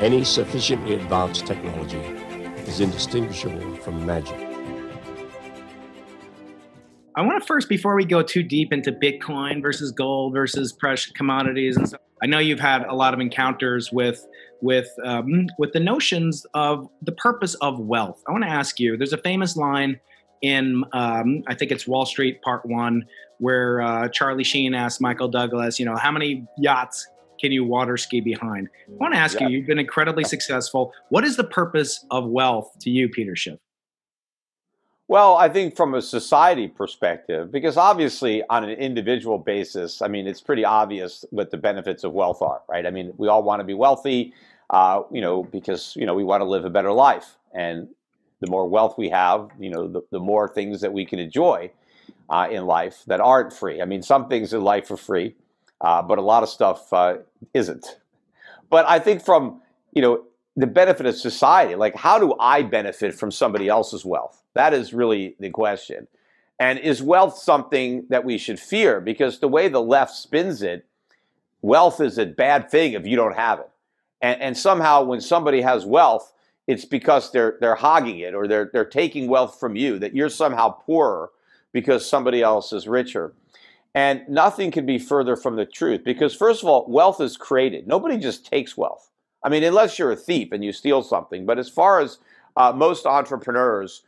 Any sufficiently advanced technology is indistinguishable from magic. I want to first, before we go too deep into Bitcoin versus gold versus precious commodities and stuff, I know you've had a lot of encounters with with um, with the notions of the purpose of wealth. I want to ask you. There's a famous line in um, I think it's Wall Street Part One, where uh, Charlie Sheen asks Michael Douglas, you know, how many yachts can you water ski behind? I want to ask yeah. you. You've been incredibly successful. What is the purpose of wealth to you, Peter Schiff? Well, I think from a society perspective, because obviously on an individual basis, I mean, it's pretty obvious what the benefits of wealth are, right? I mean, we all want to be wealthy, uh, you know, because, you know, we want to live a better life. And the more wealth we have, you know, the, the more things that we can enjoy uh, in life that aren't free. I mean, some things in life are free, uh, but a lot of stuff uh, isn't. But I think from, you know, the benefit of society. Like, how do I benefit from somebody else's wealth? That is really the question. And is wealth something that we should fear? Because the way the left spins it, wealth is a bad thing if you don't have it. And, and somehow, when somebody has wealth, it's because they're they're hogging it or they're they're taking wealth from you. That you're somehow poorer because somebody else is richer. And nothing can be further from the truth. Because first of all, wealth is created. Nobody just takes wealth. I mean, unless you're a thief and you steal something. But as far as uh, most entrepreneurs,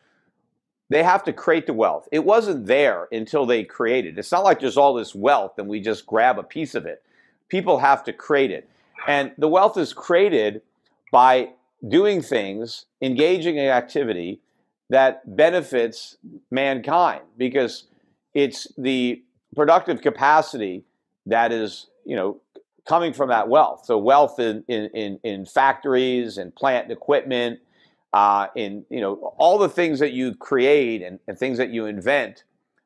they have to create the wealth. It wasn't there until they created. It's not like there's all this wealth and we just grab a piece of it. People have to create it. And the wealth is created by doing things, engaging in activity that benefits mankind because it's the productive capacity that is, you know, coming from that wealth. So wealth in in in, factories and plant and equipment, uh, in you know all the things that you create and, and things that you invent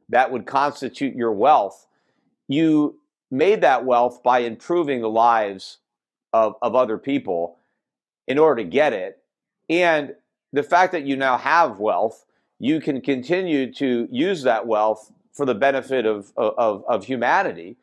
that would constitute your wealth. You made that wealth by improving the lives of, of other people in order to get it. And the fact that you now have wealth, you can continue to use that wealth for the benefit of, of, of humanity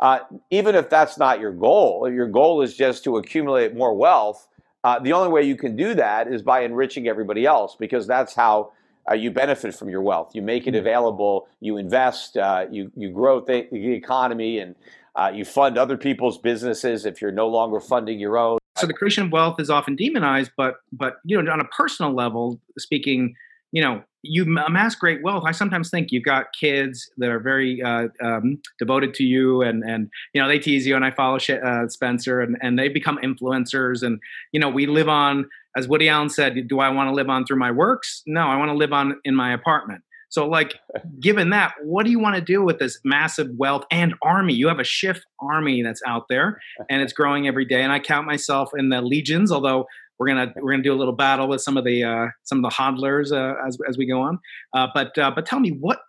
uh, even if that's not your goal, your goal is just to accumulate more wealth. Uh, the only way you can do that is by enriching everybody else, because that's how uh, you benefit from your wealth. You make it mm-hmm. available, you invest, uh, you you grow th- the economy, and uh, you fund other people's businesses if you're no longer funding your own. So the creation of wealth is often demonized, but but you know on a personal level, speaking, you know you amass great wealth. I sometimes think you've got kids that are very uh, um, devoted to you, and and you know they tease you. And I follow uh, Spencer, and and they become influencers. And you know we live on, as Woody Allen said, do I want to live on through my works? No, I want to live on in my apartment. So, like, given that, what do you want to do with this massive wealth and army? You have a Schiff army that's out there, and it's growing every day. And I count myself in the legions, although we're gonna we're gonna do a little battle with some of the uh, some of the hodlers uh, as as we go on. Uh, but uh, but tell me what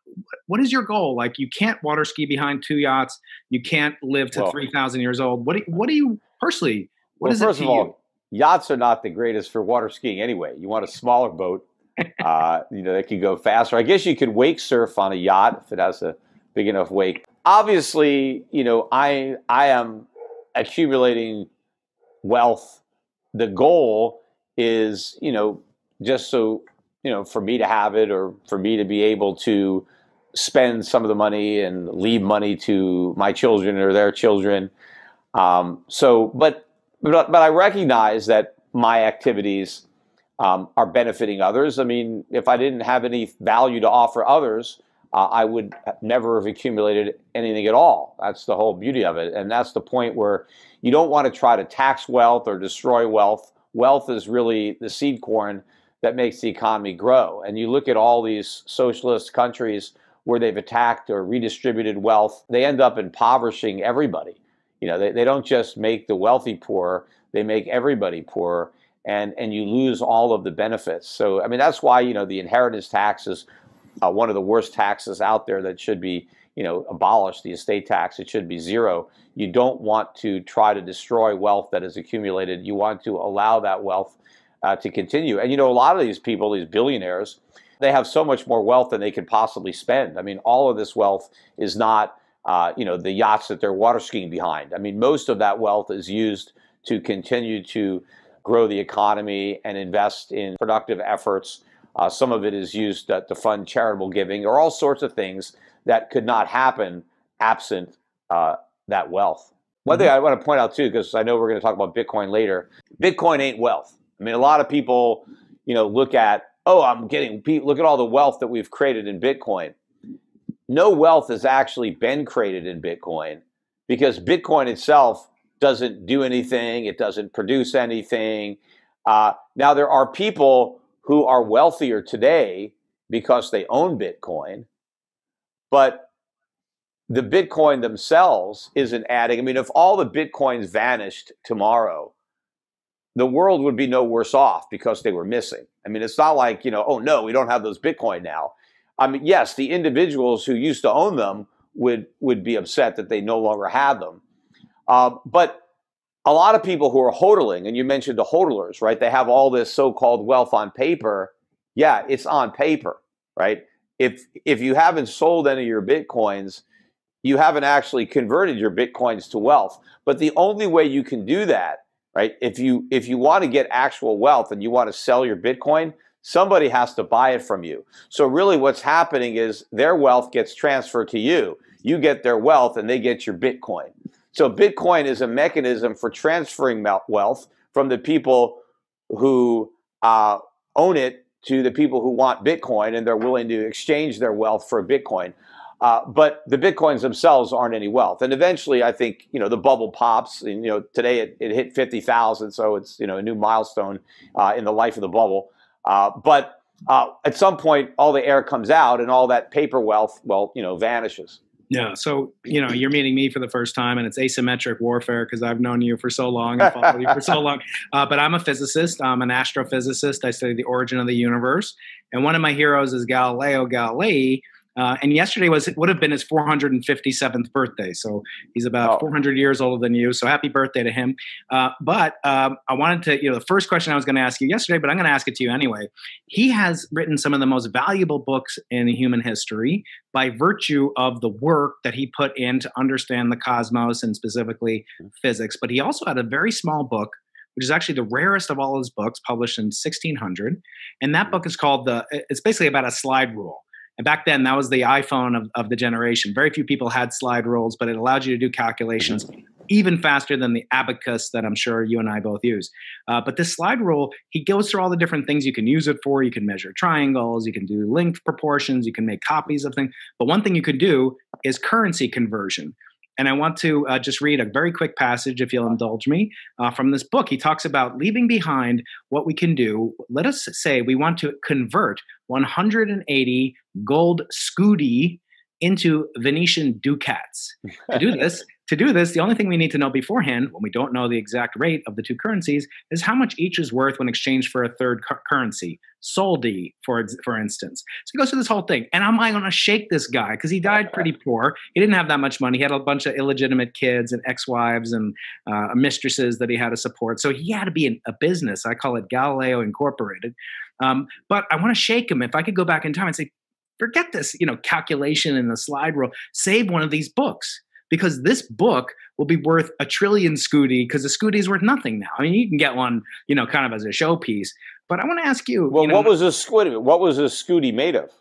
what is your goal? Like you can't water ski behind two yachts. You can't live to well, three thousand years old. What do you, what do you personally? What well, is first it of all, you? yachts are not the greatest for water skiing anyway. You want a smaller boat. uh, you know that can go faster. I guess you could wake surf on a yacht if it has a big enough wake. Obviously, you know I I am accumulating wealth the goal is, you know, just so, you know, for me to have it or for me to be able to spend some of the money and leave money to my children or their children. Um, so, but, but, but I recognize that my activities um, are benefiting others. I mean, if I didn't have any value to offer others, uh, I would never have accumulated anything at all. That's the whole beauty of it. And that's the point where you don't want to try to tax wealth or destroy wealth. Wealth is really the seed corn that makes the economy grow. And you look at all these socialist countries where they've attacked or redistributed wealth, they end up impoverishing everybody. You know, they, they don't just make the wealthy poor, they make everybody poor and and you lose all of the benefits. So I mean that's why you know the inheritance tax is uh, one of the worst taxes out there that should be you know abolished the estate tax it should be zero. You don't want to try to destroy wealth that is accumulated. You want to allow that wealth uh, to continue. And you know a lot of these people these billionaires they have so much more wealth than they could possibly spend. I mean all of this wealth is not uh, you know the yachts that they're water skiing behind. I mean most of that wealth is used to continue to grow the economy and invest in productive efforts. Uh, some of it is used to, to fund charitable giving or all sorts of things that could not happen absent uh, that wealth. One thing mm-hmm. I want to point out too, because I know we're going to talk about Bitcoin later. Bitcoin ain't wealth. I mean, a lot of people, you know, look at, oh, I'm getting, look at all the wealth that we've created in Bitcoin. No wealth has actually been created in Bitcoin because Bitcoin itself doesn't do anything. It doesn't produce anything. Uh, now there are people who are wealthier today because they own Bitcoin, but the Bitcoin themselves isn't adding. I mean, if all the Bitcoins vanished tomorrow, the world would be no worse off because they were missing. I mean, it's not like, you know, oh no, we don't have those Bitcoin now. I mean, yes, the individuals who used to own them would would be upset that they no longer have them. Uh, but a lot of people who are hodling, and you mentioned the hodlers, right? They have all this so-called wealth on paper. Yeah, it's on paper, right? If if you haven't sold any of your bitcoins, you haven't actually converted your bitcoins to wealth. But the only way you can do that, right? If you if you want to get actual wealth and you want to sell your bitcoin, somebody has to buy it from you. So really what's happening is their wealth gets transferred to you. You get their wealth and they get your bitcoin. So Bitcoin is a mechanism for transferring wealth from the people who uh, own it to the people who want Bitcoin and they're willing to exchange their wealth for Bitcoin. Uh, but the bitcoins themselves aren't any wealth. And eventually, I think you know the bubble pops. And you know today it, it hit fifty thousand, so it's you know a new milestone uh, in the life of the bubble. Uh, but uh, at some point, all the air comes out, and all that paper wealth, well, you know, vanishes. Yeah. So, you know, you're meeting me for the first time and it's asymmetric warfare because I've known you for so long and followed you for so long. Uh, but I'm a physicist. I'm an astrophysicist. I study the origin of the universe. And one of my heroes is Galileo Galilei, uh, and yesterday was would have been his 457th birthday, so he's about oh. 400 years older than you. So happy birthday to him! Uh, but um, I wanted to, you know, the first question I was going to ask you yesterday, but I'm going to ask it to you anyway. He has written some of the most valuable books in human history by virtue of the work that he put in to understand the cosmos and specifically mm-hmm. physics. But he also had a very small book which is actually the rarest of all his books, published in 1600. And that book is called the. It's basically about a slide rule. And back then, that was the iPhone of, of the generation. Very few people had slide rules, but it allowed you to do calculations even faster than the abacus that I'm sure you and I both use. Uh, but this slide rule, he goes through all the different things you can use it for. You can measure triangles, you can do length proportions, you can make copies of things. But one thing you can do is currency conversion. And I want to uh, just read a very quick passage, if you'll indulge me, uh, from this book. He talks about leaving behind what we can do. Let us say we want to convert 180 gold scudi into Venetian ducats. To do this, to do this, the only thing we need to know beforehand, when we don't know the exact rate of the two currencies, is how much each is worth when exchanged for a third cu- currency, soldi, for for instance. So he goes through this whole thing, and am I going to shake this guy because he died pretty poor? He didn't have that much money. He had a bunch of illegitimate kids and ex-wives and uh, mistresses that he had to support. So he had to be in a business. I call it Galileo Incorporated. Um, but I want to shake him. If I could go back in time and say, forget this, you know, calculation in the slide rule. Save one of these books because this book will be worth a trillion scudi because the scudi is worth nothing now. I mean, you can get one, you know, kind of as a showpiece. But I want to ask you. Well, you know, what was a scudi? What was a scudi made of?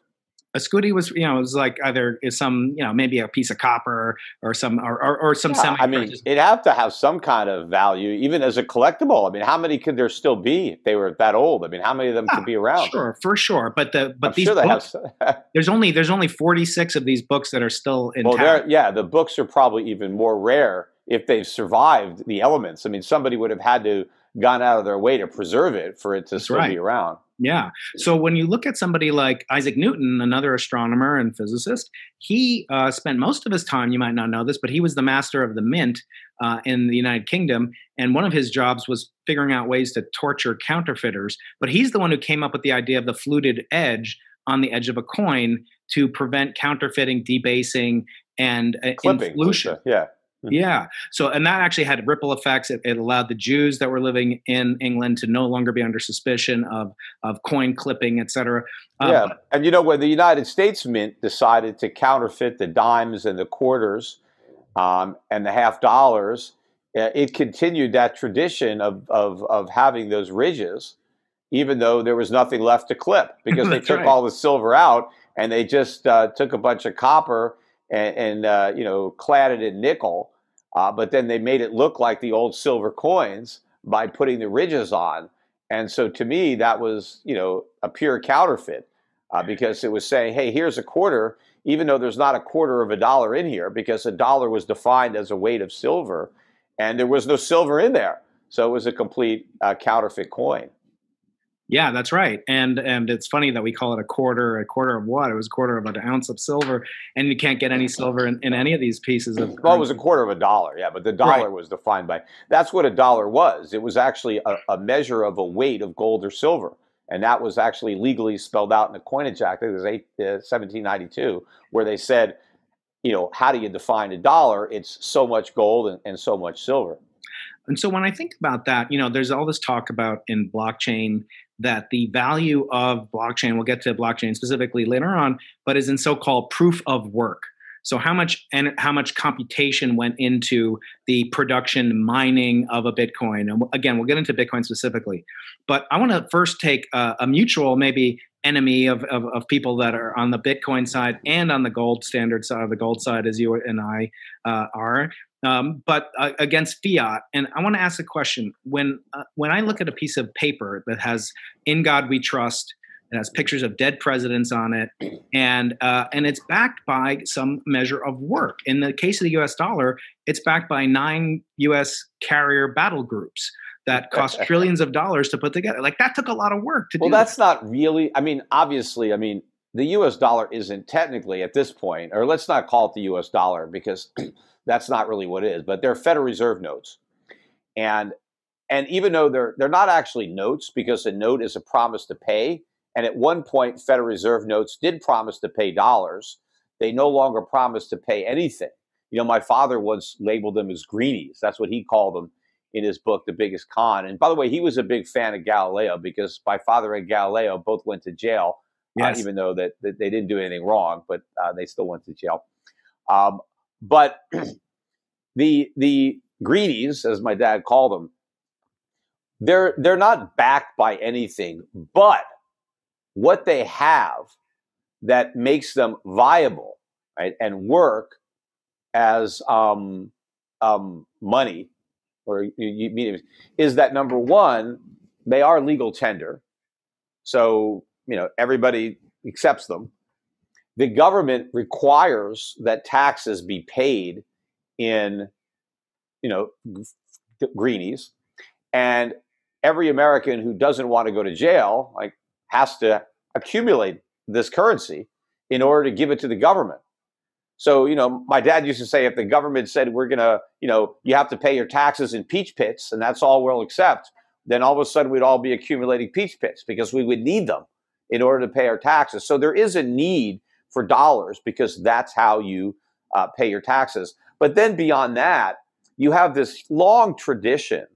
A scudi was you know it was like either some you know maybe a piece of copper or some or or, or some yeah, semi. I mean, it have to have some kind of value, even as a collectible. I mean, how many could there still be if they were that old? I mean, how many of them yeah, could be around? Sure, for sure. But the but I'm these sure books, there's only there's only 46 of these books that are still in. Well, yeah, the books are probably even more rare if they've survived the elements. I mean, somebody would have had to gone out of their way to preserve it for it to That's still right. be around. Yeah. So when you look at somebody like Isaac Newton, another astronomer and physicist, he uh, spent most of his time, you might not know this, but he was the master of the mint uh, in the United Kingdom. And one of his jobs was figuring out ways to torture counterfeiters. But he's the one who came up with the idea of the fluted edge on the edge of a coin to prevent counterfeiting, debasing, and uh, Clipping, inflation. Yeah. Mm-hmm. Yeah. So, and that actually had ripple effects. It, it, allowed the Jews that were living in England to no longer be under suspicion of of coin clipping, et cetera. Um, yeah. And you know, when the United States Mint decided to counterfeit the dimes and the quarters um, and the half dollars, uh, it continued that tradition of, of, of having those ridges, even though there was nothing left to clip because they took right. all the silver out and they just uh, took a bunch of copper and, and uh, you know clad it in nickel, uh, but then they made it look like the old silver coins by putting the ridges on. And so to me, that was you know a pure counterfeit uh, because it was saying, hey, here's a quarter, even though there's not a quarter of a dollar in here because a dollar was defined as a weight of silver, and there was no silver in there. So it was a complete uh, counterfeit coin. Yeah, that's right. And and it's funny that we call it a quarter. A quarter of what? It was a quarter of an ounce of silver, and you can't get any silver in, in any of these pieces of. Well, it was a quarter of a dollar, yeah, but the dollar Right. was defined by. That's what a dollar was. It was actually a, a measure of a weight of gold or silver, and that was actually legally spelled out in the Coinage Act. It was eight, uh, 1792, where they said, you know, how do you define a dollar? It's so much gold and, and so much silver. And so when I think about that, you know, there's all this talk about in blockchain that the value of blockchain, we'll get to blockchain specifically later on, but is in so-called proof of work. So how much and how much computation went into the production mining of a Bitcoin? And again, we'll get into Bitcoin specifically, but I want to first take a, a mutual, maybe enemy of, of, of people that are on the Bitcoin side and on the gold standard side, of the gold side, as you and I uh, are, um, but uh, against fiat. And I want to ask a question: when uh, when I look at a piece of paper that has "In God We Trust," it has pictures of dead presidents on it, and uh, and it's backed by some measure of work. In the case of the U.S. dollar, it's backed by nine U.S. carrier battle groups that cost trillions of dollars to put together. Like that took a lot of work to Well, do. Well, that's not really. I mean, obviously, I mean, the U.S. dollar isn't technically at this point, or let's not call it the U.S. dollar because that's not really what it is. But they're Federal Reserve notes, and and even though they're they're not actually notes because a note is a promise to pay, and at one point, Federal Reserve notes did promise to pay dollars. They no longer promise to pay anything. You know, my father once labeled them as greenies. That's what he called them in his book, The Biggest Con. And by the way, he was a big fan of Galileo because my father and Galileo both went to jail, Yes. uh, even though that, that they didn't do anything wrong, but uh, they still went to jail. Um, but the the greenies, as my dad called them, they're they're not backed by anything, but what they have that makes them viable, right, and work as um, um, money or you is that number one, they are legal tender, so you know everybody accepts them. The government requires that taxes be paid in, you know, greenies, and every American who doesn't want to go to jail like has to accumulate this currency in order to give it to the government. So, you know, my dad used to say if the government said we're going to, you know, you have to pay your taxes in peach pits and that's all we'll accept, then all of a sudden we'd all be accumulating peach pits because we would need them in order to pay our taxes. So there is a need for dollars because that's how you uh, pay your taxes. But then beyond that, you have this long tradition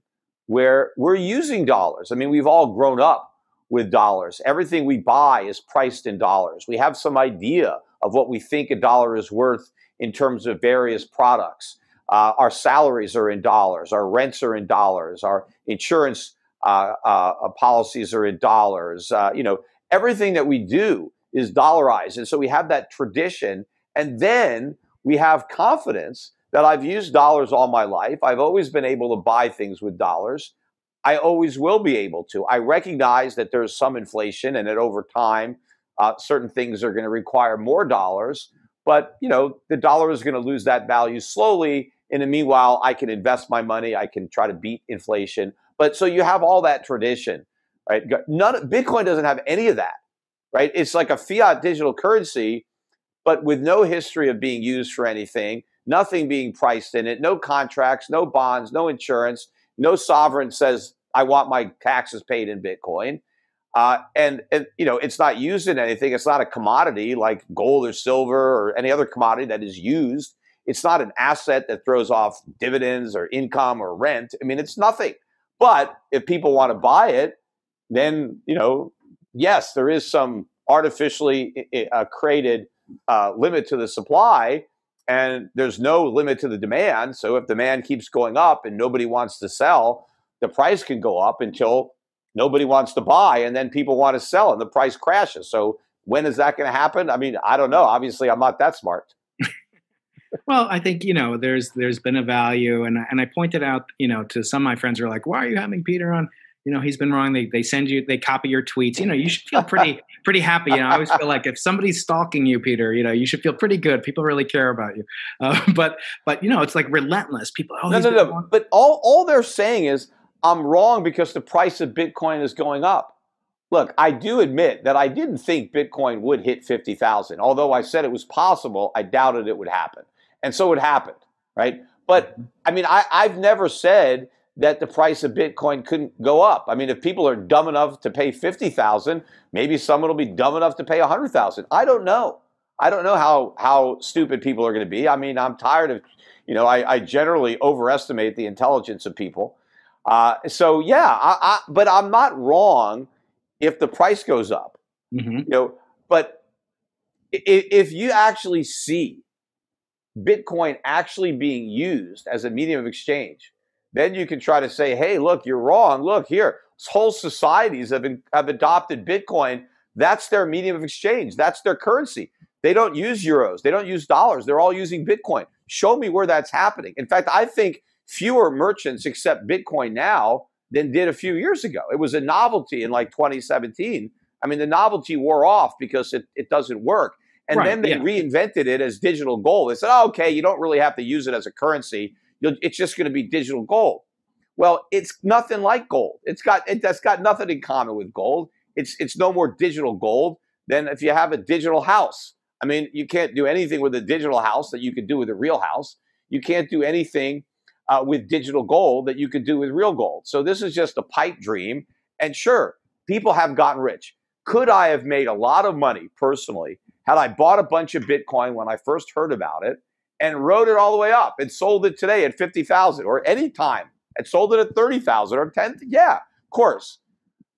where we're using dollars. I mean, we've all grown up with dollars. Everything we buy is priced in dollars. We have some idea of what we think a dollar is worth in terms of various products. Uh, our salaries are in dollars, our rents are in dollars, our insurance uh, uh, policies are in dollars. Uh, you know, everything that we do is dollarized. And so we have that tradition. And then we have confidence that I've used dollars all my life. I've always been able to buy things with dollars. I always will be able to. I recognize that there's some inflation and that over time, uh, certain things are going to require more dollars. But, you know, the dollar is going to lose that value slowly. In the meanwhile, I can invest my money. I can try to beat inflation. But so you have all that tradition, right? None, Bitcoin doesn't have any of that, right? It's like a fiat digital currency, but with no history of being used for anything, nothing being priced in it, no contracts, no bonds, no insurance, no sovereign says, I want my taxes paid in Bitcoin. Uh, and, and, you know, it's not used in anything. It's not a commodity like gold or silver or any other commodity that is used. It's not an asset that throws off dividends or income or rent. I mean, it's nothing. But if people want to buy it, then, you know, yes, there is some artificially uh, created uh, limit to the supply. and there's no limit to the demand. So if demand keeps going up and nobody wants to sell, the price can go up until nobody wants to buy, and then people want to sell, and the price crashes. So when is that going to happen? I mean, I don't know. Obviously, I'm not that smart. well, I think you know there's there's been a value, and and I pointed out you know to some of my friends who are like, why are you having Peter on? you know he's been wrong they, they send you they copy your tweets you know you should feel pretty pretty happy you know i always feel like if somebody's stalking you peter you know you should feel pretty good people really care about you uh, but but you know it's like relentless people oh no no no wrong. but all all they're saying is i'm wrong because the price of bitcoin is going up look i do admit that i didn't think bitcoin would hit 50000 although i said it was possible i doubted it would happen and so it happened right but mm-hmm. i mean I, i've never said that the price of Bitcoin couldn't go up. I mean, if people are dumb enough to pay 50,000, maybe someone will be dumb enough to pay 100,000. I don't know. I don't know how how stupid people are going to be. I mean, I'm tired of, you know, I, I generally overestimate the intelligence of people. Uh, so yeah, I, I, but I'm not wrong if the price goes up. Mm-hmm. You know, but if, if you actually see Bitcoin actually being used as a medium of exchange, then you can try to say, hey, look, you're wrong. Look here, whole societies have, been, have adopted Bitcoin. That's their medium of exchange. That's their currency. They don't use euros. They don't use dollars. They're all using Bitcoin. Show me where that's happening. In fact, I think fewer merchants accept Bitcoin now than did a few years ago. It was a novelty in like 2017. I mean, the novelty wore off because it, it doesn't work. And right, then they yeah. reinvented it as digital gold. They said, oh, okay, you don't really have to use it as a currency it's just going to be digital gold. Well, it's nothing like gold. It's got it, that's got nothing in common with gold. It's it's no more digital gold than if you have a digital house. I mean, you can't do anything with a digital house that you could do with a real house. You can't do anything uh, with digital gold that you could do with real gold. So this is just a pipe dream. And sure, people have gotten rich. Could I have made a lot of money personally had I bought a bunch of Bitcoin when I first heard about it and rode it all the way up and sold it today at 50,000 or any time and sold it at 30,000 or 10 yeah of course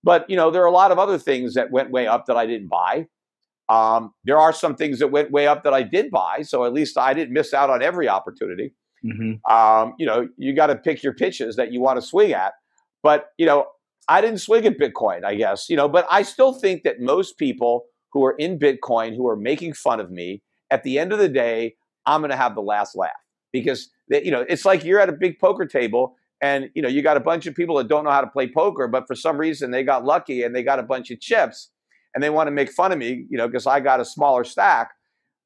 but you know there are a lot of other things that went way up that I didn't buy um, there are some things that went way up that I did buy so at least I didn't miss out on every opportunity mm-hmm. um, you know you got to pick your pitches that you want to swing at but you know I didn't swing at Bitcoin I guess you know but I still think that most people who are in Bitcoin who are making fun of me at the end of the day I'm going to have the last laugh because you know it's like you're at a big poker table and you know you got a bunch of people that don't know how to play poker, but for some reason they got lucky and they got a bunch of chips and they want to make fun of me, you know, because I got a smaller stack.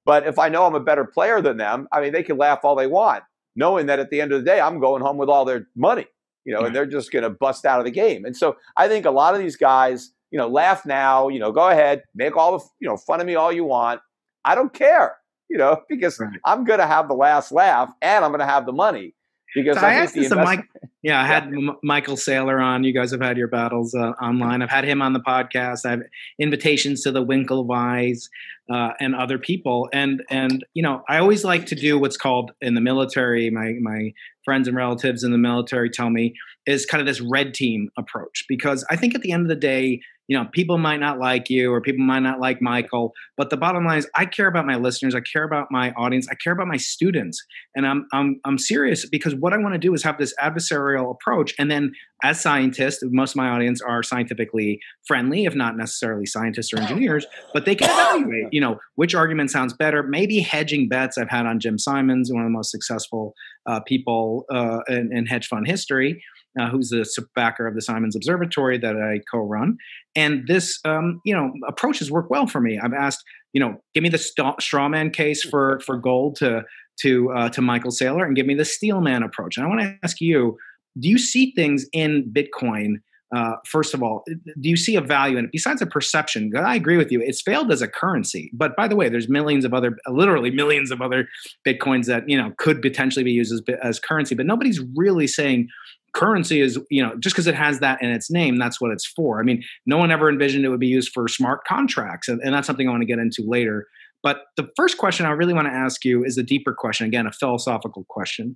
But if I know I'm a better player than them, I mean, they can laugh all they want, knowing that at the end of the day, I'm going home with all their money, you know, and mm-hmm. they're just going to bust out of the game. And so I think a lot of these guys, you know, laugh now, you know, go ahead, make all the, you know, fun of me all you want. I don't care you know, because right. I'm going to have the last laugh and I'm going to have the money. Because so I, I asked this investment- Mike, yeah, I had yeah. M- Michael Saylor on. You guys have had your battles uh, online. I've had him on the podcast. I have invitations to the Winklevoss uh, and other people. And and you know, I always like to do what's called in the military. My my friends and relatives in the military tell me is kind of this red team approach because I think at the end of the day, you know, people might not like you or people might not like Michael, but the bottom line is I care about my listeners, I care about my audience, I care about my students. And I'm I'm I'm serious because what I want to do is have this adversarial approach and then as scientists, most of my audience are scientifically friendly, if not necessarily scientists or engineers, but they can evaluate, you know, which argument sounds better. Maybe hedging bets I've had on Jim Simons, one of the most successful uh, people uh, in, in hedge fund history uh, who's the backer of the Simons Observatory that I co-run. And this, um, you know, approach has worked well for me. I've asked, you know, give me the st- strawman case for for gold to to uh, to Michael Saylor, and give me the steelman approach. And I want to ask you, do you see things in Bitcoin? Uh, first of all, do you see a value in it besides a perception? I agree with you; it's failed as a currency. But by the way, there's millions of other, literally millions of other bitcoins that you know could potentially be used as as currency. But nobody's really saying currency is you know just because it has that in its name that's what it's for. I mean no one ever envisioned it would be used for smart contracts and, and that's something i want to get into later. But the first question i really want to ask you is a deeper question again a philosophical question.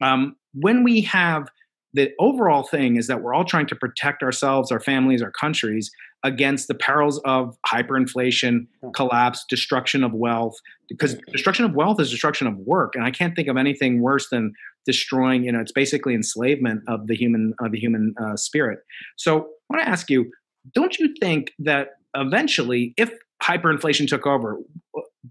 Um, when we have the overall thing is that we're all trying to protect ourselves, our families, our countries against the perils of hyperinflation, hmm. collapse, destruction of wealth. Because destruction of wealth is destruction of work, and I can't think of anything worse than destroying. You know, it's basically enslavement of the human of the human uh, spirit. So I want to ask you: Don't you think that eventually, if hyperinflation took over,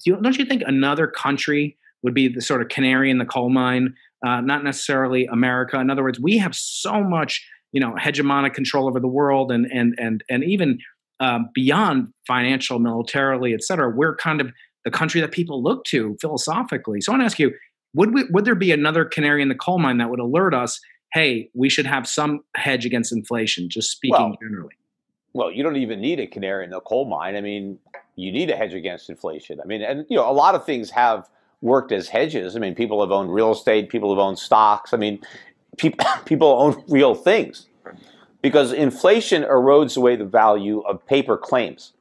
don't you think another country would be the sort of canary in the coal mine? Uh, not necessarily America. In other words, we have so much you know hegemonic control over the world and and and and even um, beyond financial, militarily, et cetera, we're kind of the country that people look to philosophically. So I want to ask you, would we, would there be another canary in the coal mine that would alert us, hey, we should have some hedge against inflation? Just speaking well, generally. Well, you don't even need a canary in the coal mine. I mean, you need a hedge against inflation. I mean, and you know, a lot of things have worked as hedges. I mean, people have owned real estate, people have owned stocks. I mean, people people own real things because inflation erodes away the value of paper claims.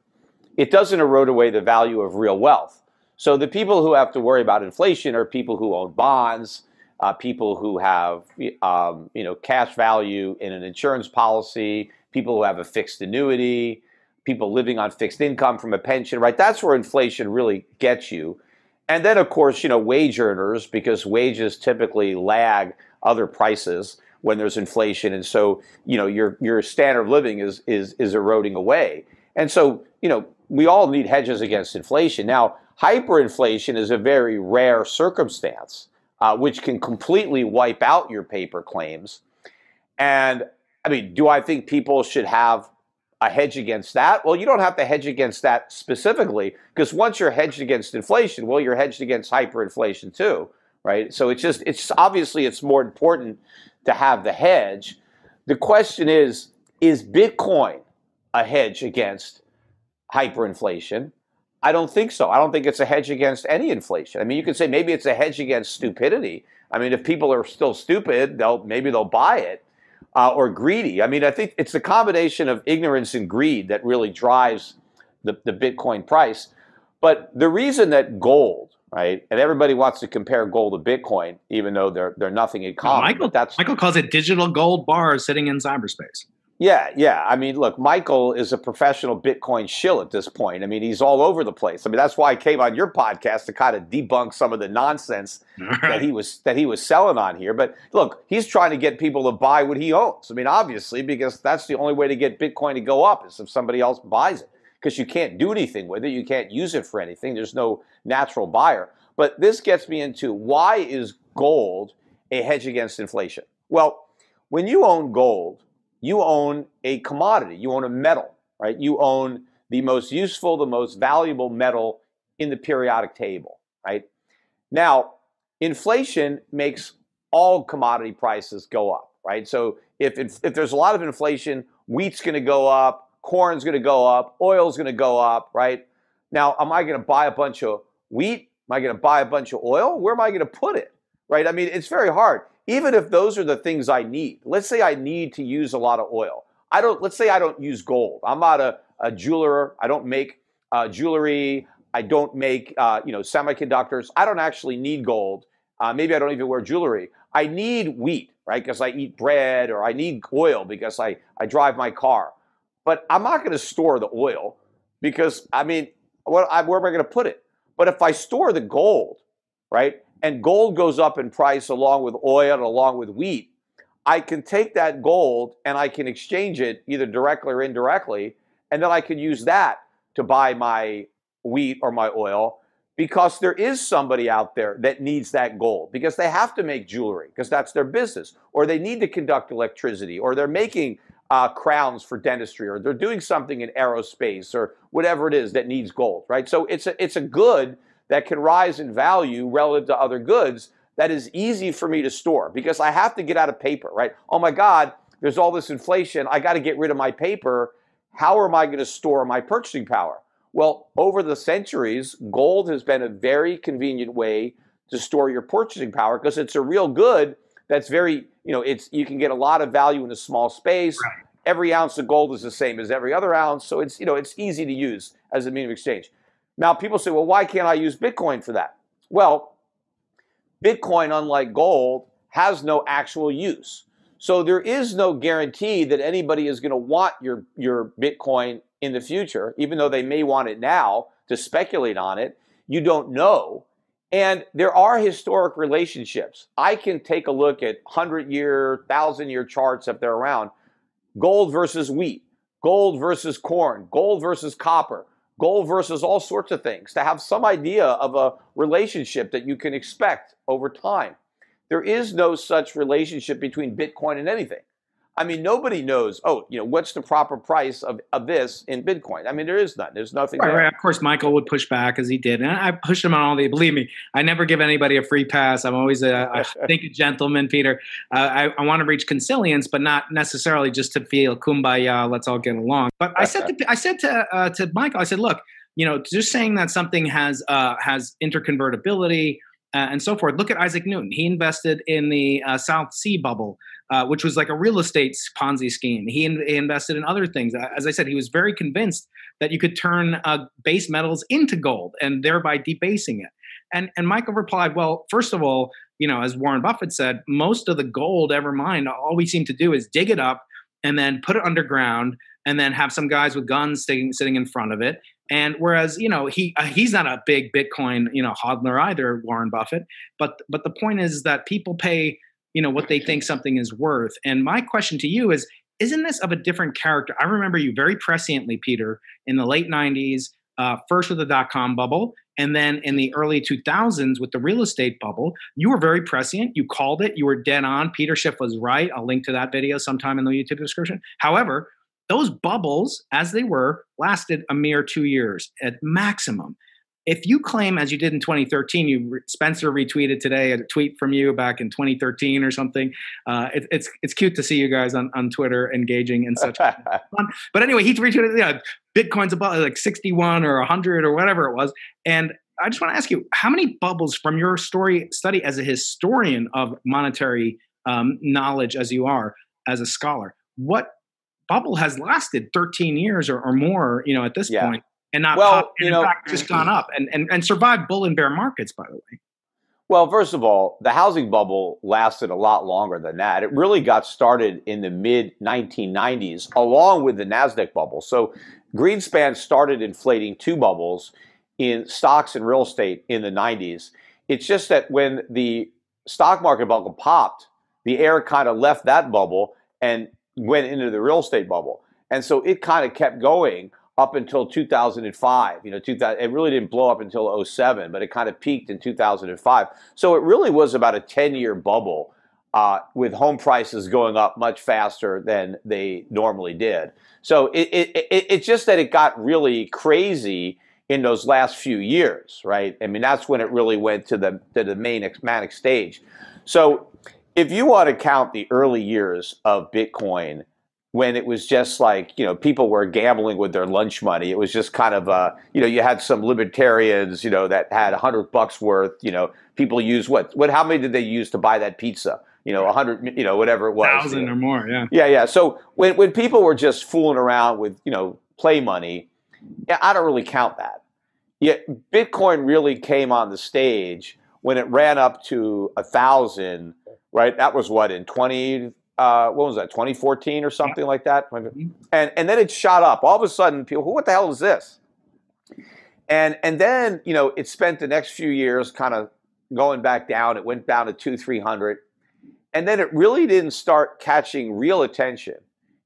It doesn't erode away the value of real wealth. So the people who have to worry about inflation are people who own bonds, uh, people who have um, you know cash value in an insurance policy, people who have a fixed annuity, people living on fixed income from a pension. Right, that's where inflation really gets you. And then of course you know wage earners because wages typically lag other prices when there's inflation, and so you know your your standard of living is is is eroding away. And so you know we all need hedges against inflation. Now, hyperinflation is a very rare circumstance, uh, which can completely wipe out your paper claims. And I mean, do I think people should have a hedge against that? Well, you don't have to hedge against that specifically because once you're hedged against inflation, well, you're hedged against hyperinflation too right? So it's just it's obviously it's more important to have the hedge. The question is is Bitcoin a hedge against hyperinflation? I don't think so. I don't think it's a hedge against any inflation. I mean, you could say maybe it's a hedge against stupidity. I mean, if people are still stupid, they'll maybe they'll buy it. Uh, or greedy. I mean, I think it's the combination of ignorance and greed that really drives the, the Bitcoin price. But the reason that gold right? And everybody wants to compare gold to Bitcoin, even though they're they're nothing in common. Michael, that's Michael calls it digital gold bars sitting in cyberspace. Yeah, yeah. I mean, look, Michael is a professional Bitcoin shill at this point. I mean, he's all over the place. I mean, that's why I came on your podcast to kind of debunk some of the nonsense right. that he was that he was selling on here. But look, he's trying to get people to buy what he owns. I mean, obviously, because that's the only way to get Bitcoin to go up is if somebody else buys it because you can't do anything with it. You can't use it for anything. There's no natural buyer. But this gets me into why is gold a hedge against inflation? Well, when you own gold, you own a commodity, you own a metal, right? You own the most useful, the most valuable metal in the periodic table, right? Now, inflation makes all commodity prices go up, right? So if, if, there's a lot of inflation, wheat's going to go up, corn's going to go up, oil's going to go up, right? Now, am I going to buy a bunch of wheat? Am I going to buy a bunch of oil? Where am I going to put it? Right? I mean, it's very hard. Even if those are the things I need. Let's say I need to use a lot of oil. I don't. Let's say I don't use gold. I'm not a, a jeweler. I don't make uh, jewelry. I don't make uh, you know semiconductors. I don't actually need gold. Uh, maybe I don't even wear jewelry. I need wheat, right? Because I eat bread, or I need oil because I I drive my car but I'm not going to store the oil because I mean, what, I, where am I going to put it? But if I store the gold, right, and gold goes up in price along with oil and along with wheat, I can take that gold and I can exchange it either directly or indirectly, and then I can use that to buy my wheat or my oil because there is somebody out there that needs that gold because they have to make jewelry because that's their business or they need to conduct electricity or they're making uh, crowns for dentistry, or they're doing something in aerospace, or whatever it is that needs gold, right? So it's a it's a good that can rise in value relative to other goods that is easy for me to store because I have to get out of paper, right? Oh my God, there's all this inflation. I got to get rid of my paper. How am I going to store my purchasing power? Well, over the centuries, gold has been a very convenient way to store your purchasing power because it's a real good that's very, you know, it's you can get a lot of value in a small space. Right. Every ounce of gold is the same as every other ounce, so it's you know it's easy to use as a medium of exchange. Now people say, well, why can't I use Bitcoin for that? Well, Bitcoin, unlike gold, has no actual use. So there is no guarantee that anybody is going to want your your Bitcoin in the future, even though they may want it now to speculate on it. You don't know. And there are historic relationships. I can take a look at 100 year, 1,000 year charts if they're around. Gold versus wheat, gold versus corn, gold versus copper, gold versus all sorts of things to have some idea of a relationship that you can expect over time. There is no such relationship between Bitcoin and anything. I mean, nobody knows, oh, you know, what's the proper price of, of this in Bitcoin? I mean, there is none. There's nothing right. Right. Of course, Michael would push back as he did. And I pushed him on all the, believe me, I never give anybody a free pass. I'm always, a, I think, a gentleman, Peter. Uh, I, I want to reach consilience, but not necessarily just to feel kumbaya, let's all get along. But I said to, I said to, uh, to Michael, I said, look, you know, just saying that something has, uh, has interconvertibility, uh, and so forth. Look at Isaac Newton. He invested in the uh, South Sea bubble, uh, which was like a real estate Ponzi scheme. He, in, he, invested in other things. As I said, he was very convinced that you could turn uh, base metals into gold and thereby debasing it. And, and Michael replied, well, first of all, you know, as Warren Buffett said, most of the gold ever mined, all we seem to do is dig it up and then put it underground and then have some guys with guns sitting, sitting in front of it and whereas you know he uh, he's not a big Bitcoin you know hodler either, Warren Buffett. But but the point is that people pay you know what they think something is worth. And my question to you is: Isn't this of a different character? I remember you very presciently, Peter, in the late '90s, uh, first with the dot com bubble, and then in the early 2000s with the real estate bubble. You were very prescient. You called it. You were dead on. Peter Schiff was right. I'll link to that video sometime in the YouTube description. However, those bubbles, as they were, lasted a mere two years at maximum. If you claim, as you did in 2013, you Spencer retweeted today a tweet from you back in 2013 or something. Uh, it, it's it's cute to see you guys on, on Twitter engaging in such fun. But anyway, he retweeted, yeah, Bitcoin's about like 61 or 100 or whatever it was, and I just want to ask you, how many bubbles from your story study as a historian of monetary um, knowledge, as you are as a scholar, what bubble has lasted 13 years or, or more, you know, at this yeah. point, and not well, pop, you know, fact, just gone up and, and, and survived bull and bear markets, by the way. Well, first of all, the housing bubble lasted a lot longer than that. It really got started in the mid 1990s, along with the NASDAQ bubble. So Greenspan started inflating two bubbles in stocks and real estate in the 90s. It's just that when the stock market bubble popped, the air kind of left that bubble and went into the real estate bubble. And so it kind of kept going up until 2005. You know, 2000, it really didn't blow up until 07, but it kind of peaked in 2005. So it really was about a 10 year bubble uh, with home prices going up much faster than they normally did. So it, it, it, it's just that it got really crazy in those last few years, right? I mean, that's when it really went to the, to the main manic stage. So if you want to count the early years of Bitcoin, when it was just like you know people were gambling with their lunch money, it was just kind of uh, you know you had some libertarians you know that had a hundred bucks worth. You know, people use what what how many did they use to buy that pizza? You know, a hundred, you know, whatever it was, thousand you know. or more, yeah, yeah, yeah. So when when people were just fooling around with you know play money, yeah, I don't really count that. Yet Bitcoin really came on the stage when it ran up to a thousand right? That was what in 20 uh, what was that 2014 or something yeah. like that? Mm-hmm. and and then it shot up. All of a sudden people what the hell is this? And and then you know it spent the next few years kind of going back down. It went down to two three hundred. And then it really didn't start catching real attention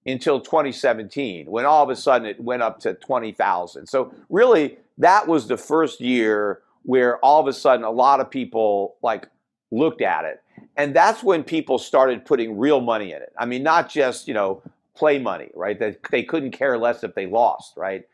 until 2017 when all of a sudden it went up to 20,000 so really that was the first year where all of a sudden a lot of people like looked at it and that's when people started putting real money in it. I mean, not just you know play money, right? That they couldn't care less if they lost, right?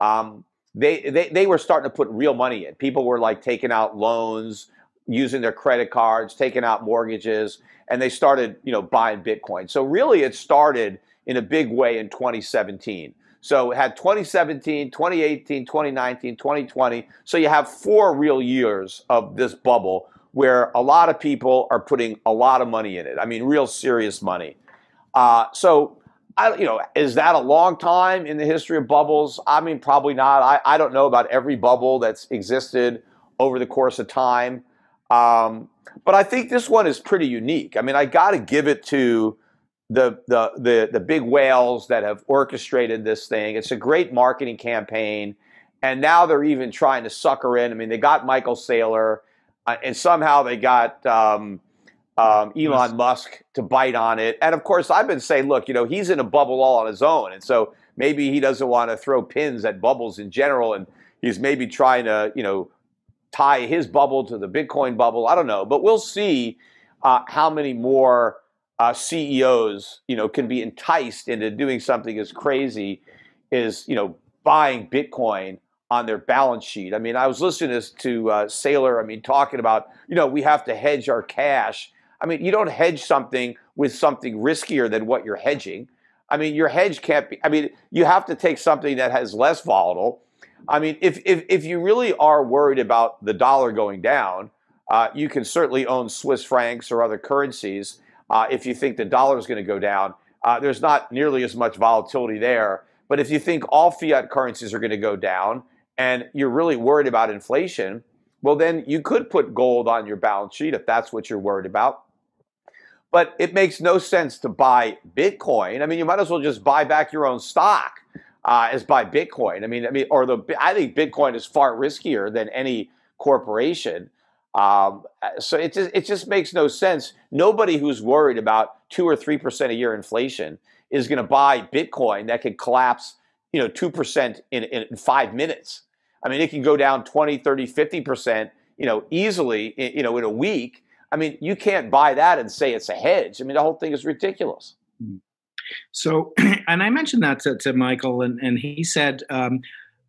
Um, they, they they were starting to put real money in. People were like taking out loans, using their credit cards, taking out mortgages, and they started you know buying Bitcoin. So really, it started in a big way in 2017. So it had 2017, 2018, 2019, 2020. So you have four real years of this bubble where a lot of people are putting a lot of money in it. I mean, real serious money. Uh, so, I, you know, is that a long time in the history of bubbles? I mean, probably not. I, I don't know about every bubble that's existed over the course of time. Um, but I think this one is pretty unique. I mean, I got to give it to the, the the the big whales that have orchestrated this thing. It's a great marketing campaign, and now they're even trying to sucker in. I mean, they got Michael Saylor, uh, and somehow they got um, um, Elon Musk to bite on it. And of course, I've been saying, look, you know, he's in a bubble all on his own, and so maybe he doesn't want to throw pins at bubbles in general, and he's maybe trying to, you know, tie his bubble to the Bitcoin bubble. I don't know, but we'll see uh, how many more uh, CEOs, you know, can be enticed into doing something as crazy as you know buying Bitcoin on their balance sheet. I mean, I was listening to, to uh, Saylor. I mean, talking about you know we have to hedge our cash. I mean, you don't hedge something with something riskier than what you're hedging. I mean, your hedge can't be. I mean, you have to take something that has less volatile. I mean, if if if you really are worried about the dollar going down, uh, you can certainly own Swiss francs or other currencies uh, if you think the dollar is going to go down, uh, there's not nearly as much volatility there. But if you think all fiat currencies are going to go down and you're really worried about inflation, well, then you could put gold on your balance sheet if that's what you're worried about. But it makes no sense to buy Bitcoin. I mean, you might as well just buy back your own stock uh, as buy Bitcoin. I mean, I mean, or the I think Bitcoin is far riskier than any corporation. Um, so it just, it just makes no sense. Nobody who's worried about two or three percent a year inflation is going to buy Bitcoin that could collapse, you know, two percent in, in five minutes. I mean, it can go down 20, 30, 50 percent, you know, easily, you know, in a week. I mean, you can't buy that and say it's a hedge. I mean, the whole thing is ridiculous. Hmm. So, and I mentioned that to, to Michael, and, and he said, um,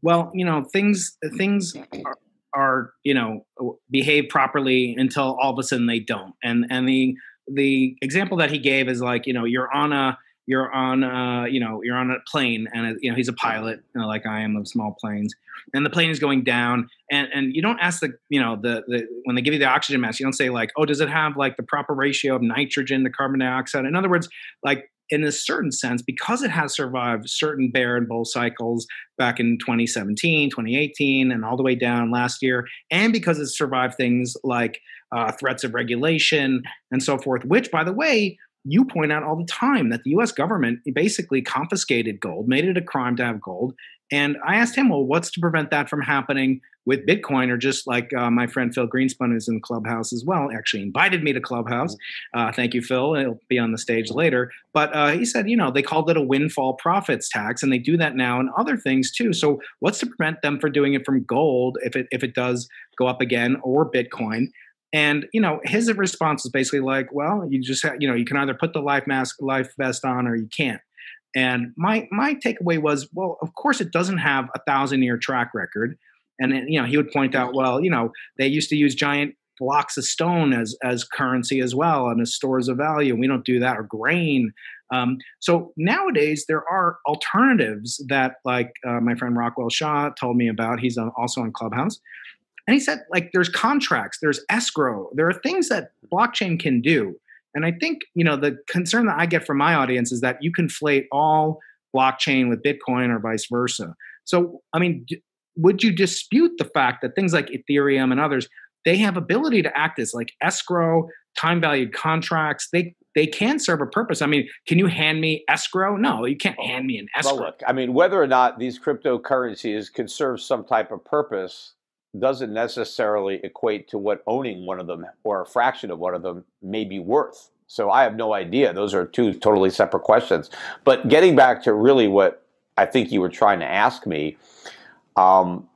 well, you know, things things are, are you know behave properly until all of a sudden they don't and and the the example that he gave is like you know you're on a you're on a, you know you're on a plane and you know he's a pilot you know, like I am of small planes and the plane is going down and and you don't ask the you know the, the when they give you the oxygen mask you don't say like oh does it have like the proper ratio of nitrogen to carbon dioxide? In other words like in a certain sense, because it has survived certain bear and bull cycles back in 2017, 2018, and all the way down last year, and because it's survived things like uh, threats of regulation and so forth, which, by the way, you point out all the time that the US government basically confiscated gold, made it a crime to have gold. And I asked him, well, what's to prevent that from happening with Bitcoin, or just like uh, my friend Phil Greenspun, who's in the Clubhouse as well, actually invited me to Clubhouse. Mm-hmm. Uh, thank you, Phil. He'll be on the stage later. But uh, he said, you know, they called it a windfall profits tax, and they do that now and other things too. So what's to prevent them from doing it from gold if it if it does go up again, or Bitcoin? And you know, his response is basically like, well, you just have, you know, you can either put the life mask, life vest on, or you can't. And my my takeaway was, well, of course, it doesn't have a thousand year track record. And you know, he would point out, well, you know, they used to use giant blocks of stone as as currency as well and as stores of value. We don't do that or grain. Um, so nowadays there are alternatives that, like uh, my friend Rockwell Shaw told me about. He's also on Clubhouse, and he said like there's contracts, there's escrow, there are things that blockchain can do. And I think you know the concern that I get from my audience is that you conflate all blockchain with Bitcoin or vice versa. So I mean, would you dispute the fact that things like Ethereum and others they have ability to act as like escrow, time valued contracts. They they can serve a purpose. I mean, can you hand me escrow? No, you can't hand me an escrow. Well, look, I mean, whether or not these cryptocurrencies can serve some type of purpose doesn't necessarily equate to what owning one of them or a fraction of one of them may be worth. So I have no idea. Those are two totally separate questions. But getting back to really what I think you were trying to ask me, um,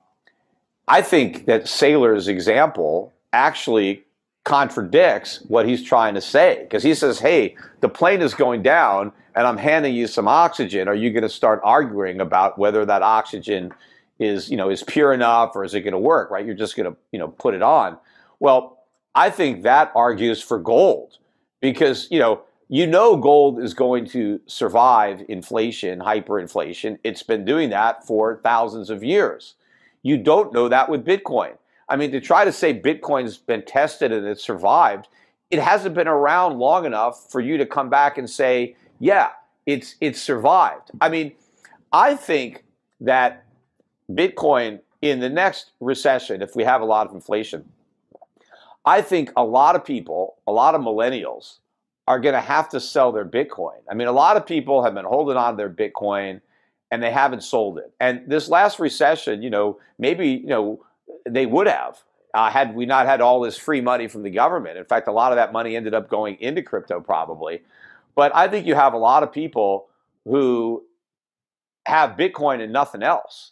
I think that Saylor's example actually contradicts what he's trying to say because he says, "Hey, the plane is going down, and I'm handing you some oxygen. Are you going to start arguing about whether that oxygen is, you know, is pure enough, or is it going to work? Right? You're just going to, you know, put it on." Well, I think that argues for gold because you know you know gold is going to survive inflation, hyperinflation. It's been doing that for thousands of years. You don't know that with Bitcoin. I mean, to try to say Bitcoin's been tested and it's survived, it hasn't been around long enough for you to come back and say, yeah, it's it's survived. I mean, I think that Bitcoin in the next recession, if we have a lot of inflation, I think a lot of people, a lot of millennials, are going to have to sell their Bitcoin. I mean, a lot of people have been holding on to their Bitcoin and they haven't sold it. And this last recession, you know, maybe, you know, they would have uh, had we not had all this free money from the government. In fact, a lot of that money ended up going into crypto probably. But I think you have a lot of people who have Bitcoin and nothing else.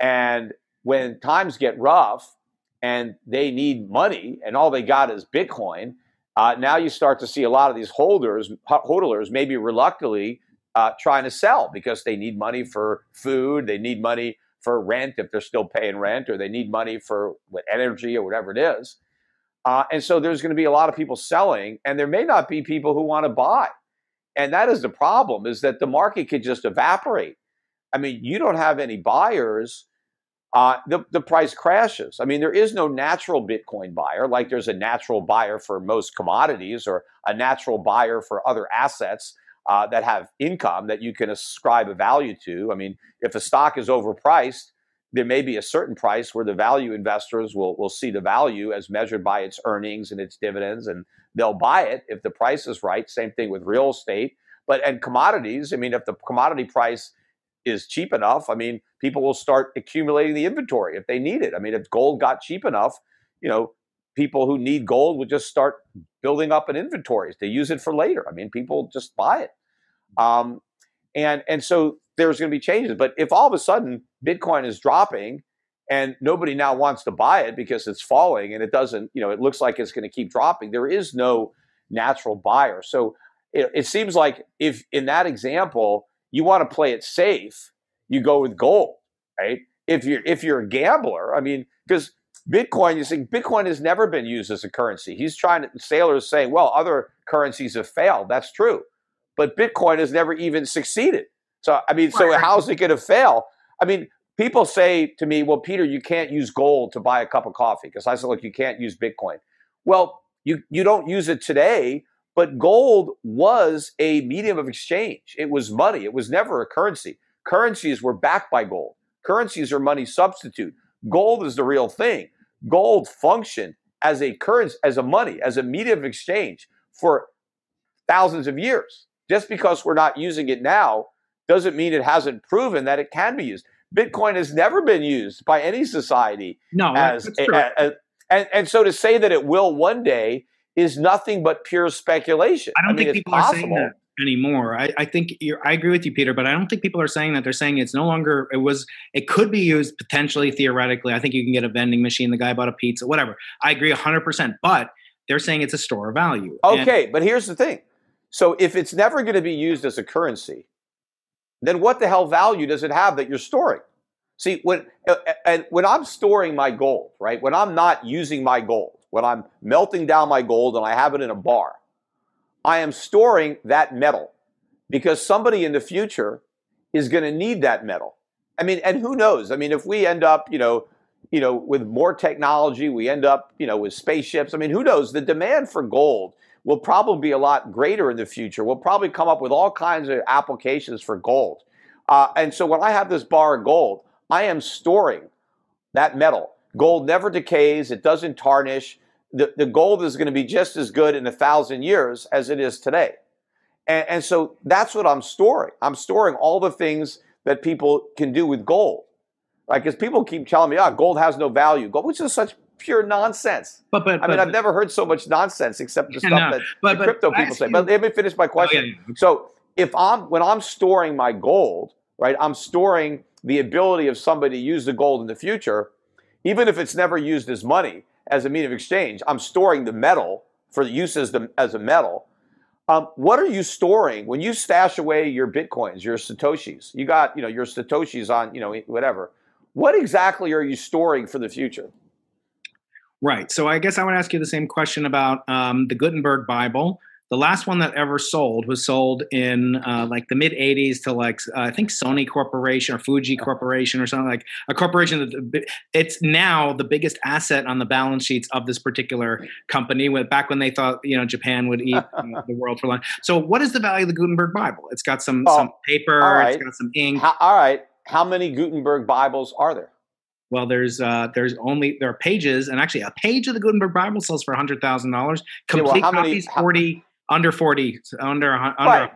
And when times get rough and they need money and all they got is Bitcoin, uh, now you start to see a lot of these holders, hodlers, maybe reluctantly uh, trying to sell because they need money for food, they need money for rent if they're still paying rent, or they need money for what, energy or whatever it is. Uh, and so there's going to be a lot of people selling, and there may not be people who want to buy. And that is the problem: is that the market could just evaporate. I mean, you don't have any buyers. Uh, the, the price crashes. I mean, there is no natural Bitcoin buyer, like there's a natural buyer for most commodities or a natural buyer for other assets uh, that have income that you can ascribe a value to. I mean, if a stock is overpriced, there may be a certain price where the value investors will, will see the value as measured by its earnings and its dividends, and they'll buy it if the price is right. Same thing with real estate. But and commodities, I mean, if the commodity price is cheap enough, I mean, people will start accumulating the inventory if they need it. I mean, if gold got cheap enough, you know, people who need gold would just start building up an inventories to use it for later. I mean, people just buy it. Um, and and so there's going to be changes. But if all of a sudden Bitcoin is dropping and nobody now wants to buy it because it's falling and it doesn't, you know, it looks like it's going to keep dropping, there is no natural buyer. So it, it seems like if in that example you want to play it safe, you go with gold, right? If you're if you're a gambler, I mean, because Bitcoin, you see, Bitcoin has never been used as a currency. He's trying to, Saylor's saying, well, other currencies have failed. That's true. But Bitcoin has never even succeeded. So, I mean, so how's it going to fail? I mean, people say to me, well, Peter, you can't use gold to buy a cup of coffee. Because I said, look, you can't use Bitcoin. Well, you, you don't use it today, but gold was a medium of exchange. It was money, it was never a currency. Currencies were backed by gold. Currencies are money substitute. Gold is the real thing. Gold functioned as a currency, as a money, as a medium of exchange for thousands of years. Just because we're not using it now doesn't mean it hasn't proven that it can be used. Bitcoin has never been used by any society no, as a, a, a, and, and so to say that it will one day is nothing but pure speculation. I don't I mean, think people are saying that anymore. I, I think I agree with you, Peter, but I don't think people are saying that. They're saying it's no longer. It was. It could be used potentially theoretically. I think you can get a vending machine. The guy bought a pizza, whatever. I agree hundred percent. But they're saying it's a store of value. Okay, and, but here's the thing: so if it's never going to be used as a currency, then what the hell value does it have that you're storing? See, when uh, and when I'm storing my gold, right? When I'm not using my gold, when I'm melting down my gold and I have it in a bar, I am storing that metal because somebody in the future is going to need that metal. I mean, and who knows? I mean, if we end up, you know, you know, with more technology, we end up, you know, with spaceships. I mean, who knows? The demand for gold will probably be a lot greater in the future. We'll probably come up with all kinds of applications for gold. Uh, and so when I have this bar of gold, I am storing that metal. Gold never decays, it doesn't tarnish. The, the gold is going to be just as good in a thousand years as it is today. And, and so that's what I'm storing. I'm storing all the things that people can do with gold. Right? Because people keep telling me, oh, gold has no value, gold, which is such pure nonsense. But, but I mean, but, I've never heard so much nonsense except the stuff no, that but, the crypto people say. You, but let me finish my question. Oh, yeah, yeah. So if I'm when I'm storing my gold, right, I'm storing the ability of somebody to use the gold in the future, even if it's never used as money as a medium of exchange. I'm storing the metal for the use as the as a metal. Um, what are you storing when you stash away your bitcoins, your satoshis? You got you know your satoshis on you know whatever. What exactly are you storing for the future? Right. So I guess I would ask you the same question about um, the Gutenberg Bible. The last one that ever sold was sold in uh, like the mid 80s to like uh, I think Sony Corporation or Fuji Corporation or something like a corporation that it's now the biggest asset on the balance sheets of this particular company. With back when they thought you know Japan would eat you know, the world for lunch. So what is the value of the Gutenberg Bible? It's got some oh, some paper. Right. It's got some ink. How, all right. How many Gutenberg Bibles are there? Well, there's uh, there's only there are pages, and actually a page of the Gutenberg Bible sells for hundred thousand dollars. Complete yeah, well, copies many, how, forty. Under 40 under under right.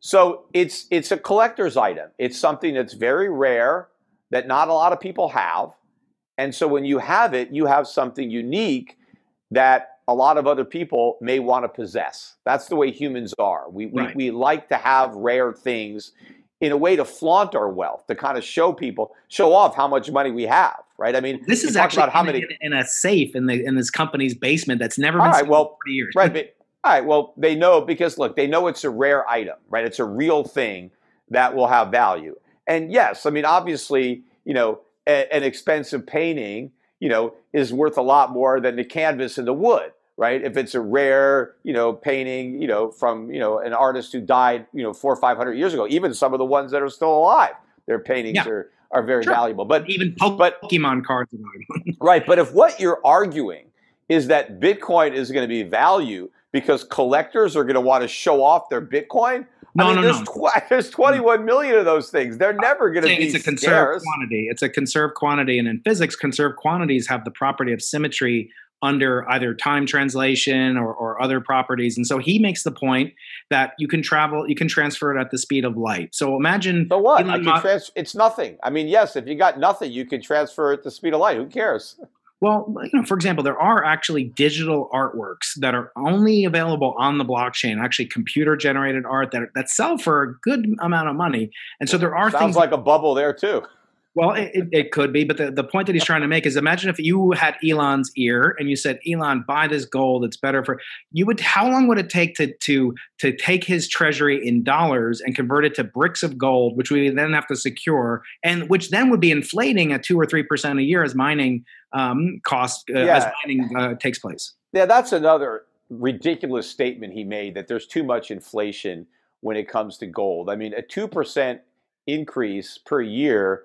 So it's it's a collector's item. It's something that's very rare that not a lot of people have. And so when you have it, you have something unique that a lot of other people may want to possess. That's the way humans are. We, right. we, we like to have rare things in a way to flaunt our wealth, to kind of show people, show off how much money we have, right? I mean, this is actually about how many in, a safe in the in this company's basement that's never been right, well, for years. Right, but all right, well, they know because look, they know it's a rare item, right? It's a real thing that will have value. And yes, I mean, obviously, you know, a, an expensive painting, you know, is worth a lot more than the canvas and the wood, right? If it's a rare, you know, painting, you know, from, you know, an artist who died, you know, four or five hundred years ago, even some of the ones that are still alive, their paintings yeah. are are very sure. valuable. But even Pokemon cards, are valuable. right? But if what you're arguing is that Bitcoin is going to be value because collectors are going to want to show off their Bitcoin. No, I mean, no, there's, no. Tw- there's 21 million of those things. They're never going to be It's a conserved scarce. quantity. It's a conserved quantity, and in physics, conserved quantities have the property of symmetry under either time translation or, or other properties. And so he makes the point that you can travel, you can transfer it at the speed of light. So imagine. So what? Trans- it's nothing. I mean, yes, if you got nothing, you can transfer it at the speed of light. Who cares? Well, you know, for example, there are actually digital artworks that are only available on the blockchain, actually computer generated art that, that sell for a good amount of money. And so there are Sounds things like a bubble there too. Well, it, it could be, but the, the point that he's trying to make is imagine if you had Elon's ear and you said, Elon, buy this gold, it's better for you would how long would it take to to to take his treasury in dollars and convert it to bricks of gold, which we then have to secure, and which then would be inflating at two or three percent a year as mining um, cost uh, yeah. as mining uh, takes place. Yeah, that's another ridiculous statement he made that there's too much inflation when it comes to gold. I mean, a two percent increase per year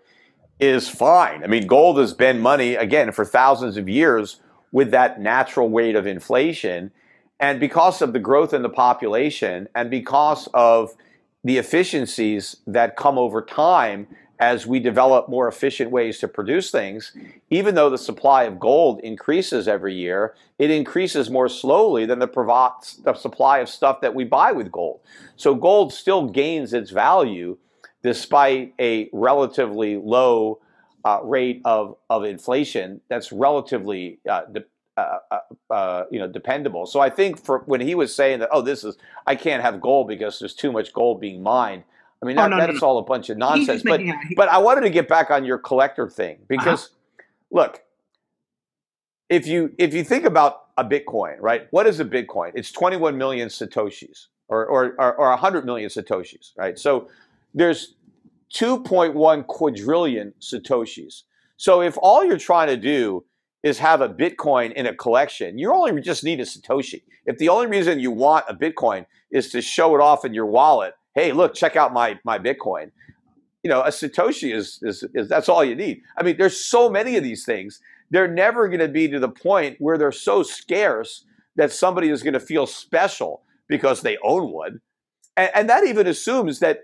is fine. I mean, gold has been money again for thousands of years with that natural weight of inflation. And because of the growth in the population and because of the efficiencies that come over time as we develop more efficient ways to produce things, even though the supply of gold increases every year, it increases more slowly than the, provo- the supply of stuff that we buy with gold. So gold still gains its value despite a relatively low uh, rate of, of inflation that's relatively uh, de- uh, uh, uh, you know dependable. So I think for when he was saying that, oh, this is I can't have gold because there's too much gold being mined. I mean, oh, that, no, that's no, all a bunch of nonsense. But but I wanted to get back on your collector thing because uh-huh. look, if you if you think about a Bitcoin, right? What is a Bitcoin? It's 21 million satoshis or or or, or 100 million satoshis, right? So there's 2.1 quadrillion satoshis. So if all you're trying to do is have a Bitcoin in a collection, you only just need a satoshi. If the only reason you want a Bitcoin is to show it off in your wallet, hey, look, check out my my Bitcoin. You know, a satoshi is is, is that's all you need. I mean, there's so many of these things. They're never going to be to the point where they're so scarce that somebody is going to feel special because they own one. And, and that even assumes that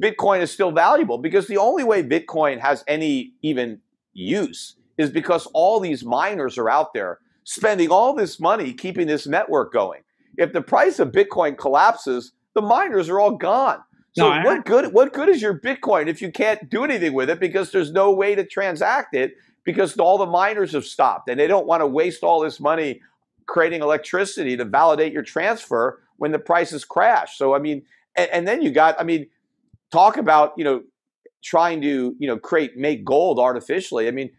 Bitcoin is still valuable because the only way Bitcoin has any even use is because all these miners are out there spending all this money keeping this network going. If the price of Bitcoin collapses, the miners are all gone. So no, what good what good is your Bitcoin if you can't do anything with it because there's no way to transact it because all the miners have stopped and they don't want to waste all this money creating electricity to validate your transfer when the prices crash. So I mean and, and then you got I mean talk about you know trying to you know create make gold artificially. I mean,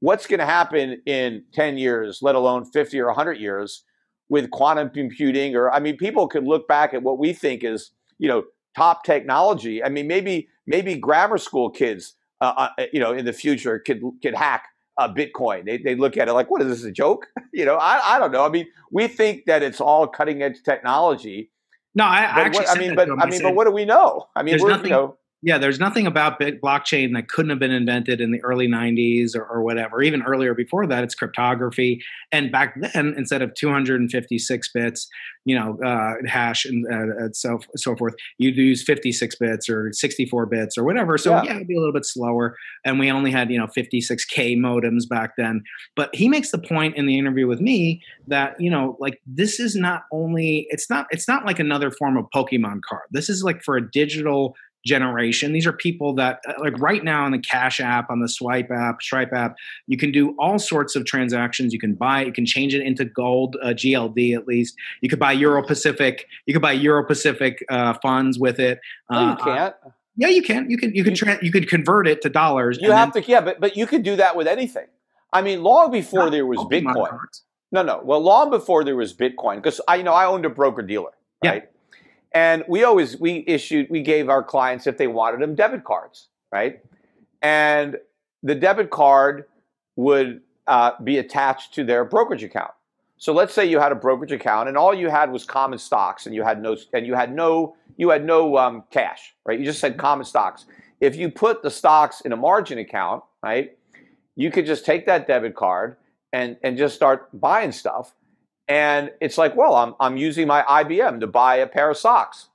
what's going to happen in ten years, let alone fifty or hundred years, with quantum computing? Or I mean, people could look back at what we think is you know top technology. I mean, maybe maybe grammar school kids, uh, uh, you know, in the future could could hack uh, Bitcoin. They, they look at it like, what is this, a joke? you know, I, I don't know. I mean, we think that it's all cutting edge technology. No, I, I actually. What, I mean, but I, mean, but what do we know? I mean, there's nothing. You know, Yeah, there's nothing about blockchain that couldn't have been invented in the early 90s or, or, whatever. Even earlier before that, it's cryptography. And back then, instead of 256 bits, you know, uh, hash and uh, so so forth, you'd use 56 bits or 64 bits or whatever. So yeah. yeah, it'd be a little bit slower. And we only had you know 56k modems back then. But he makes the point in the interview with me that you know, like this is not only it's not it's not like another form of Pokemon card. This is like for a digital generation. These are people that, uh, like right now on the Cash app, on the Swipe app, Stripe app, you can do all sorts of transactions. You can buy, you can change it into gold, uh, GLD at least. You could buy Euro Pacific. You could buy Euro Pacific uh, funds with it. Uh, no, you can't. yeah, you can. You can. You can. Tra- you could convert it to dollars. You have then- to. Yeah, but but you could do that with anything. I mean, long before there was Bitcoin. No, no. Well, long before there was Bitcoin, because I, you know, I owned a broker dealer, right? Yeah. And we always we issued we gave our clients if they wanted them debit cards, right? And the debit card would uh, be attached to their brokerage account. So let's say you had a brokerage account and all you had was common stocks and you had no and you had no you had no um, cash, right? You just said common stocks. If you put the stocks in a margin account, right, you could just take that debit card and and just start buying stuff and it's like, well, I'm, I'm using my IBM to buy a pair of socks.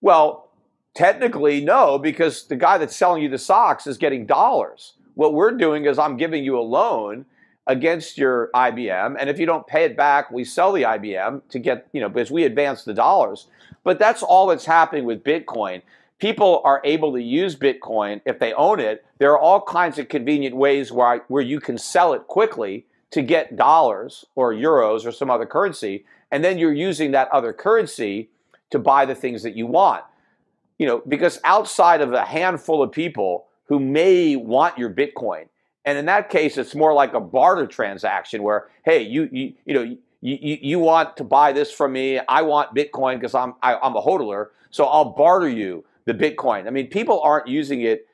Well, technically, no, because the guy that's selling you the socks is getting dollars. What we're doing is I'm giving you a loan against your IBM. And if you don't pay it back, we sell the IBM to get, you know, because we advance the dollars. But that's all that's happening with Bitcoin. People are able to use Bitcoin if they own it. There are all kinds of convenient ways where, where you can sell it quickly to get dollars or euros or some other currency, and then you're using that other currency to buy the things that you want. You know, because outside of a handful of people who may want your Bitcoin, and in that case, it's more like a barter transaction where, hey, you you you know. You, you, you want to buy this from me. I want Bitcoin because I'm I, am i am a hodler, so I'll barter you the Bitcoin. I mean, people aren't using it,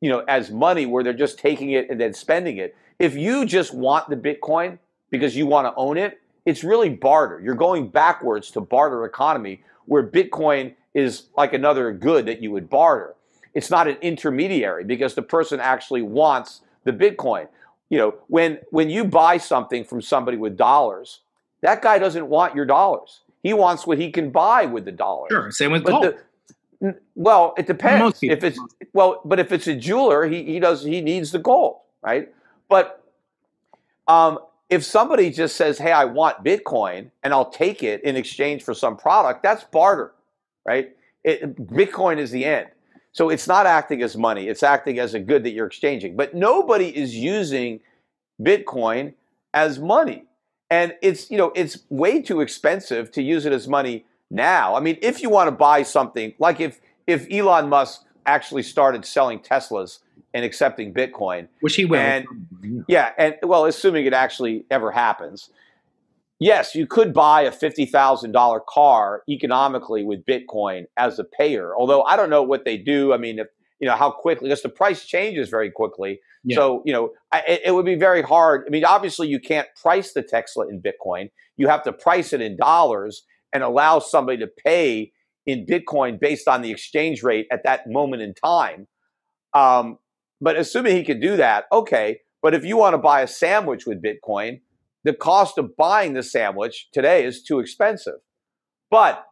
you know, as money where they're just taking it and then spending it. If you just want the Bitcoin because you want to own it, it's really barter. You're going backwards to barter economy where Bitcoin is like another good that you would barter. It's not an intermediary because the person actually wants the Bitcoin. You know, when when you buy something from somebody with dollars, that guy doesn't want your dollars. He wants what he can buy with the dollars. Sure, same with gold. The, well, it depends. If it's well, but if it's a jeweler, he, he does he needs the gold, right? But um, if somebody just says, "Hey, I want Bitcoin," and I'll take it in exchange for some product, that's barter, right? It, Bitcoin is the end. So it's not acting as money; it's acting as a good that you're exchanging. But nobody is using Bitcoin as money, and it's you know it's way too expensive to use it as money now. I mean, if you want to buy something, like if if Elon Musk actually started selling Teslas and accepting Bitcoin. Which he will. And, yeah, and well, assuming it actually ever happens. Yes, you could buy a $50,000 car economically with Bitcoin as a payer. Although I don't know what they do. I mean, if, you know, how quickly, because the price changes very quickly. Yeah. So, you know, I, it would be very hard. I mean, obviously, you can't price the Tesla in Bitcoin. You have to price it in dollars and allow somebody to pay in Bitcoin based on the exchange rate at that moment in time. Um, but assuming he could do that, okay. But if you want to buy a sandwich with Bitcoin, the cost of buying the sandwich today is too expensive. But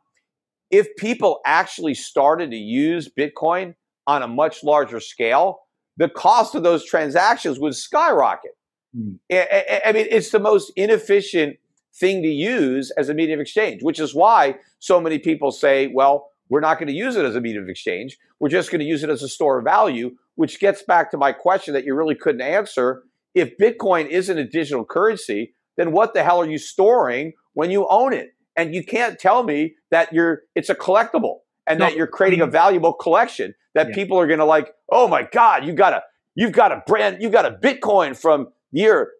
if people actually started to use Bitcoin on a much larger scale, the cost of those transactions would skyrocket. Mm. I, I mean, it's the most inefficient thing to use as a medium of exchange, which is why so many people say, well, we're not going to use it as a medium of exchange. We're just going to use it as a store of value, which gets back to my question that you really couldn't answer. If Bitcoin isn't a digital currency, then what the hell are you storing when you own it? And you can't tell me that you're it's a collectible and no, that you're creating a valuable collection that yeah. people are going to like, "Oh my god, you got a you've got a brand, you've got a Bitcoin from year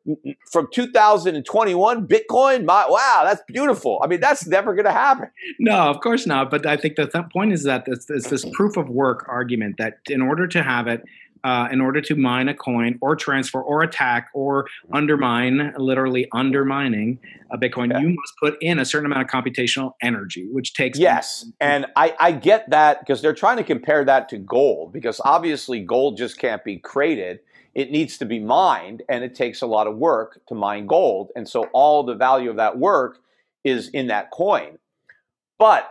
from 2021 bitcoin my wow that's beautiful i mean that's never going to happen no of course not but i think the th- point is that it's, it's this proof of work argument that in order to have it uh, in order to mine a coin or transfer or attack or undermine, literally undermining a Bitcoin, okay. you must put in a certain amount of computational energy, which takes. Yes. And I, I get that because they're trying to compare that to gold because obviously gold just can't be created. It needs to be mined and it takes a lot of work to mine gold. And so all the value of that work is in that coin. But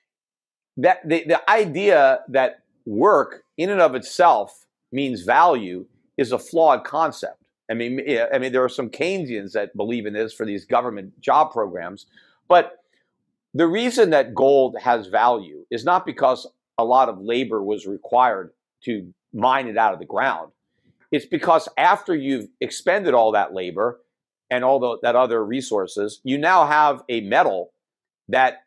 that the, the idea that work in and of itself means value is a flawed concept. I mean, I mean, there are some Keynesians that believe in this for these government job programs, but the reason that gold has value is not because a lot of labor was required to mine it out of the ground. It's because after you've expended all that labor and all the, that other resources, you now have a metal that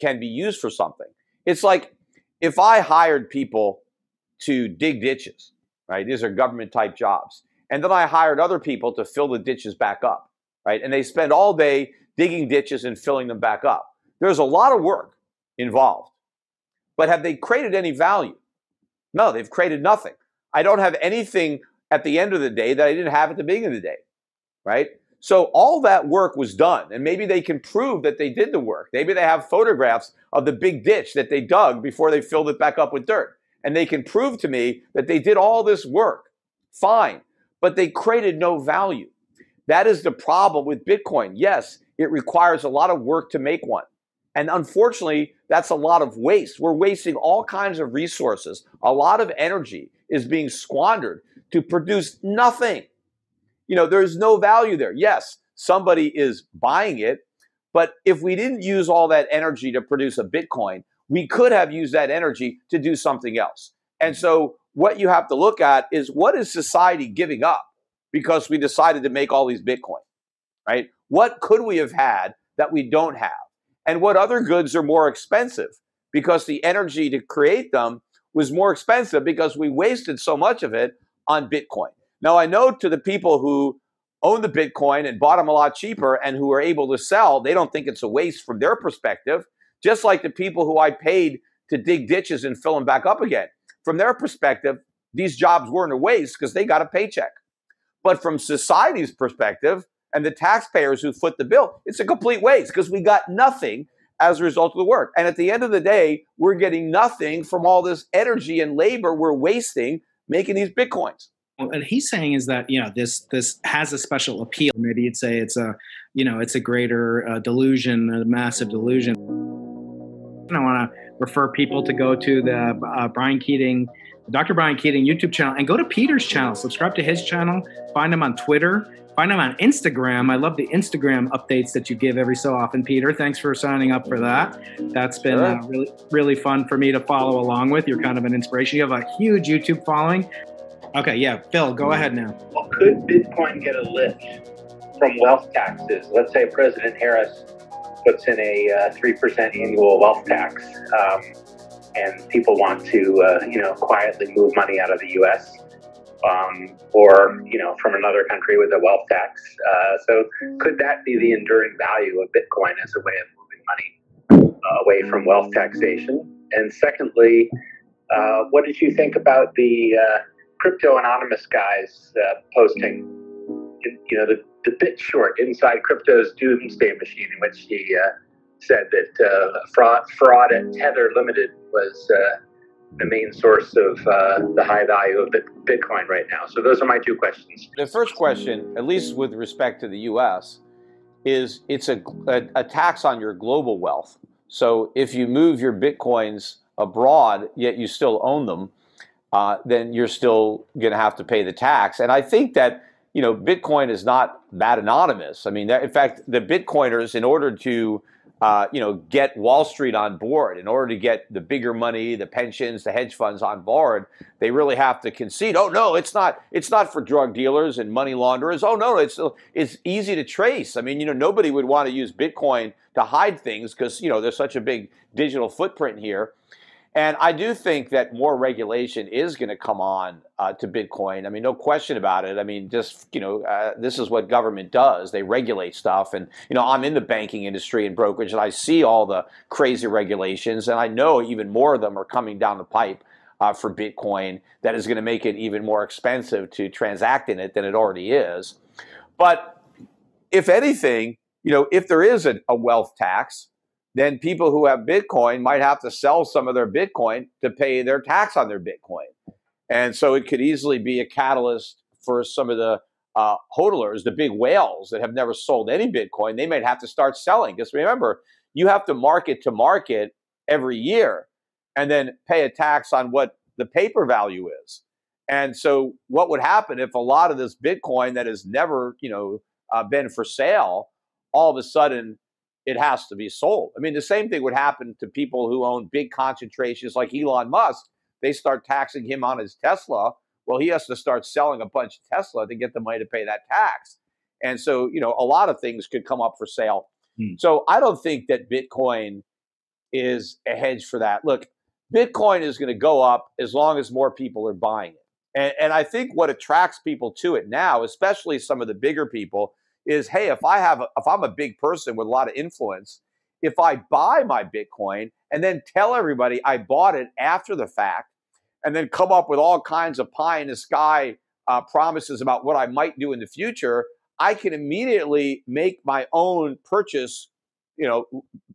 can be used for something. It's like if I hired people to dig ditches, right? These are government type jobs. And then I hired other people to fill the ditches back up, right? And they spend all day digging ditches and filling them back up. There's a lot of work involved. But have they created any value? No, they've created nothing. I don't have anything at the end of the day that I didn't have at the beginning of the day, right? So all that work was done, and maybe they can prove that they did the work. Maybe they have photographs of the big ditch that they dug before they filled it back up with dirt and they can prove to me that they did all this work, fine, but they created no value. That is the problem with Bitcoin. Yes, it requires a lot of work to make one. And unfortunately, that's a lot of waste. We're wasting all kinds of resources. A lot of energy is being squandered to produce nothing. You know, there's no value there. Yes, somebody is buying it, but if we didn't use all that energy to produce a Bitcoin, we could have used that energy to do something else. And so what you have to look at is what is society giving up because we decided to make all these Bitcoin, right? What could we have had that we don't have? And what other goods are more expensive because the energy to create them was more expensive because we wasted so much of it on Bitcoin. Now, I know to the people who own the Bitcoin and bought them a lot cheaper and who are able to sell, they don't think it's a waste from their perspective just like the people who I paid to dig ditches and fill them back up again. From their perspective, these jobs weren't a waste because they got a paycheck. But from society's perspective and the taxpayers who foot the bill, it's a complete waste because we got nothing as a result of the work. And at the end of the day, we're getting nothing from all this energy and labor we're wasting making these bitcoins. What he's saying is that you know this this has a special appeal. Maybe you'd say it's a you know it's a greater uh, delusion, a massive delusion. I want to refer people to go to the uh, Brian Keating, Dr. Brian Keating YouTube channel, and go to Peter's channel. Subscribe to his channel. Find him on Twitter. Find him on Instagram. I love the Instagram updates that you give every so often, Peter. Thanks for signing up for that. That's been uh, really, really fun for me to follow along with. You're kind of an inspiration. You have a huge YouTube following. Okay, yeah, Phil, go ahead now. Well, could Bitcoin get a lift from wealth taxes? Let's say President Harris puts in a uh, three percent annual wealth tax, um, and people want to uh, you know quietly move money out of the U.S. Um, or you know from another country with a wealth tax. Uh, so could that be the enduring value of Bitcoin as a way of moving money uh, away from wealth taxation? And secondly, uh, what did you think about the uh, crypto anonymous guys posting? You know the the bit short inside crypto's doomsday machine, in which he uh, said that uh, fraud, fraud at Tether Limited was uh, the main source of uh, the high value of Bitcoin right now. So those are my two questions. The first question, at least with respect to the U.S., is it's a, a, a tax on your global wealth. So if you move your bitcoins abroad, yet you still own them, uh, then you're still going to have to pay the tax. And I think that you know, Bitcoin is not that anonymous. I mean, in fact, the Bitcoiners, in order to, uh, you know, get Wall Street on board, in order to get the bigger money, the pensions, the hedge funds on board, they really have to concede. Oh no, it's not. It's not for drug dealers and money launderers. Oh no, it's it's easy to trace. I mean, you know, nobody would want to use Bitcoin to hide things because you know there's such a big digital footprint here. And I do think that more regulation is going to come on uh, to Bitcoin. I mean, no question about it. I mean, just, you know, uh, this is what government does. They regulate stuff. And, you know, I'm in the banking industry and brokerage, and I see all the crazy regulations, and I know even more of them are coming down the pipe. uh, for Bitcoin that is going to make it even more expensive to transact in it than it already is. But if anything, you know, if there is a, a wealth tax, then people who have Bitcoin might have to sell some of their Bitcoin to pay their tax on their Bitcoin. And so it could easily be a catalyst for some of the uh, hodlers, the big whales that have never sold any Bitcoin. They might have to start selling because remember, you have to market to market every year and then pay a tax on what the paper value is. And so, what would happen if a lot of this Bitcoin that has never, you know, uh, been for sale, all of a sudden it has to be sold? I mean, the same thing would happen to people who own big concentrations like Elon Musk. They start taxing him on his Tesla. Well, he has to start selling a bunch of Tesla to get the money to pay that tax. And so, you know, a lot of things could come up for sale. Hmm. So I don't think that Bitcoin is a hedge for that. Look, Bitcoin is going to go up as long as more people are buying it. And, and I think what attracts people to it now, especially some of the bigger people, is hey, if I have, a, if I'm a big person with a lot of influence, if I buy my Bitcoin and then tell everybody I bought it after the fact, and then come up with all kinds of pie in the sky uh, promises about what I might do in the future, I can immediately make my own purchase, you know,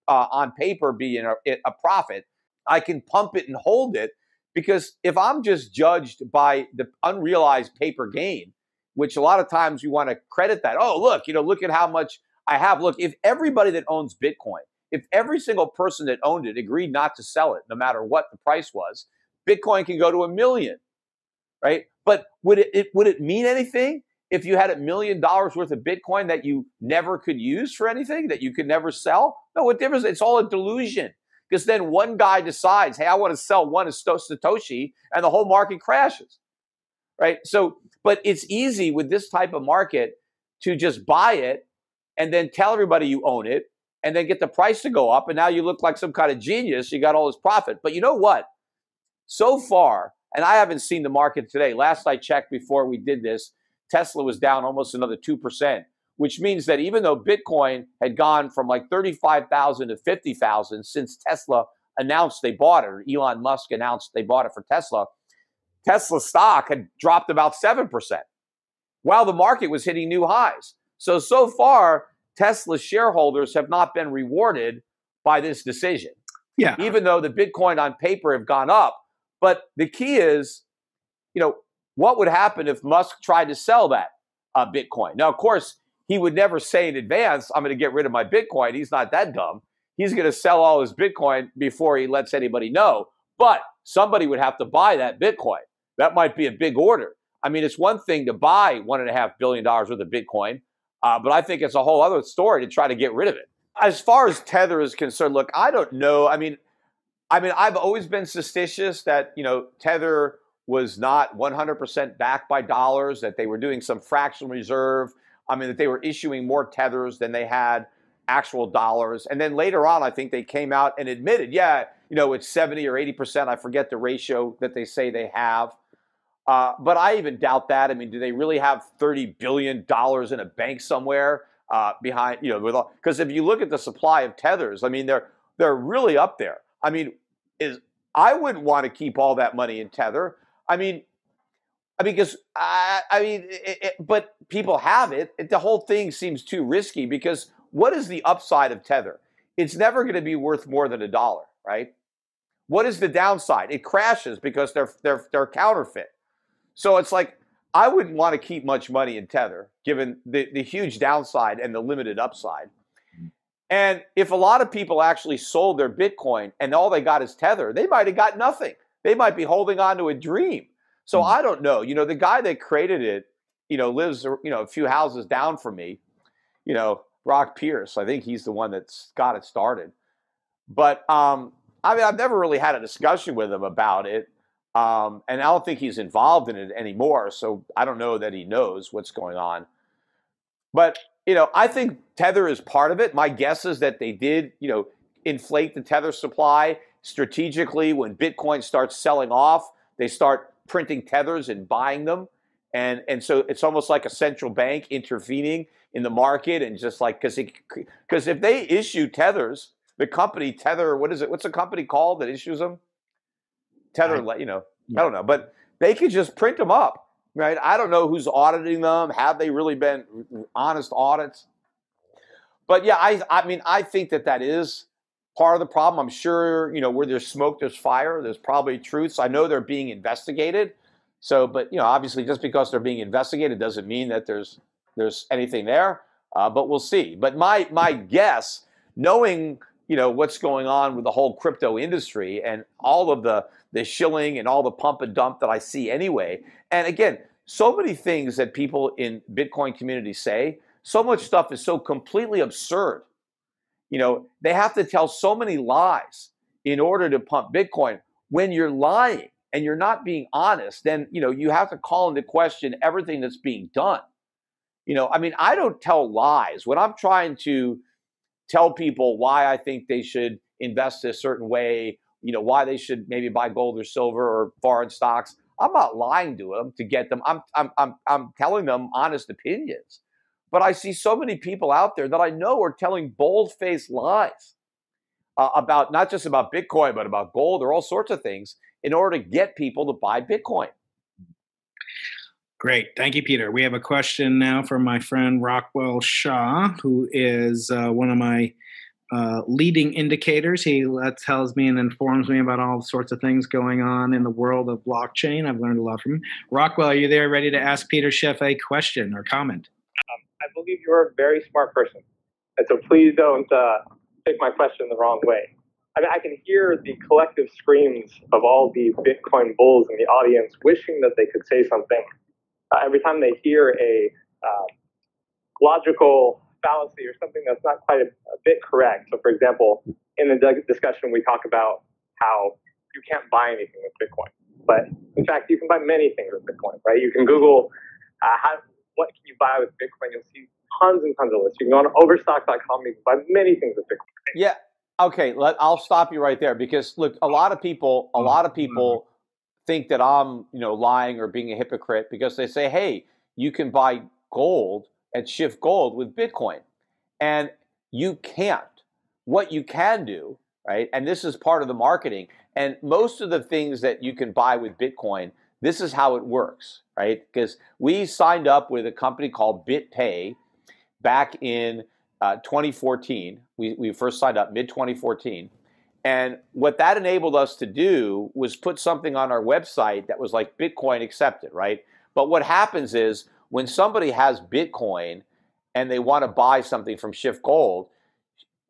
uh, on paper be a, a profit. I can pump it and hold it because if I'm just judged by the unrealized paper gain, which a lot of times you want to credit that, oh, look, you know, look at how much I have. Look, if everybody that owns Bitcoin, if every single person that owned it agreed not to sell it, no matter what the price was, Bitcoin can go to a million, right? But would it, it would it mean anything if you had a million dollars worth of Bitcoin that you never could use for anything, that you could never sell? No, what difference? It's all a delusion because then one guy decides, hey, I want to sell one Satoshi, and the whole market crashes. Right? So, but it's easy with this type of market to just buy it and then tell everybody you own it and then get the price to go up. And now you look like some kind of genius. You got all this profit. But you know what? So far, and I haven't seen the market today. Last I checked before we did this, Tesla was down almost another 2% which means that even though Bitcoin had gone from like 35,000 to 50,000 since Tesla announced they bought it, or Elon Musk announced they bought it for Tesla, Tesla stock had dropped about 7%, while the market was hitting new highs. So, so far, Tesla shareholders have not been rewarded by this decision. Yeah. Even though the Bitcoin on paper have gone up. But the key is, you know, what would happen if Musk tried to sell that uh, Bitcoin? Now, of course, he would never say in advance, I'm going to get rid of my Bitcoin. He's not that dumb. He's going to sell all his Bitcoin before he lets anybody know. But somebody would have to buy that Bitcoin. That might be a big order. I mean, it's one thing to buy one and a half billion dollars worth of Bitcoin, uh, but I think it's a whole other story to try to get rid of it. As far as Tether is concerned, look, I don't know. I mean, I mean, I've always been suspicious that you know Tether was not 100% backed by dollars, that they were doing some fractional reserve I mean, that they were issuing more tethers than they had actual dollars. And then later on, I think they came out and admitted, yeah, you know, it's 70 or 80%. I forget the ratio that they say they have. Uh, but I even doubt that. I mean, do they really have $30 billion in a bank somewhere uh, behind, you know, because if you look at the supply of tethers, I mean, they're, they're really up there. I mean, is I wouldn't want to keep all that money in tether. I mean, I because I, I mean, it, it, but people have it. it. The whole thing seems too risky because what is the upside of Tether? It's never going to be worth more than a dollar, right? What is the downside? It crashes because they're they're they're counterfeit. So it's like I wouldn't want to keep much money in Tether, given the, the huge downside and the limited upside. And if a lot of people actually sold their Bitcoin and all they got is Tether, they might have got nothing. They might be holding on to a dream. So mm-hmm. I don't know. You know, the guy that created it, you know, lives you know a few houses down from me. You know, Brock Pierce. I think he's the one that's got it started. But um, I mean, I've never really had a discussion with him about it. Um, and I don't think he's involved in it anymore. So I don't know that he knows what's going on. But you know, I think Tether is part of it. My guess is that they did, you know, inflate the Tether supply strategically when Bitcoin starts selling off. They start printing tethers and buying them. And, and so it's almost like a central bank intervening in the market and just like because because if they issue tethers, the company Tether, what is it? What's the company called that issues them? Tether, you know, I don't know, but they could just print them up, right? I don't know who's auditing them. Have they really been honest audits? But yeah, I I mean I think that that is part of the problem. I'm sure you know where there's smoke, there's fire. There's probably truths. I know they're being investigated. So, but you know, obviously, just because they're being investigated doesn't mean that there's there's anything there. Uh, but we'll see. But my my guess, knowing you know what's going on with the whole crypto industry and all of the the shilling and all the pump and dump that I see anyway, and again, so many things that people in Bitcoin community say, so much stuff is so completely absurd. You know, they have to tell so many lies in order to pump Bitcoin. When you're lying and you're not being honest, then you know you have to call into question everything that's being done. You know, I mean, I don't tell lies when I'm trying to tell people why I think they should invest a certain way. You know, why they should maybe buy gold or silver or foreign stocks. I'm not lying to them to get them. I'm I'm I'm I'm telling them honest opinions. But I see so many people out there that I know are telling bold-faced lies uh, about not just about Bitcoin, but about gold or all sorts of things in order to get people to buy Bitcoin. Great. Thank you, Peter. We have a question now from my friend Rockwell Shaw, who is uh, one of my uh, leading indicators. He tells me and informs me about all sorts of things going on in the world of blockchain. I've learned a lot from him. Rockwell, are you there ready to ask Peter Schiff a question or comment? Um, I believe you're a very smart person. And so please don't uh, take my question the wrong way. I mean, I can hear the collective screams of all the Bitcoin bulls in the audience wishing that they could say something uh, every time they hear a uh, logical fallacy or something that's not quite a, a, bit correct. So, for example, in the discussion, we talk about how you can't buy anything with Bitcoin, but in fact, you can buy many things with Bitcoin, right? You can Google uh, how, what can you buy with Bitcoin. You'll see tons and tons of lists. You can go on Overstock.com. You can buy many things with Bitcoin. Yeah. Okay. Let, I'll stop you right there because look, a lot of people, a lot of people think that I'm, you know, lying or being a hypocrite because they say, "Hey, you can buy gold at Schiff Gold with Bitcoin." And you can't. What you can do, right? And this is part of the marketing. And most of the things that you can buy with Bitcoin, this is how it works, right? Because we signed up with a company called BitPay back in uh, 2014. We, we first signed up mid 2014. And what that enabled us to do was put something on our website that was like Bitcoin accepted, right? But what happens is when somebody has Bitcoin and they want to buy something from Schiff Gold,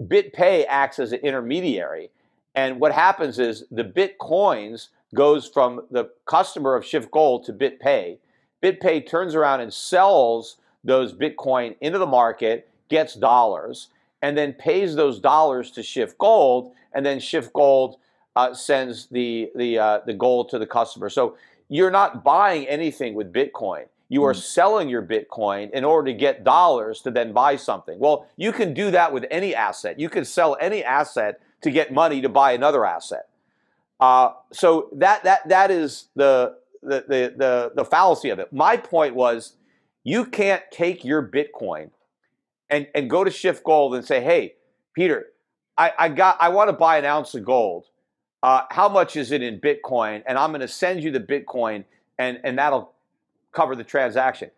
BitPay acts as an intermediary. And what happens is the Bitcoins goes from the customer of Shift Gold to BitPay. BitPay turns around and sells those Bitcoin into the market, gets dollars, and then pays those dollars to Schiff Gold and then Schiff Gold uh, sends the the uh, the gold to the customer. So you're not buying anything with Bitcoin. You are mm. selling your Bitcoin in order to get dollars to then buy something. Well, you can do that with any asset. You can sell any asset to get money to buy another asset. Uh, so that that that is the, the the the the fallacy of it. My point was, you can't take your Bitcoin and and go to Schiff Gold and say, "Hey, Peter, I, I got I want to buy an ounce of gold. Uh, how much is it in Bitcoin? And I'm going to send you the Bitcoin, and and that'll cover the transaction.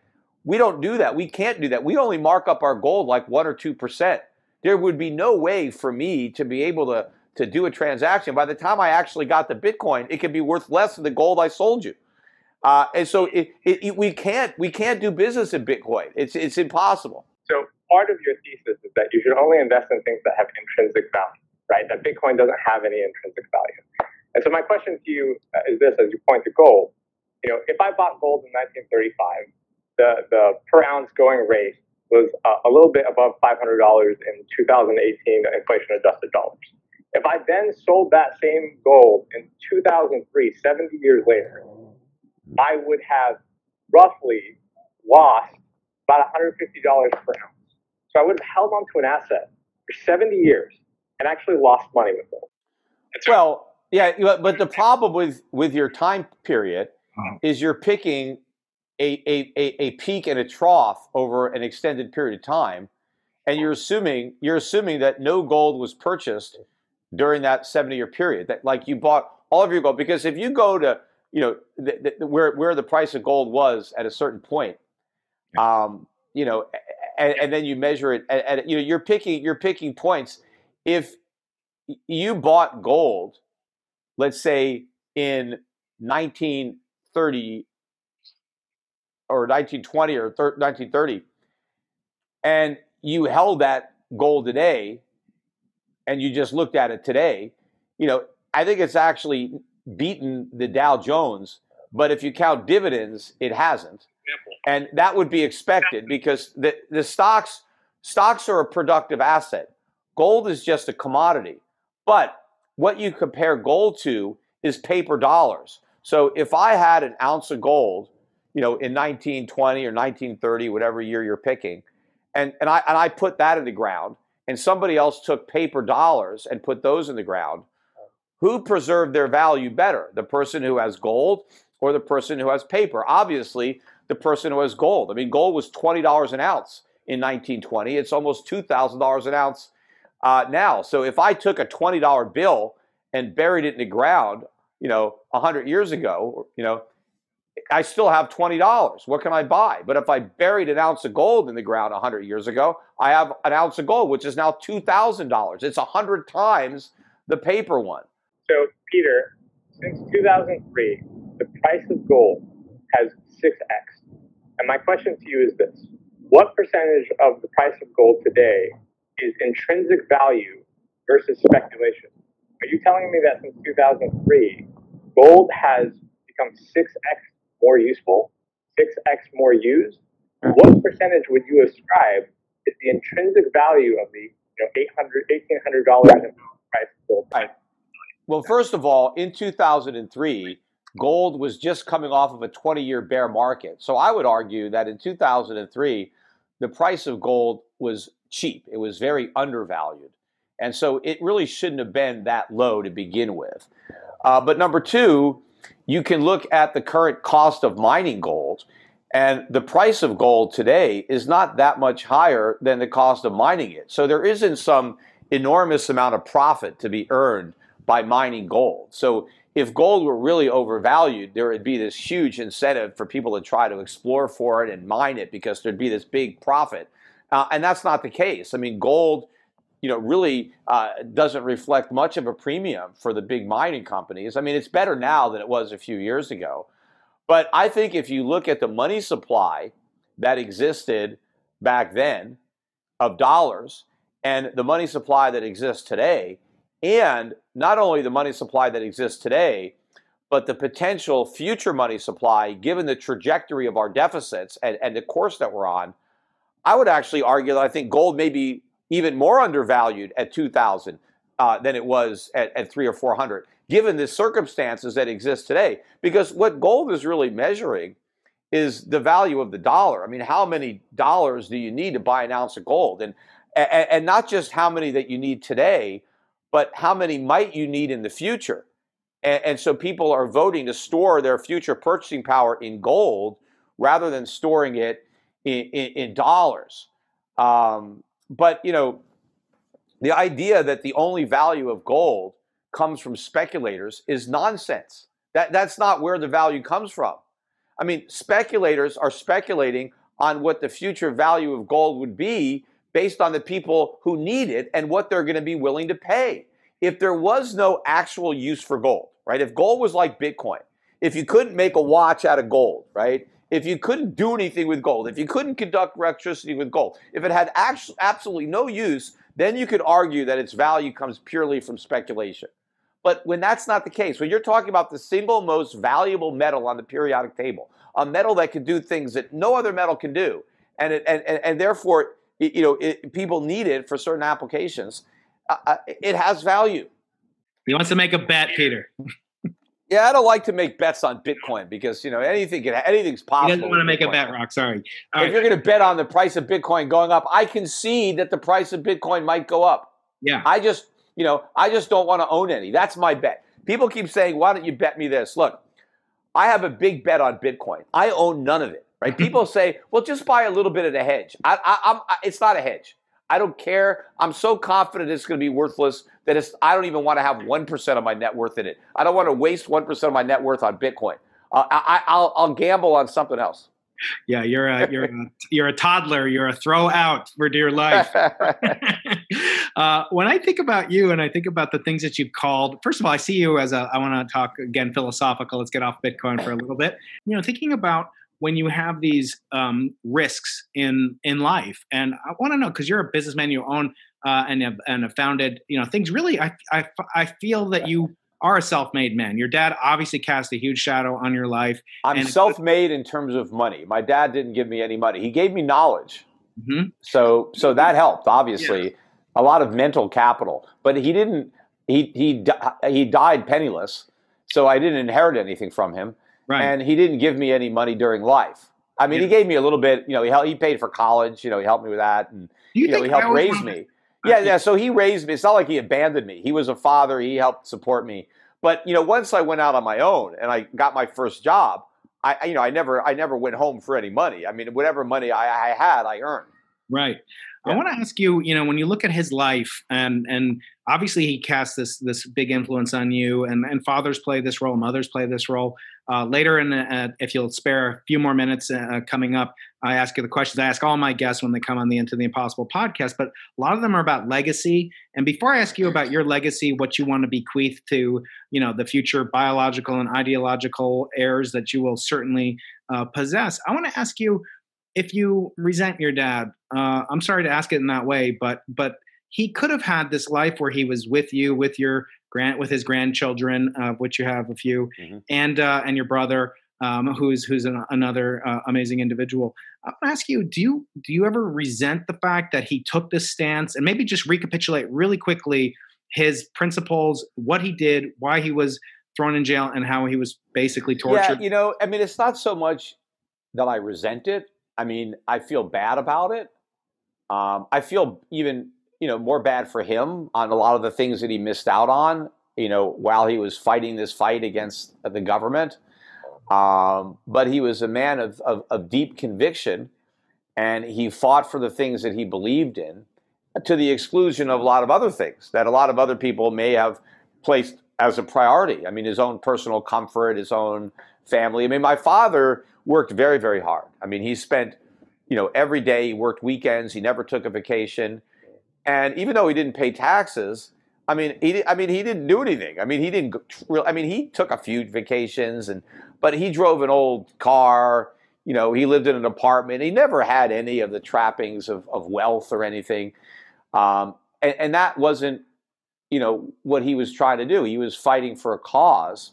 We don't do that. We can't do that. We only mark up our gold like one or two percent. There would be no way for me to be able to to do a transaction. By the time I actually got the Bitcoin, it could be worth less than the gold I sold you. Uh, and so it, it, it, we can't we can't do business in Bitcoin. It's it's impossible. So part of your thesis is that you should only invest in things that have intrinsic value, right? That Bitcoin doesn't have any intrinsic value. And so my question to you uh, is this: as you point to gold, you know, if I bought gold in 1935, the the per ounce going rate was uh, a little bit above $500 in 2018 inflation adjusted dollars. If I then sold that same gold in 2003, 70 years later, I would have roughly lost about $150 per ounce. So I would have held on to an asset for 70 years and actually lost money with it. Well, yeah, but the problem with, with your time period uh-huh. is you're picking a, a, a, a peak and a trough over an extended period of time, and you're assuming you're assuming that no gold was purchased during that 70 year period. That like you bought all of your gold because if you go to you know, the, the, where where the price of gold was at a certain point. Um, you know, and, and, then you measure it, and, and you know, you're picking you're picking points. If you bought gold, let's say in 1930 or 1920 or 1930, and you held that gold today, and you just looked at it today, you know, I think it's actually beaten the Dow Jones. But if you count dividends, it hasn't, and that would be expected because the the stocks stocks are a productive asset. Gold is just a commodity, but what you compare gold to is paper dollars. So if I had an ounce of gold, you know, in 1920 or 1930, whatever year you're picking, and, and I and I put that in the ground, and somebody else took paper dollars and put those in the ground, who preserved their value better? The person who has gold or the person who has paper? Obviously, the person who has gold. I mean, gold was $20 an ounce in 1920. It's almost $2,000 an ounce uh, now. So if I took a $20 bill and buried it in the ground, you know, 100 years ago, you know, I still have $20. What can I buy? But if I buried an ounce of gold in the ground 100 years ago, I have an ounce of gold, which is now $2,000. It's 100 times the paper one. So, Peter, since 2003, the price of gold has 6x. And my question to you is this What percentage of the price of gold today is intrinsic value versus speculation? Are you telling me that since 2003, gold has become 6x more useful, 6x more used? What percentage would you ascribe is the intrinsic value of the you know, 800 $1,800 in price of gold? Well, first of all, in 2003, gold was just coming off of a 20 year bear market. So I would argue that in 2003, the price of gold was cheap, it was very undervalued. And so it really shouldn't have been that low to begin with. Uh, but number two, you can look at the current cost of mining gold, and the price of gold today is not that much higher than the cost of mining it. So there isn't some enormous amount of profit to be earned by mining gold. So if gold were really overvalued, there would be this huge incentive for people to try to explore for it and mine it because there'd be this big profit. Uh, and that's not the case. I mean, gold, you know, really uh, doesn't reflect much of a premium for the big mining companies. I mean, it's better now than it was a few years ago. But I think if you look at the money supply that existed back then of dollars and the money supply that exists today, and not only the money supply that exists today, but the potential future money supply, given the trajectory of our deficits and, and the course that we're on, I would actually argue that I think gold may be even more undervalued at 2,000 uh, than it was at, at three or 400, given the circumstances that exist today. Because what gold is really measuring is the value of the dollar. I mean, how many dollars do you need to buy an ounce of gold? And, and, and not just how many that you need today, but how many might you need in the future? And, and, so people are voting to store their future purchasing power in gold rather than storing it in, in, in dollars. Um, but, you know, the idea that the only value of gold comes from speculators is nonsense. That, that's not where the value comes from. I mean, speculators are speculating on what the future value of gold would be based on the people who need it and what they're going to be willing to pay. If there was no actual use for gold, right? If gold was like Bitcoin, if you couldn't make a watch out of gold, right? If you couldn't do anything with gold, if you couldn't conduct electricity with gold, if it had actually absolutely no use, then you could argue that its value comes purely from speculation. But when that's not the case, when you're talking about the single most valuable metal on the periodic table, a metal that can do things that no other metal can do, and, it, and, and, and therefore you know, it, people need it for certain applications. Uh, it has value. He wants to make a bet, Peter. Yeah, I don't like to make bets on Bitcoin because you know anything can anything's possible. He doesn't want to make a bet, Rock. Sorry. All if right. you're going to bet on the price of Bitcoin going up, I can see that the price of Bitcoin might go up. Yeah. I just, you know, I just don't want to own any. That's my bet. People keep saying, "Why don't you bet me this?" Look, I have a big bet on Bitcoin. I own none of it right? People say, well, just buy a little bit of the hedge. I, I, I, it's not a hedge. I don't care. I'm so confident it's going to be worthless that it's, I don't even want to have 1% of my net worth in it. I don't want to waste 1% of my net worth on Bitcoin. Uh, I, I'll, I'll gamble on something else. Yeah, you're a you're a, you're a toddler. You're a throw out for dear life. uh, when I think about you and I think about the things that you've called, first of all, I see you as a. I want to talk again philosophical. Let's get off Bitcoin for a little bit. You know, thinking about when you have these um, risks in in life, and I want to know because you're a businessman, you own uh, and have, and have founded, you know, things. Really, I I I feel that you are a self-made man. Your dad obviously cast a huge shadow on your life. I'm self-made in terms of money. My dad didn't give me any money. He gave me knowledge. Mm-hmm. So so that helped obviously. Yeah. A lot of mental capital, but he didn't he he he died penniless. So I didn't inherit anything from him. Right. And he didn't give me any money during life. I mean, yeah. he gave me a little bit, you know, he helped, he paid for college, you know, he helped me with that and you, you know, he helped raise me. Yeah, yeah. So he raised me. It's not like he abandoned me. He was a father. He helped support me. But you know, once I went out on my own and I got my first job, I you know I never I never went home for any money. I mean, whatever money I, I had, I earned. Right. Yeah. I want to ask you. You know, when you look at his life, and and obviously he cast this this big influence on you, and and fathers play this role, mothers play this role. Uh, later, in uh, if you'll spare a few more minutes uh, coming up, I ask you the questions I ask all my guests when they come on the Into the Impossible podcast. But a lot of them are about legacy. And before I ask you about your legacy, what you want to bequeath to, you know, the future biological and ideological heirs that you will certainly uh, possess, I want to ask you if you resent your dad. Uh, I'm sorry to ask it in that way, but but he could have had this life where he was with you, with your Grant with his grandchildren, uh, which you have a few, mm-hmm. and uh, and your brother, um, who's who's an, another uh, amazing individual. I want to ask you: Do you do you ever resent the fact that he took this stance, and maybe just recapitulate really quickly his principles, what he did, why he was thrown in jail, and how he was basically tortured? Yeah, you know, I mean, it's not so much that I resent it. I mean, I feel bad about it. Um, I feel even you know, more bad for him on a lot of the things that he missed out on, you know, while he was fighting this fight against the government. Um, but he was a man of, of, of, deep conviction, and he fought for the things that he believed in, to the exclusion of a lot of other things that a lot of other people may have placed as a priority. I mean, his own personal comfort, his own family. I mean, my father worked very, very hard. I mean, he spent, you know, every day. He worked weekends. He never took a vacation. And even though he didn't pay taxes, I mean, he I mean he didn't do anything. I mean, he didn't. I mean, he took a few vacations, and but he drove an old car. You know, he lived in an apartment. He never had any of the trappings of, of wealth or anything, um, and, and that wasn't, you know, what he was trying to do. He was fighting for a cause,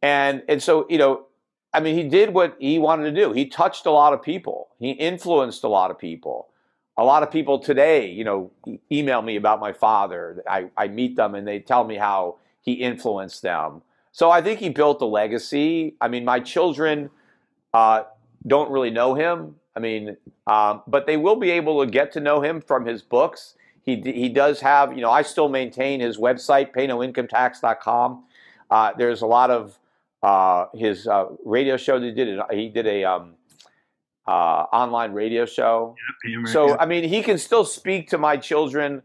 and and so you know, I mean, he did what he wanted to do. He touched a lot of people. He influenced a lot of people a lot of people today, you know, email me about my father. I, I meet them and they tell me how he influenced them. So I think he built a legacy. I mean, my children uh, don't really know him. I mean, um, but they will be able to get to know him from his books. He, he does have, you know, I still maintain his website, paynoincometax.com. Uh, there's a lot of uh, his uh, radio show that he did. He did a um, uh, online radio show. Yeah, so, I mean, he can still speak to my children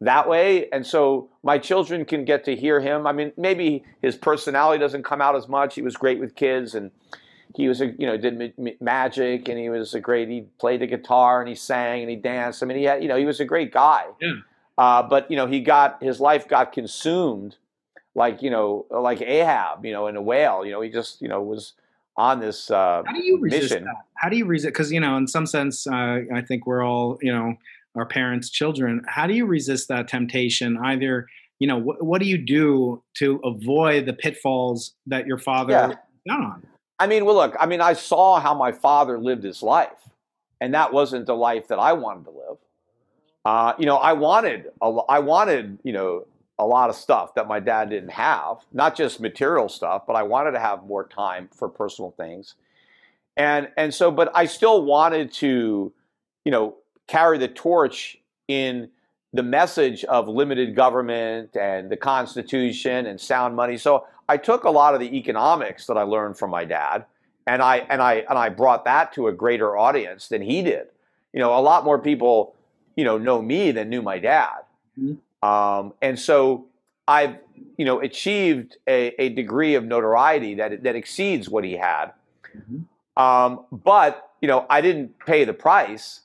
that way. And so my children can get to hear him. I mean, maybe his personality doesn't come out as much. He was great with kids and he was a, you know, did magic and he was a great, he played the guitar and he sang and he danced. I mean, he had, you know, he was a great guy. Yeah. Uh, but, you know, he got, his life got consumed like, you know, like Ahab, you know, in a whale, you know, he just, you know, was, on this uh, How do you resist mission. That? How do you resist? Because you know, in some sense, uh, I think we're all you know our parents' children. How do you resist that temptation? Either you know, wh- what do you do to avoid the pitfalls that your father yeah. down on? I mean, well, look. I mean, I saw how my father lived his life, and that wasn't the life that I wanted to live. Uh, you know, I wanted, a, I wanted, you know, a lot of stuff that my dad didn't have, not just material stuff, but I wanted to have more time for personal things. And and so but I still wanted to, you know, carry the torch in the message of limited government and the constitution and sound money. So I took a lot of the economics that I learned from my dad and I and I and I brought that to a greater audience than he did. You know, a lot more people you know know me than knew my dad. Mm-hmm. Um, and so I've you know achieved a, a, degree of notoriety that that exceeds what he had. Mm-hmm. Um, but you know I didn't pay the price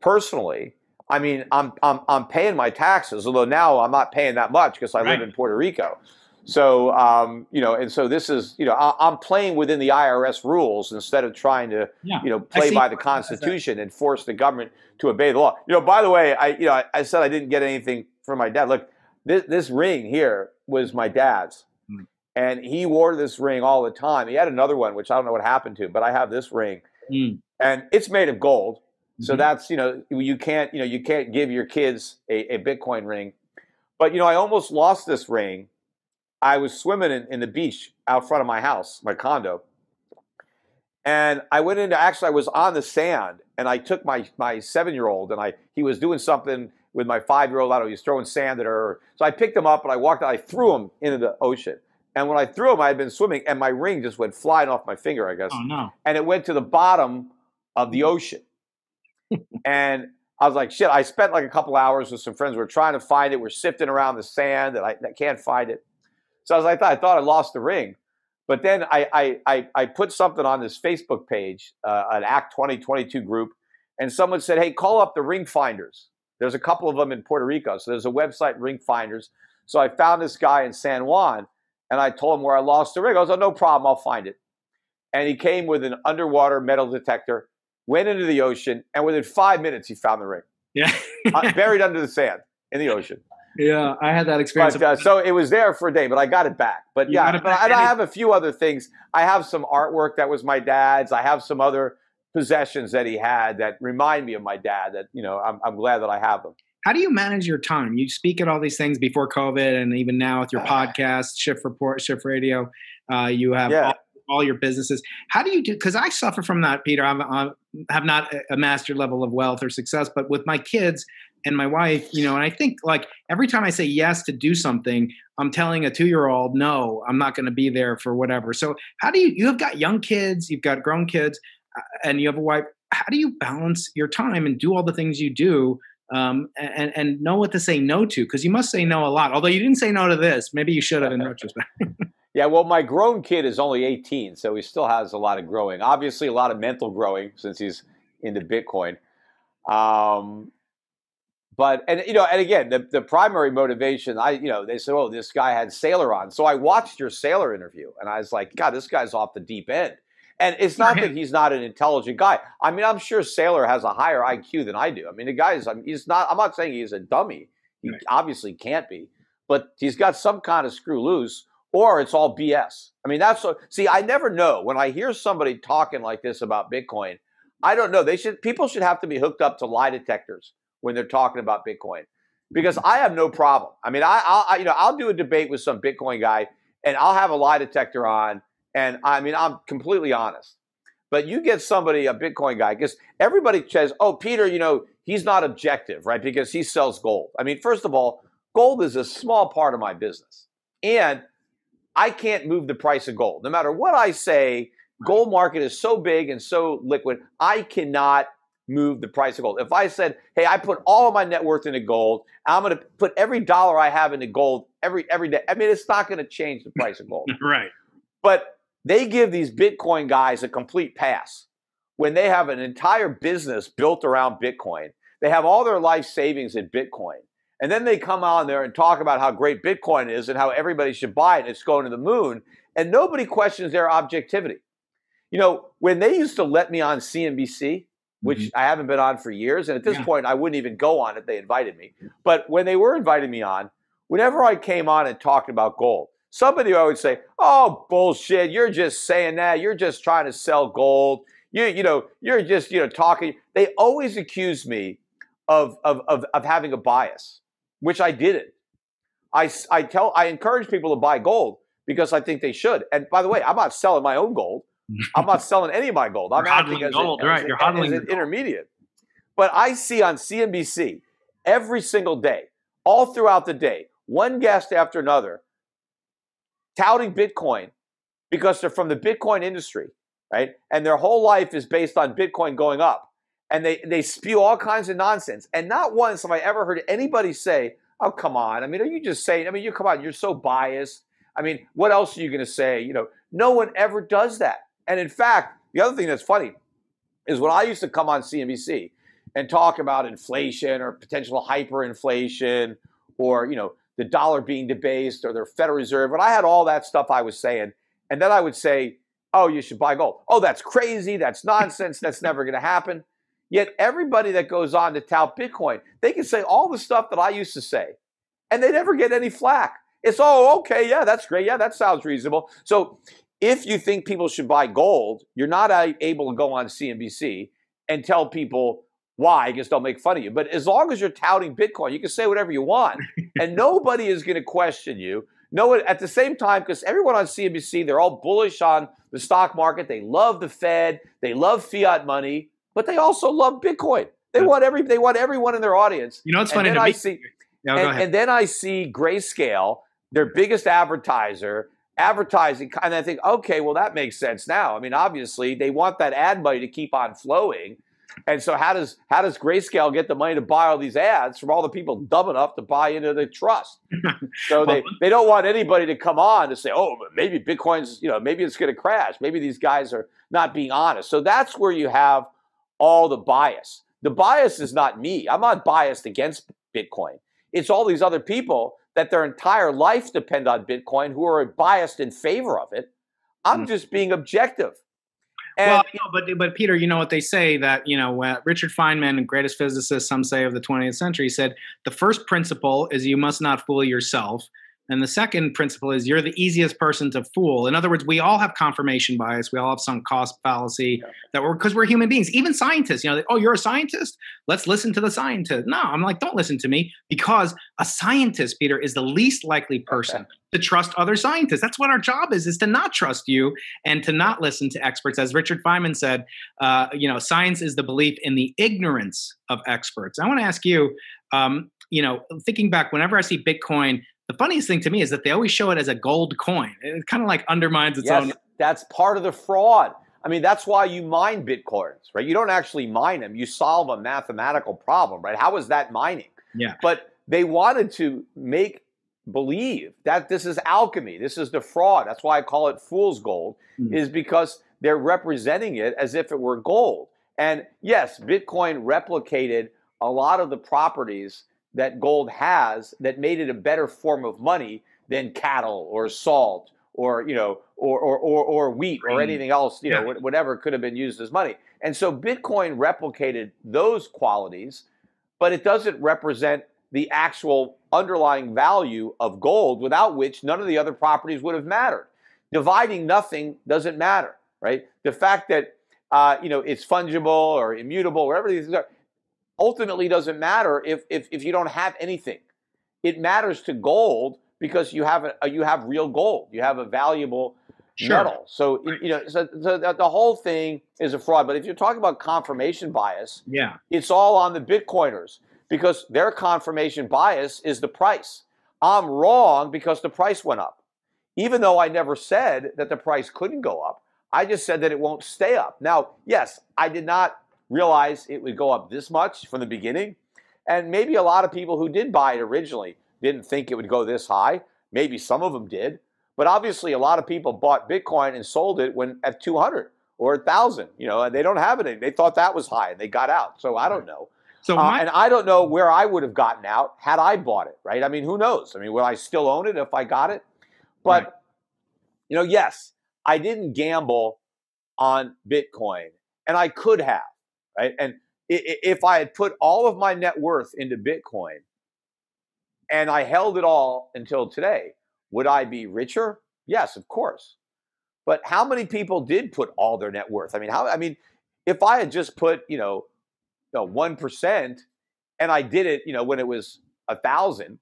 personally. I mean, I'm I'm I'm paying my taxes, although now I'm not paying that much because I right. live in Puerto Rico. So um, you know, and so this is you know I, am playing within the IRS rules instead of trying to yeah. you know play by the Constitution and force the government to obey the law. You know, by the way, I you know I, I said I didn't get anything from my dad. Look, this this ring here was my dad's, mm. and he wore this ring all the time. He had another one which I don't know what happened to, but I have this ring, mm. and it's made of gold. So mm-hmm. that's you know you can't you know you can't give your kids a, a Bitcoin ring, but you know I almost lost this ring I was swimming in, in the beach out front of my house, my condo. And I went into actually I was on the sand and I took my my seven year old and I he was doing something with my five year old. I don't know, he was throwing sand at her. So I picked him up and I walked out, I threw him into the ocean. And when I threw him, I had been swimming and my ring just went flying off my finger, I guess. Oh no. And it went to the bottom of the ocean. and I was like, shit, I spent like a couple hours with some friends. We are trying to find it. We're sifting around the sand and I, I can't find it. So I was like, I thought I lost the ring. But then I, I, I, put something on this Facebook page, uh, an Act 2022 group, and someone said, hey, call up the ring finders. There's a couple of them in Puerto Rico. So there's a website, Ring Finders. So I found this guy in San Juan and I told him where I lost the ring. I was like, no problem, I'll find it. And he came with an underwater metal detector, went into the ocean, and within five minutes he found the ring. Yeah. uh, buried under the sand in the ocean. Yeah, I had that experience. But, uh, so it was there for a day, but I got it back. But you yeah, but I, I have a few other things. I have some artwork that was my dad's. I have some other possessions that he had that remind me of my dad. That you know, I'm, I'm glad that I have them. How do you manage your time? You speak at all these things before COVID, and even now with your podcast, Schiff Report, Schiff Radio. Uh, you have yeah. all, all, your businesses. How do you do? Because I suffer from that, Peter. I'm, I have not a master level of wealth or success, but with my kids, and my wife, you know, and I think like every time I say yes to do something, I'm telling a two year old, no, I'm not going to be there for whatever. So, how do you, you have got young kids, you've got grown kids, and you have a wife. How do you balance your time and do all the things you do um, and, and know what to say no to? Because you must say no a lot. Although you didn't say no to this, maybe you should have in retrospect. yeah, well, my grown kid is only 18, so he still has a lot of growing. Obviously, a lot of mental growing since he's into Bitcoin. Um, but and you know, and again, the, the primary motivation, I you know, they said, oh, this guy had Saylor on, so I watched your Saylor interview, and I was like, God, this guy's off the deep end. And it's not that he's not an intelligent guy. I mean, I'm sure Saylor has a higher IQ than I do. I mean, the guy's, I um, mean, he's not. I'm not saying he's a dummy. He right. obviously can't be, but he's got some kind of screw loose, or it's all BS. I mean, that's. See, I never know when I hear somebody talking like this about Bitcoin. I don't know. They should. People should have to be hooked up to lie detectors when they're talking about Bitcoin because I have no problem. I mean, I, I, you know I'll do a debate with some Bitcoin guy and I'll have a lie detector on, and I mean I'm completely honest. But you get somebody a Bitcoin guy because everybody says, "Oh, Peter, you know he's not objective, right? Because he sells gold." I mean, first of all, gold is a small part of my business, and I can't move the price of gold. No matter what I say, gold market is so big and so liquid, I cannot move the price of gold. If I said, "Hey, I put all of my net worth into gold. I'm going to put every dollar I have into gold every every day." I mean, it's not going to change the price of gold. right. But they give these Bitcoin guys a complete pass when they have an entire business built around Bitcoin. They have all their life savings in Bitcoin. And then they come on there and talk about how great Bitcoin is and how everybody should buy it and it's going to the moon. And nobody questions their objectivity. You know, when they used to let me on CNBC, which mm-hmm. I haven't been on for years. And at this yeah. point, I wouldn't even go on if they invited me. But when they were inviting me on, whenever I came on and talked about gold, somebody who I would say, "Oh, bullshit! You're just saying that. You're just trying to sell gold. You, you know, you're just, you know, talking." They always accuse me of of of, of having a bias, which I didn't. I, I tell I encourage people to buy gold because I think they should. And by the way, I'm not selling my own gold. I'm not selling any of my gold. I'm acting as, gold, right? You're as an intermediate. But I see on CNBC every single day, all throughout the day, one guest after another touting Bitcoin because they're from the Bitcoin industry, right? And their whole life is based on Bitcoin going up. and they they spew all kinds of nonsense. And not once have I ever heard anybody say, "Oh, come on." I mean, are you just saying? I mean, you come on, you're so biased. I mean, what else are you going to say? You know, no one ever does that. And in fact, the other thing that's funny is when I used to come on CNBC and talk about inflation or potential hyperinflation or you know the dollar being debased or their Federal Reserve, and I had all that stuff I was saying, and then I would say, "Oh, you should buy gold." Oh, that's crazy. That's nonsense. that's never going to happen. Yet everybody that goes on to tout Bitcoin, they can say all the stuff that I used to say, and they never get any flack. It's oh okay, yeah, that's great, yeah, that sounds reasonable. So if you think people should buy gold, you're not able to go on CNBC and tell people why. I guess they'll make fun of you. But as long as you're touting Bitcoin, you can say whatever you want, and nobody is going to question you. No, at the same time, because everyone on CNBC, they're all bullish on the stock market. They love the Fed. They love fiat money but they also love Bitcoin. They want every they want everyone in their audience. You know, it's funny. And then I see, no, and, and, then I see Grayscale, their biggest advertiser, advertising, and I think, okay, well that makes sense now. I mean, obviously they want that ad money to keep on flowing, and so how does how does Grayscale get the money to buy all these ads from all the people dumb enough to buy into the trust? So they, they don't want anybody to come on to say, oh, maybe Bitcoin's, you know, maybe it's going to crash. Maybe these guys are not being honest. So that's where you have all the bias. The bias is not me. I'm not biased against Bitcoin. It's all these other people that their entire life depend on Bitcoin who are biased in favor of it. I'm mm. just being objective. And, well, no, but but Peter, you know what they say that you know uh, Richard Feynman, greatest physicist, some say of the 20th century, said the first principle is you must not fool yourself. And the second principle is you're the easiest person to fool. In other words, we all have confirmation bias. We all have sunk cost fallacy that we're because we're human beings. Even scientists, you know, they, oh, you're a scientist. Let's listen to the scientist. No, I'm like, don't listen to me because a scientist, Peter, is the least likely person okay. to trust other scientists. That's what our job is: is to not trust you and to not listen to experts. As Richard Feynman said, uh, you know, science is the belief in the ignorance of experts. I want to ask you. Um, you know, thinking back, whenever I see Bitcoin the funniest thing to me is that they always show it as a gold coin. It kind of like undermines its yes, own. That's part of the fraud. I mean, that's why you mine bitcoins, right? You don't actually mine them. You solve a mathematical problem, right? How is that mining? Yeah. But they wanted to make believe that this is alchemy. This is the fraud. That's why I call it fool's gold, mm-hmm. is because they're representing it as if it were gold. And yes, Bitcoin replicated a lot of the properties that gold has that made it a better form of money than cattle or salt or you know or or or, or wheat or anything else you yeah. know whatever could have been used as money. And so bitcoin replicated those qualities but it doesn't represent the actual underlying value of gold without which none of the other properties would have mattered. Dividing nothing doesn't matter right? The fact that uh, you know it's fungible or immutable whatever these are ultimately doesn't matter if, if, if you don't have anything. It matters to gold because you have a, you have real gold. You have a valuable sure. metal. So you know, so, so the whole thing is a fraud. But if you're talking about confirmation bias, yeah, it's all on the Bitcoiners because their confirmation bias is the price. I'm wrong because the price went up, even though I never said that the price couldn't go up. I just said that it won't stay up. Now, yes, I did not realize it would go up this much from the beginning. And maybe a lot of people who did buy it originally didn't think it would go this high. Maybe some of them did. But obviously, a lot of people bought Bitcoin and sold it when at 200 or 1,000. You know, and they don't have it. They thought that was high and they got out. So I don't know. So uh, and I don't know where I would have gotten out had I bought it. Right? I mean, who knows? I mean, will I still own it if I got it? But right. you know, yes, I didn't gamble on Bitcoin, and I could have right? And if I had put all of my net worth into Bitcoin and I held it all until today, would I be richer? Yes, of course. But how many people did put all their net worth? I mean, how? I mean, if I had just put, you know, one percent, and I did it, you know, when it was a thousand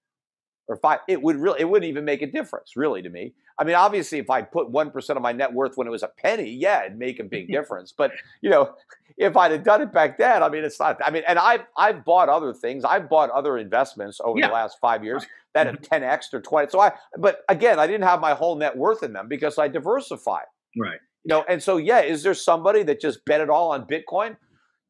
or five, it would really, it wouldn't even make a difference, really, to me. I mean, obviously, if I put one percent of my net worth when it was a penny, yeah, it'd make a big difference. But you know, if I'd have done it back then, I mean, it's not. I mean, and I've I've bought other things. I've bought other investments over yeah. the last five years that have mm-hmm. ten x or twenty. So I, but again, I didn't have my whole net worth in them because I diversified. Right. You know, and so yeah, is there somebody that just bet it all on Bitcoin?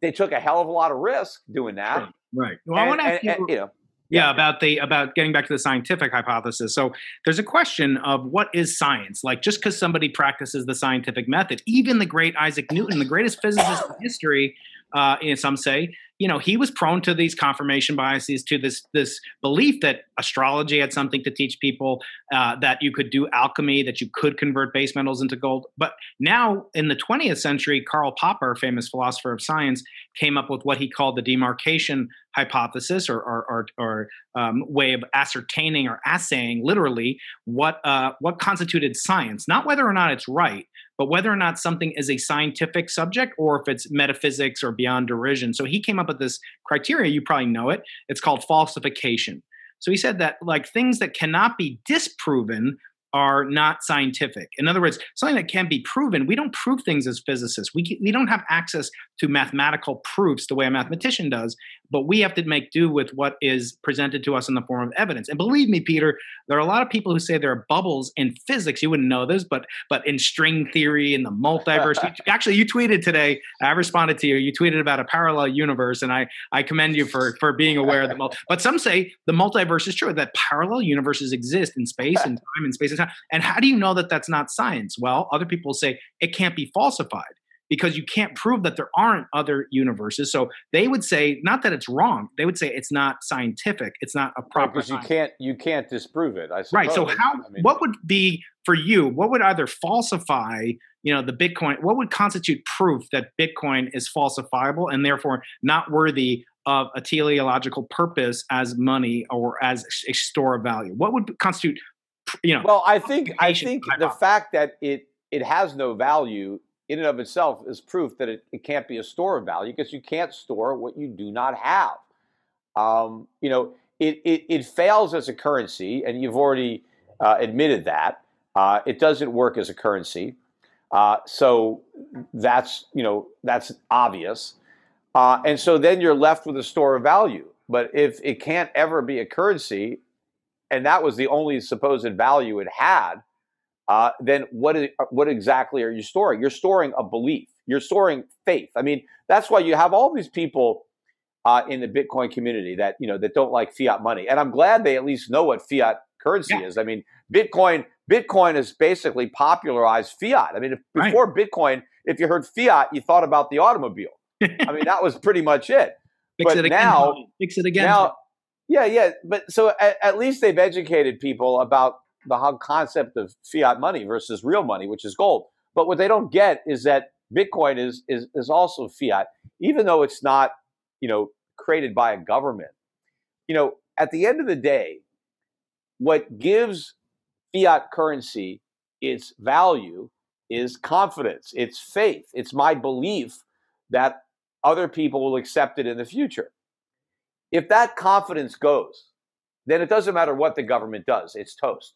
they took a hell of a lot of risk doing that. Right. right. Well, And- I want to ask you, and, you know, yeah, about the about getting back to the scientific hypothesis. So there's a question of what is science? Like just because somebody practices the scientific method, even the great Isaac Newton, the greatest physicist in history, uh, some say, you know, he was prone to these confirmation biases, to this this belief that astrology had something to teach people, uh, that you could do alchemy, that you could convert base metals into gold. But now in the 20th century, Karl Popper, famous philosopher of science, came up with what he called the demarcation hypothesis, or or, or, or um, way of ascertaining or assaying literally what uh, what constituted science, not whether or not it's right, but whether or not something is a scientific subject or if it's metaphysics or beyond derision. So he came up with this criteria. You probably know it. It's called falsification. So he said that like things that cannot be disproven are not scientific. In other words, something that can be proven, we don't prove things as physicists. We, we don't have access to mathematical proofs the way a mathematician does, but we have to make do with what is presented to us in the form of evidence. And believe me, Peter, there are a lot of people who say there are bubbles in physics. You wouldn't know this, but but in string theory and the multiverse. you, actually, you tweeted today. I responded to you. You tweeted about a parallel universe, and I I commend you for for being aware of the multi. But some say the multiverse is true. That parallel universes exist in space and time and space and time. And how do you know that that's not science? Well, other people say it can't be falsified because you can't prove that there aren't other universes. So they would say not that it's wrong. They would say it's not scientific. It's not a proper. because you can't you can't disprove it. I Right. So how? I mean, what would be for you? What would either falsify, you know, the Bitcoin? What would constitute proof that Bitcoin is falsifiable and therefore not worthy of a teleological purpose as money or as a store of value? What would constitute, you know? Well, I think I think the fact that it it has no value in and of itself is proof that it, it can't be a store of value because you can't store what you do not have. Um, you know, it, it it fails as a currency, and you've already uh, admitted that uh, it doesn't work as a currency. Uh, so that's you know that's obvious, uh, and so then you're left with a store of value. But if it can't ever be a currency, and that was the only supposed value it had, uh, then what is, what exactly are you storing? You're storing a belief. You're storing faith. I mean, that's why you have all these people uh, in the Bitcoin community that you know that don't like fiat money, and I'm glad they at least know what fiat currency Yeah. is. I mean, Bitcoin Bitcoin has basically popularized fiat. I mean, if, Right. before Bitcoin, if you heard fiat, you thought about the automobile. I mean, that was pretty much it Fix but it again. now-. Fix it again. now, yeah, yeah, but so at, at least they've educated people about the whole concept of fiat money versus real money, which is gold. But what they don't get is that Bitcoin is is is also fiat, even though it's not, you know, created by a government. You know, at the end of the day, what gives fiat currency its value is confidence, it's faith, it's my belief that other people will accept it in the future if that confidence goes, then it doesn't matter what the government does, it's toast.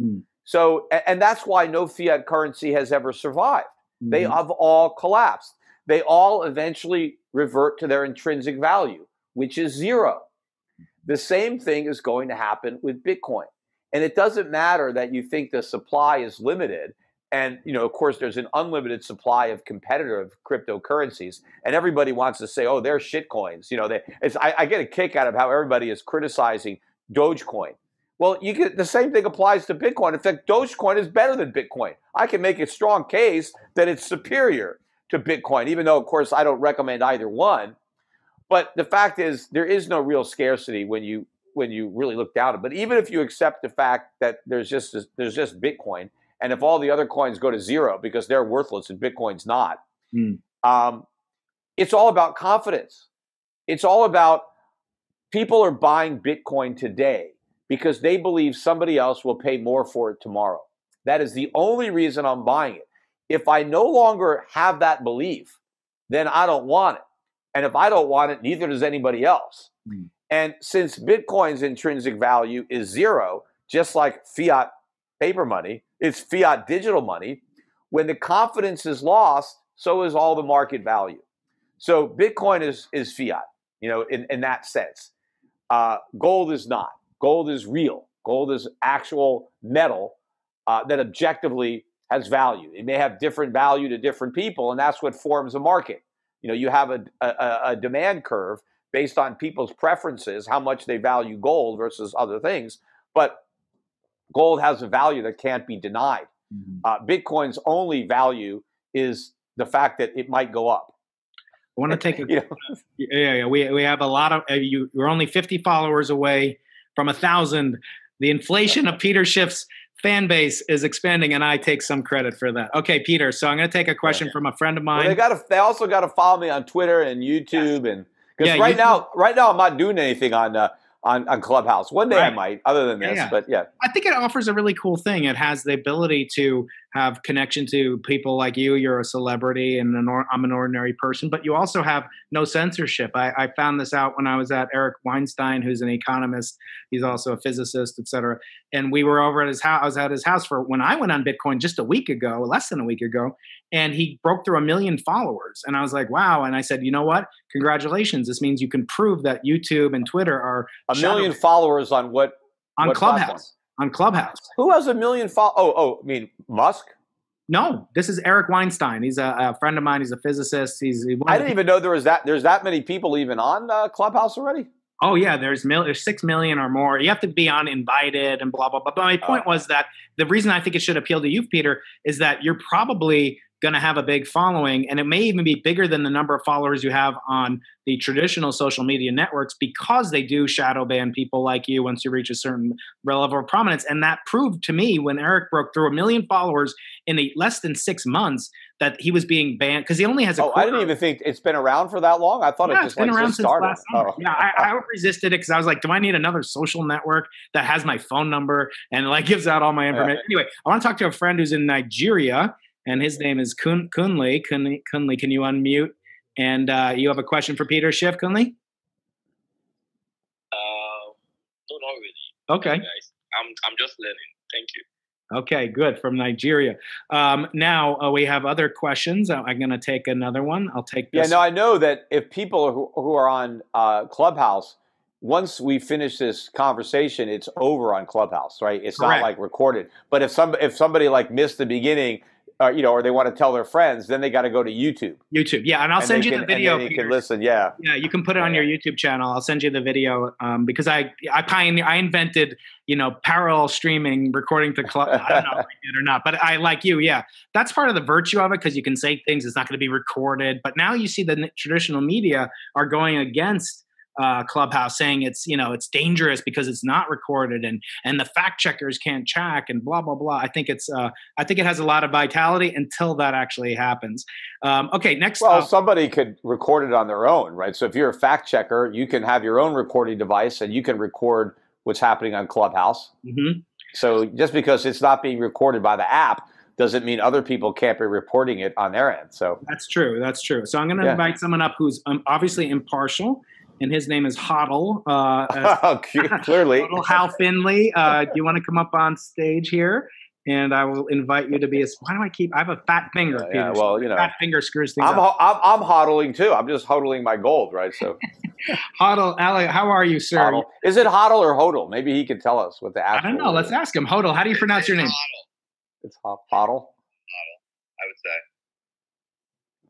Hmm. So, and that's why no fiat currency has ever survived. They Mhm. have all collapsed. They all eventually revert to their intrinsic value, which is zero. The same thing is going to happen with Bitcoin. And it doesn't matter that you think the supply is limited. And, you know, of course, there's an unlimited supply of competitive cryptocurrencies. And everybody wants to say, oh, they're shit coins. You know, they, I, I get a kick out of how everybody is criticizing Dogecoin. Well, you get the same thing applies to Bitcoin. In fact, Dogecoin is better than Bitcoin. I can make a strong case that it's superior to Bitcoin, even though, of course, I don't recommend either one. But the fact is, there is no real scarcity when you when you really look down at it. But even if you accept the fact that there's just there's just Bitcoin, and if all the other coins go to zero because they're worthless and Bitcoin's not, Hmm. um, it's all about confidence. It's all about people are buying Bitcoin today because they believe somebody else will pay more for it tomorrow. That is the only reason I'm buying it. If I no longer have that belief, then I don't want it. And if I don't want it, neither does anybody else. Hmm. And since Bitcoin's intrinsic value is zero, just like fiat paper money, it's fiat digital money. When the confidence is lost, so is all the market value. So Bitcoin is is fiat, you know, in, in that sense. Uh, gold is not. Gold is real. Gold is actual metal uh, that objectively has value. It may have different value to different people, and that's what forms a market. You know, you have a, a, a demand curve based on people's preferences, how much they value gold versus other things. But gold has a value that can't be denied. Mm-hmm. Uh, Bitcoin's only value is the fact that it might go up. I want to take a. you know? Yeah, yeah. We we have a lot of uh, you. We're only fifty followers away from a thousand. The inflation of Peter Schiff's fan base is expanding, and I take some credit for that. Okay, Peter. So I'm going to take a question yeah. from a friend of mine. Well, they got to. They also got to follow me on Twitter and YouTube, yes. and because yeah, right YouTube. now, right now, I'm not doing anything on. Uh, on, on Clubhouse. One day right. I might, other than this, yeah, but yeah. I think it offers a really cool thing. It has the ability to have connection to people like you. You're a celebrity, and an or, I'm an ordinary person, but you also have no censorship. I, I, found this out when I was at Eric Weinstein, who's an economist. He's also a physicist, et cetera. And we were over at his house. I was at his house for when I went on Bitcoin just a week ago, less than a week ago, and he broke through a million followers. And I was like, wow. And I said, you know what? Congratulations. This means you can prove that YouTube and Twitter are a million followers on what on what Clubhouse. Platform? on Clubhouse. Who has a million follow? Oh, oh, I mean Musk. No, this is Eric Weinstein. He's a, a friend of mine. He's a physicist. He's. I didn't even know there was that. There's that many people even on uh, Clubhouse already. Oh yeah, there's mil- there's six million or more. You have to be on invited and blah blah blah. But my point oh. was that the reason I think it should appeal to you, Peter, is that you're probably going to have a big following and it may even be bigger than the number of followers you have on the traditional social media networks because they do shadow ban people like you once you reach a certain level of prominence and that proved to me when eric broke through a million followers in a, less than six months that he was being banned because he only has a oh, i didn't even think it's been around for that long i thought yeah, it just, been like, around just since started last summer. Oh. yeah I, I resisted it because i was like do i need another social network that has my phone number and like gives out all my information yeah. anyway i want to talk to a friend who's in nigeria and his name is Kun, Kunli. Kunli. Kunli, can you unmute? And uh, you have a question for Peter Schiff, Kunley? Uh, no, not really. Okay. Guys. I'm, I'm just learning. Thank you. Okay, good. From Nigeria. Um, now uh, we have other questions. Uh, I'm going to take another one. I'll take this. Yeah, no, I know that if people who, who are on uh, Clubhouse, once we finish this conversation, it's over on Clubhouse, right? It's Correct. not like recorded. But if some if somebody like missed the beginning, uh, you know, or they want to tell their friends, then they got to go to YouTube. YouTube, yeah, and I'll and send you can, the video. And you can listen, yeah. Yeah, you can put it on your YouTube channel. I'll send you the video um, because I I pioneer I invented you know parallel streaming, recording to club. I don't know if I did or not, but I like you. Yeah, that's part of the virtue of it because you can say things. It's not going to be recorded. But now you see the traditional media are going against uh, Clubhouse saying it's you know it's dangerous because it's not recorded and and the fact checkers can't check and blah blah blah. I think it's uh, I think it has a lot of vitality until that actually happens. Um, okay, next. Well, somebody could record it on their own, right? So if you're a fact checker, you can have your own recording device and you can record what's happening on Clubhouse. Mm-hmm. So just because it's not being recorded by the app doesn't mean other people can't be reporting it on their end. So that's true. That's true. So I'm going to yeah. invite someone up who's um, obviously impartial and his name is Hodl. Uh, clearly, Hodl Hal Finney. Uh, do you want to come up on stage here? And I will invite you to be a. Why do I keep? I have a fat finger. Yeah, yeah well, you know, fat finger screws things I'm, up. I'm, I'm hodling too. I'm just hodling my gold, right? So, Hodl, Ali, how are you, sir? Hodl. Is it Hodl or Hodl? Maybe he can tell us what the actual. I don't know. Let's ask him. Hodl, how do you pronounce your name? Hodl. It's Hodl. Hodl, I would say.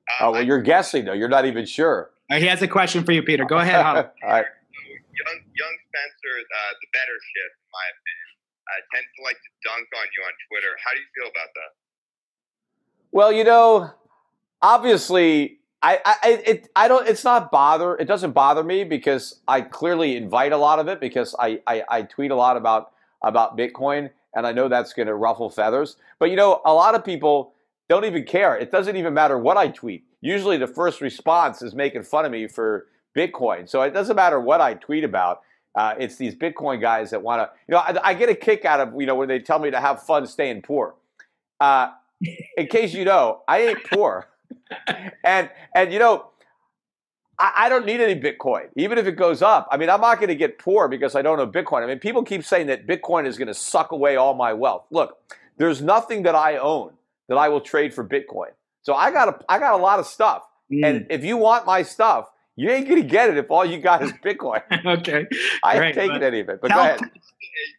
Um, oh well, you're guessing though. You're not even sure. Uh, he has a question for you, Peter. Go ahead, All right. Young, young Spencer, uh, the better Schiff, in my opinion, uh, tends to like to dunk on you on Twitter. How do you feel about that? Well, you know, obviously, I, I, it, I don't. It's not bother. It doesn't bother me because I clearly invite a lot of it because I, I, I tweet a lot about about Bitcoin, and I know that's going to ruffle feathers. But you know, a lot of people don't even care. It doesn't even matter what I tweet usually the first response is making fun of me for Bitcoin. So it doesn't matter what I tweet about. Uh, it's these Bitcoin guys that want to, you know, I, I, get a kick out of, you know, when they tell me to have fun staying poor. Uh, in case you know, I ain't poor. and, and, you know, I, I don't need any Bitcoin, even if it goes up. I mean, I'm not going to get poor because I don't know Bitcoin. I mean, people keep saying that Bitcoin is going to suck away all my wealth. Look, there's nothing that I own that I will trade for Bitcoin. So I got a, I got a lot of stuff. Mm. And if you want my stuff, you ain't gonna get it if all you got is Bitcoin. okay. I Great, ain't taking any of it. But go ahead.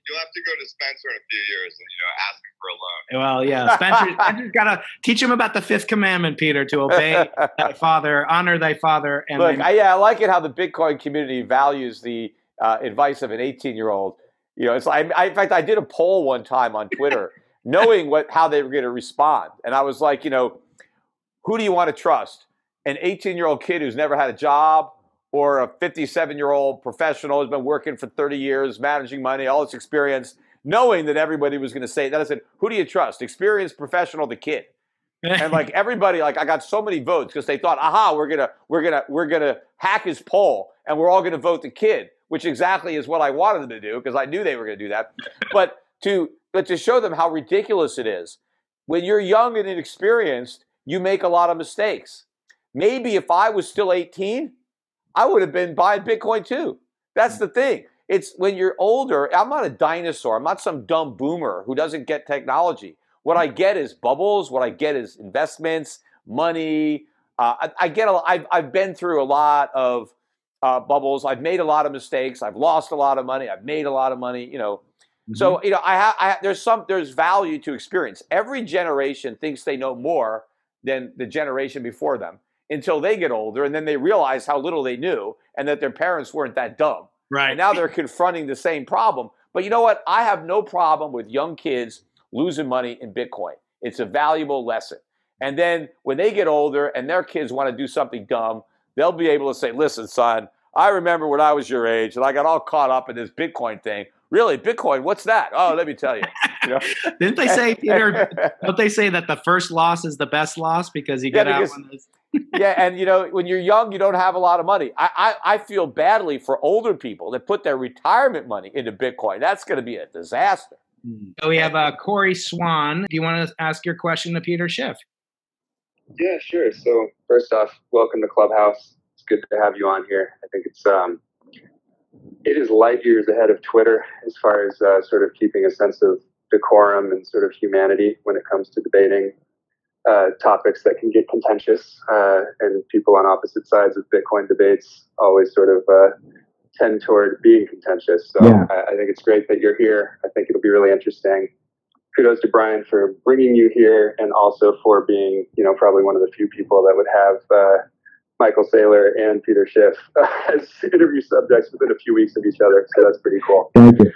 You'll have to go to Spencer in a few years and you know ask him for a loan. Well, yeah. Spencer, Spencer's got to teach him about the fifth commandment, Peter, to obey thy father, honor thy father, and Look, thy- I, yeah, I like it how the Bitcoin community values the uh, advice of an 18 year old. You know, it's like, I, in fact, I did a poll one time on Twitter, knowing what how they were going to respond, and I was like, you know, who do you want to trust? An 18 year old kid who's never had a job, or a 57 year old professional who's been working for 30 years, managing money, all this experience, knowing that everybody was going to say that. I said, who do you trust? Experienced professional, the kid and like everybody like i got so many votes because they thought aha we're gonna we're gonna we're gonna hack his poll and we're all gonna vote the kid which exactly is what i wanted them to do because i knew they were gonna do that but to but to show them how ridiculous it is when you're young and inexperienced you make a lot of mistakes maybe if i was still 18 i would have been buying bitcoin too that's the thing it's when you're older i'm not a dinosaur i'm not some dumb boomer who doesn't get technology what I get is bubbles. What I get is investments, money. Uh, I, I get. A, I've I've been through a lot of uh, bubbles. I've made a lot of mistakes. I've lost a lot of money. I've made a lot of money. You know. So you know, I have. I, there's some. There's value to experience. Every generation thinks they know more than the generation before them until they get older, and then they realize how little they knew, and that their parents weren't that dumb. right. And now they're confronting the same problem. But you know what? I have no problem with young kids losing money in Bitcoin. It's a valuable lesson. And then when they get older and their kids want to do something dumb, they'll be able to say, listen, son, I remember when I was your age and I got all caught up in this Bitcoin thing. Really, Bitcoin, what's that? Oh, let me tell you. you know? Didn't they say, Peter? don't they say that the first loss is the best loss because you Yeah, get out because- when there's yeah, and you know, when you're young, you don't have a lot of money. I, I, I feel badly for older people that put their retirement money into Bitcoin. That's going to be a disaster. So we have uh, Corey Swan. Do you want to ask your question to Peter Schiff? Yeah, sure. So first off, welcome to Clubhouse. It's good to have you on here. I think it's um, it is light years ahead of Twitter as far as uh, sort of keeping a sense of decorum and sort of humanity when it comes to debating uh, topics that can get contentious. Uh, and people on opposite sides of Bitcoin debates always sort of uh, tend toward being contentious. So Yeah. I, I think it's great that you're here. I think it'll be really interesting kudos to Brian for bringing you here and also for being, you know, probably one of the few people that would have uh, Michael Saylor and Peter Schiff as interview subjects within a few weeks of each other. So that's pretty cool. Thank you.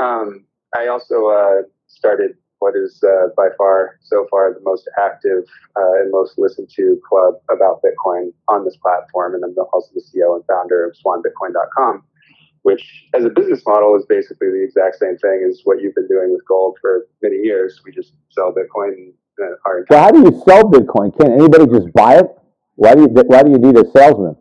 Um, I also uh, started what is uh, by far, so far, the most active uh, and most listened to club about Bitcoin on this platform. And I'm also the CEO and founder of swanbitcoin.com, which as a business model is basically the exact same thing as what you've been doing with gold for many years. We just sell Bitcoin and uh, how do you sell Bitcoin? Can anybody just buy it? Why do you Why do you need a salesman?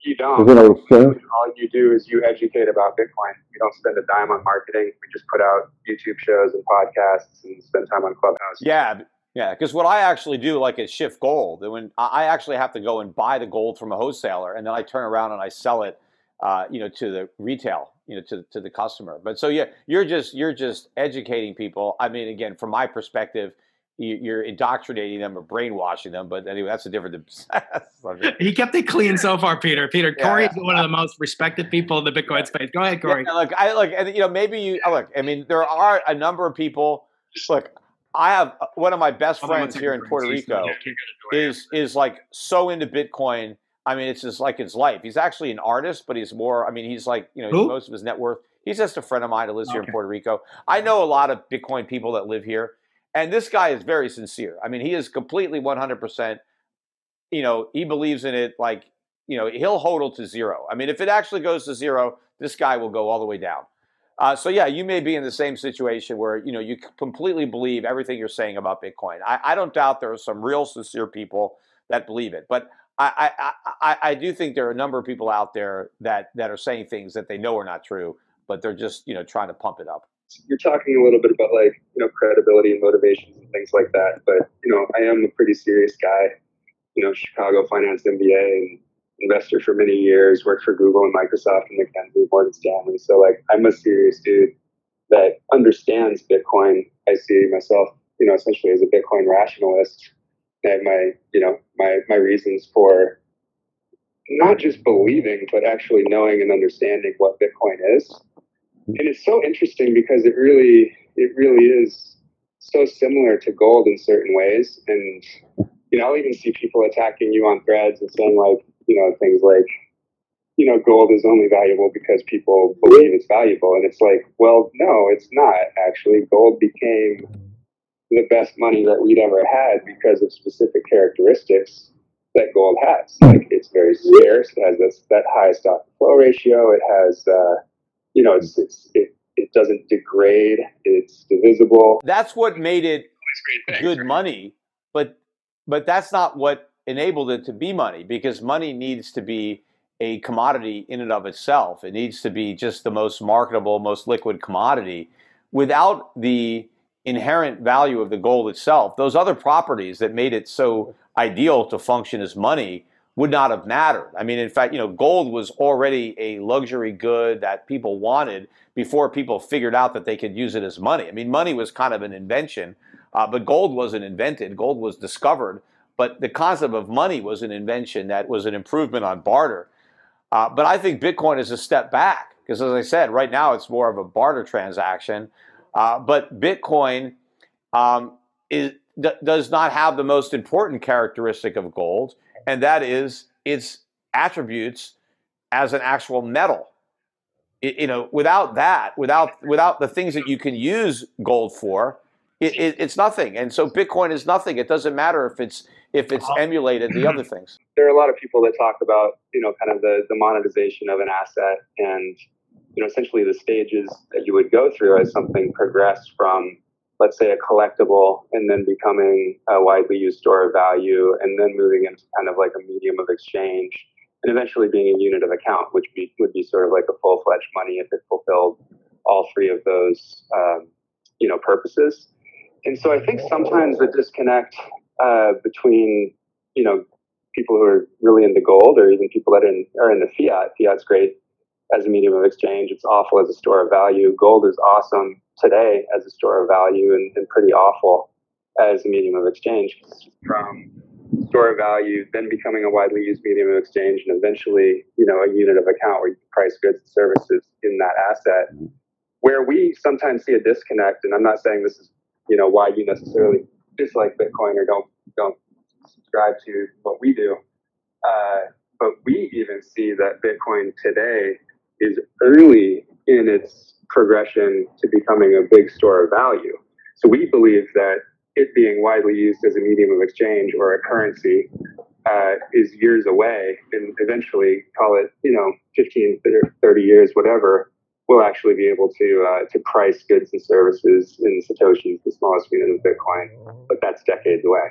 You don't. Is it an exchange? All you do is you educate about Bitcoin. You don't spend a dime on marketing. We just put out YouTube shows and podcasts and spend time on Clubhouse. Yeah, yeah. Because what I actually do, like is Schiff Gold, and when I I actually have to go and buy the gold from a wholesaler, and then I turn around and I sell it, uh, you know, to the retail, you know, to to the customer. But so yeah, you're just you're just educating people. I mean, again, from my perspective, you, you're indoctrinating them or brainwashing them. But anyway, that's a different subject. He kept it clean so far, Peter. Peter, Yeah, Corey yeah. is one of the most respected people in the Bitcoin space. Go ahead, Corey. Yeah, look, I look, and you know, maybe you uh, look. I mean, there are a number of people. Look, I have uh, one of my best friends here in. Puerto Rico is is like so into Bitcoin. I mean, it's just like his life. He's actually an artist, but he's more. I mean, he's like you know Who? most of his net worth. He's just a friend of mine that lives here in Puerto Rico. I know a lot of Bitcoin people that live here, and this guy is very sincere. I mean, he is completely one hundred percent. You know, he believes in it. Like you know, he'll hodl to zero. I mean, if it actually goes to zero, this guy will go all the way down. Uh, so yeah, you may be in the same situation where you know you completely believe everything you're saying about Bitcoin. I, I don't doubt there are some real sincere people that believe it, but I, I, I, I do think there are a number of people out there that that are saying things that they know are not true, but they're just you know trying to pump it up. You're talking a little bit about like, you know, credibility and motivations and things like that. But, you know, I am a pretty serious guy, you know, Chicago finance MBA and investor for many years, worked for Google and Microsoft and McKinsey, Morgan Stanley. So like I'm a serious dude that understands Bitcoin. I see myself, you know, essentially as a Bitcoin rationalist. I have my, you know, my my reasons for not just believing, but actually knowing and understanding what Bitcoin is. And it's so interesting because it really, it really is so similar to gold in certain ways. And, you know, I'll even see people attacking you on threads and saying like, you know, things like, you know, gold is only valuable because people believe it's valuable. And it's like, well, no, it's not actually. Gold became the best money that we'd ever had because of specific characteristics that gold has. Like it's very scarce. It has this, that high stock flow ratio. It has, uh, you know, it's, it's it, it doesn't degrade. It's divisible. That's what made it good money, but but that's not what enabled it to be money because money needs to be a commodity in and of itself. It needs to be just the most marketable, most liquid commodity. Without the inherent value of the gold itself, those other properties that made it so ideal to function as money would not have mattered. I mean, in fact, you know, gold was already a luxury good that people wanted before people figured out that they could use it as money. I mean, money was kind of an invention, uh, but gold wasn't invented. Gold was discovered, but the concept of money was an invention that was an improvement on barter. Uh, but I think Bitcoin is a step back because, as I said, right now it's more of a barter transaction. Uh, but Bitcoin um, is, d- does not have the most important characteristic of gold, and that is its attributes as an actual metal. It, you know, without that, without without the things that you can use gold for, it, it, it's nothing. And so Bitcoin is nothing. It doesn't matter if it's if it's uh-huh. emulated the other things. There are a lot of people that talk about, you know, kind of the, the monetization of an asset and, you know, essentially the stages that you would go through as something progressed from, let's say, a collectible and then becoming a widely used store of value and then moving into kind of like a medium of exchange and eventually being a unit of account, which be, would be sort of like a full fledged money if it fulfilled all three of those, um, you know, purposes. And so I think sometimes the disconnect uh, between you know people who are really into gold or even people that are, in, are fiat. Fiat's great as a medium of exchange. It's awful as a store of value. Gold is awesome today as a store of value and, and pretty awful as a medium of exchange. From store of value, then becoming a widely used medium of exchange, and eventually, you know, a unit of account where you price goods and services in that asset. Where we sometimes see a disconnect, and I'm not saying this is, you know, why you necessarily dislike Bitcoin or don't don't subscribe to what we do. Uh, but we even see that Bitcoin today is early in its progression to becoming a big store of value. So we believe that it being widely used as a medium of exchange or a currency uh, is years away, and eventually, call it you know 15, 30 years, whatever, we'll actually be able to uh, to price goods and services in satoshis, the smallest unit of Bitcoin. But that's decades away.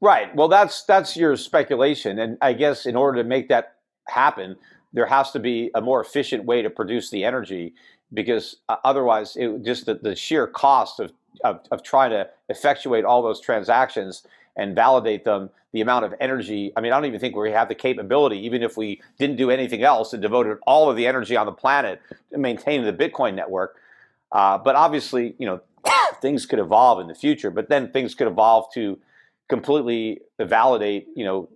Right. Well, that's that's your speculation, and I guess in order to make that happen, there has to be a more efficient way to produce the energy, because uh, otherwise, it just the, the sheer cost of, of of trying to effectuate all those transactions and validate them, the amount of energy. I mean, I don't even think we have the capability, even if we didn't do anything else and devoted all of the energy on the planet to maintaining the Bitcoin network. Uh, but obviously, you know, things could evolve in the future. But then things could evolve to completely validate, you know,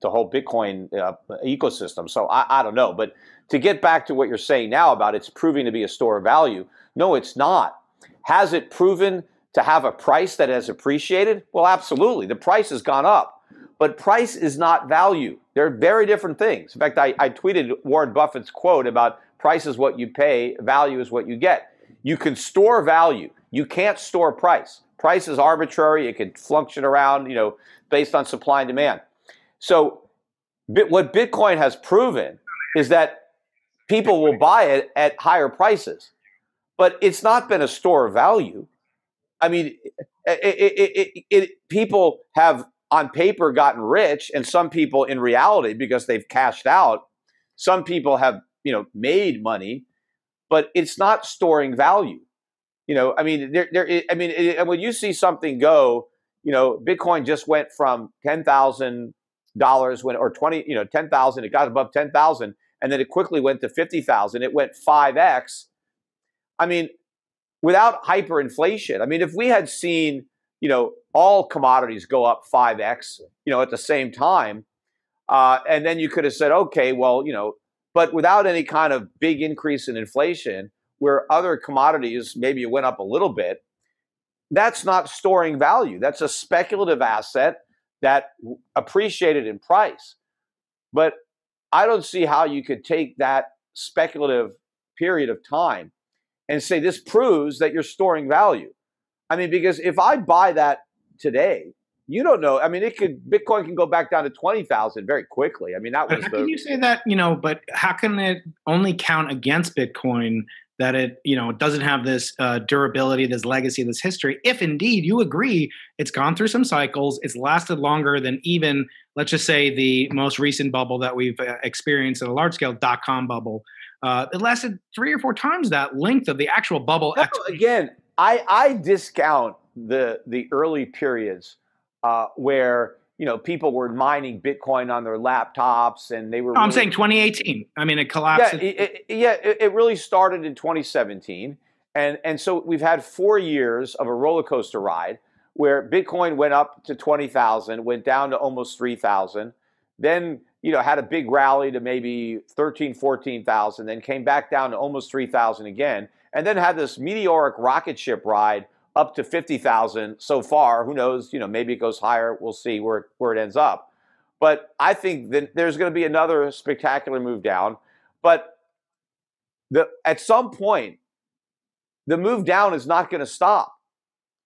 the whole Bitcoin uh, ecosystem. So I, I don't know. But to get back to what you're saying now about it's proving to be a store of value, no, it's not. Has it proven to have a price that has appreciated? Well, absolutely. The price has gone up. But price is not value. They're very different things. In fact, I, I tweeted Warren Buffett's quote about price is what you pay, value is what you get. You can store value. You can't store price. Price is arbitrary. It can function around, you know, based on supply and demand. So what Bitcoin has proven is that people will buy it at higher prices. But it's not been a store of value. I mean, it, it, people have on paper gotten rich, and some people in reality, because they've cashed out, some people have you know made money, but it's not storing value. You know, I mean, there, there. I mean, it, when you see something go, you know, Bitcoin just went from ten thousand dollars when or twenty, you know, ten thousand. It got above ten thousand, and then it quickly went to fifty thousand. It went five x. I mean, without hyperinflation. I mean, if we had seen, you know, all commodities go up 5x, you know, at the same time, Uh, and then you could have said, okay, well, you know, but without any kind of big increase in inflation, where other commodities maybe went up a little bit, that's not storing value. That's a speculative asset that appreciated in price. But I don't see how you could take that speculative period of time and say this proves that you're storing value. I mean, because if I buy that today, you don't know. I mean, it could Bitcoin can go back down to twenty thousand very quickly. I mean, that was. How the, can you say that? You know, but how can it only count against Bitcoin that it you know doesn't have this uh, durability, this legacy, this history? If indeed you agree, it's gone through some cycles, it's lasted longer than even let's just say the most recent bubble that we've uh, experienced at a large scale dot com bubble. Uh, it lasted three or four times that length of the actual bubble. No, again, I I discount the the early periods uh, where you know people were mining Bitcoin on their laptops and they were. No, I'm saying 2018. I mean, it collapsed. Yeah, it, it, yeah, it really started in 2017, and and so we've had four years of a roller coaster ride where Bitcoin went up to 20,000, went down to almost 3,000, then you know had a big rally to maybe 13, 14,000, then came back down to almost 3,000 again, and then had this meteoric rocket ship ride up to 50,000 so far. Who knows? You know, maybe it goes higher. We'll see where, where it ends up. But I think that there's going to be another spectacular move down. But the, at some point, the move down is not going to stop.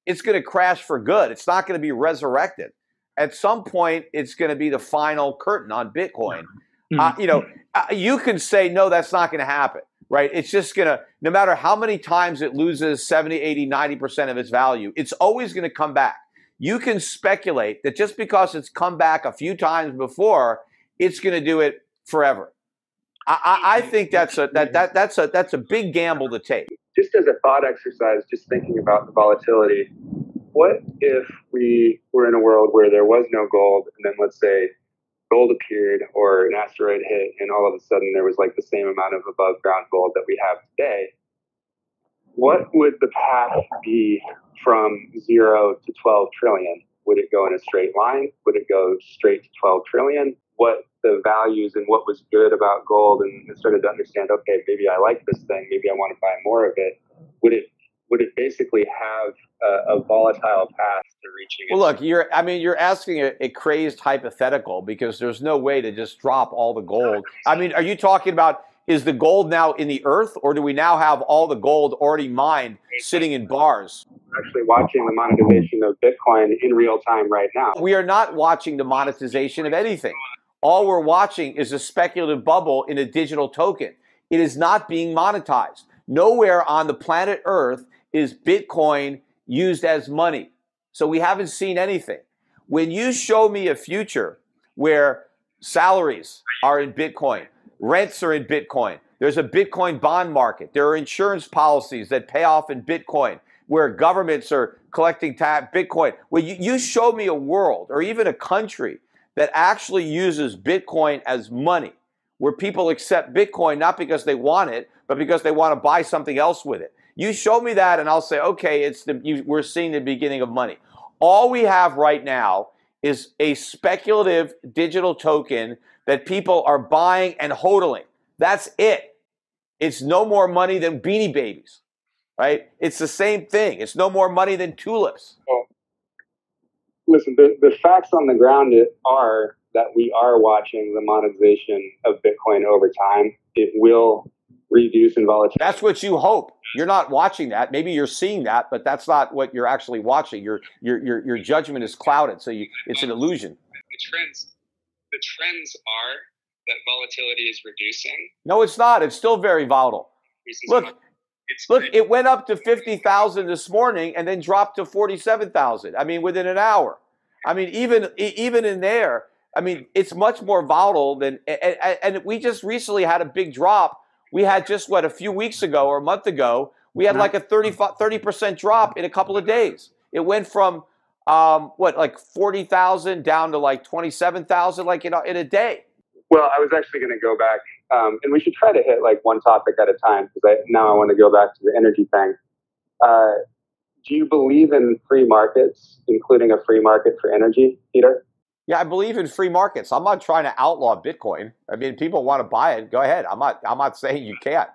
It's going to crash for good. It's not going to be resurrected. At some point, it's going to be the final curtain on Bitcoin. Mm-hmm. Uh, you know, uh, you can say, no, that's not going to happen right? It's just going to, no matter how many times it loses 70, 80, 90% of its value, it's always going to come back. You can speculate that just because it's come back a few times before, it's going to do it forever. I, I, I think that's a that, that that's a that's a big gamble to take. Just as a thought exercise, just thinking about the volatility. What if we were in a world where there was no gold, and then let's say gold appeared or an asteroid hit and all of a sudden there was like the same amount of above ground gold that we have today, what would the path be from zero to 12 trillion? Would it go in a straight line? Would it go straight to 12 trillion? What the values and what was good about gold and started to understand, okay, maybe I like this thing, maybe I want to buy more of it. Would it would it basically have a, a volatile path to reaching? Well, look, you're. I mean, you're asking a, a, crazed hypothetical because there's no way to just drop all the gold. I mean, are you talking about? Is the gold now in the earth, or do we now have all the gold already mined sitting in bars? Actually, watching the monetization of Bitcoin in real time right now. We are not watching the monetization of anything. All we're watching is a speculative bubble in a digital token. It is not being monetized. Nowhere on the planet Earth is Bitcoin used as money. So we haven't seen anything. When you show me a future where salaries are in Bitcoin, rents are in Bitcoin, there's a Bitcoin bond market, there are insurance policies that pay off in Bitcoin, where governments are collecting tax Bitcoin. When you, you show me a world or even a country that actually uses Bitcoin as money, where people accept Bitcoin not because they want it, but because they want to buy something else with it. You show me that, and I'll say, okay, it's the you, we're seeing the beginning of money. All we have right now is a speculative digital token that people are buying and hodling. That's it. It's no more money than Beanie Babies, right? It's the same thing. It's no more money than tulips. Well, listen, the, the facts on the ground are that we are watching the monetization of Bitcoin over time. It will reduce in volatility. That's what you hope. You're not watching that. Maybe you're seeing that, but that's not what you're actually watching. Your your your, your judgment is clouded, so you, it's an illusion. The trends, the trends are that volatility is reducing. No, it's not. It's still very volatile. Look, look, it went up to fifty thousand this morning and then dropped to forty-seven thousand. I mean, within an hour. I mean, even even in there, I mean, it's much more volatile than. And, and we just recently had a big drop we had just what a few weeks ago or a month ago, we had like a 30 percent drop in a couple of days. It went from um, what like forty thousand down to like twenty seven thousand, like in a, in a day. Well, I was actually going to go back, um, and we should try to hit like one topic at a time because now I want to go back to the energy thing. Uh, do you believe in free markets, including a free market for energy, Peter? Yeah, I believe in free markets. I'm not trying to outlaw Bitcoin. I mean, people want to buy it, go ahead. I'm not. I'm not saying you can't.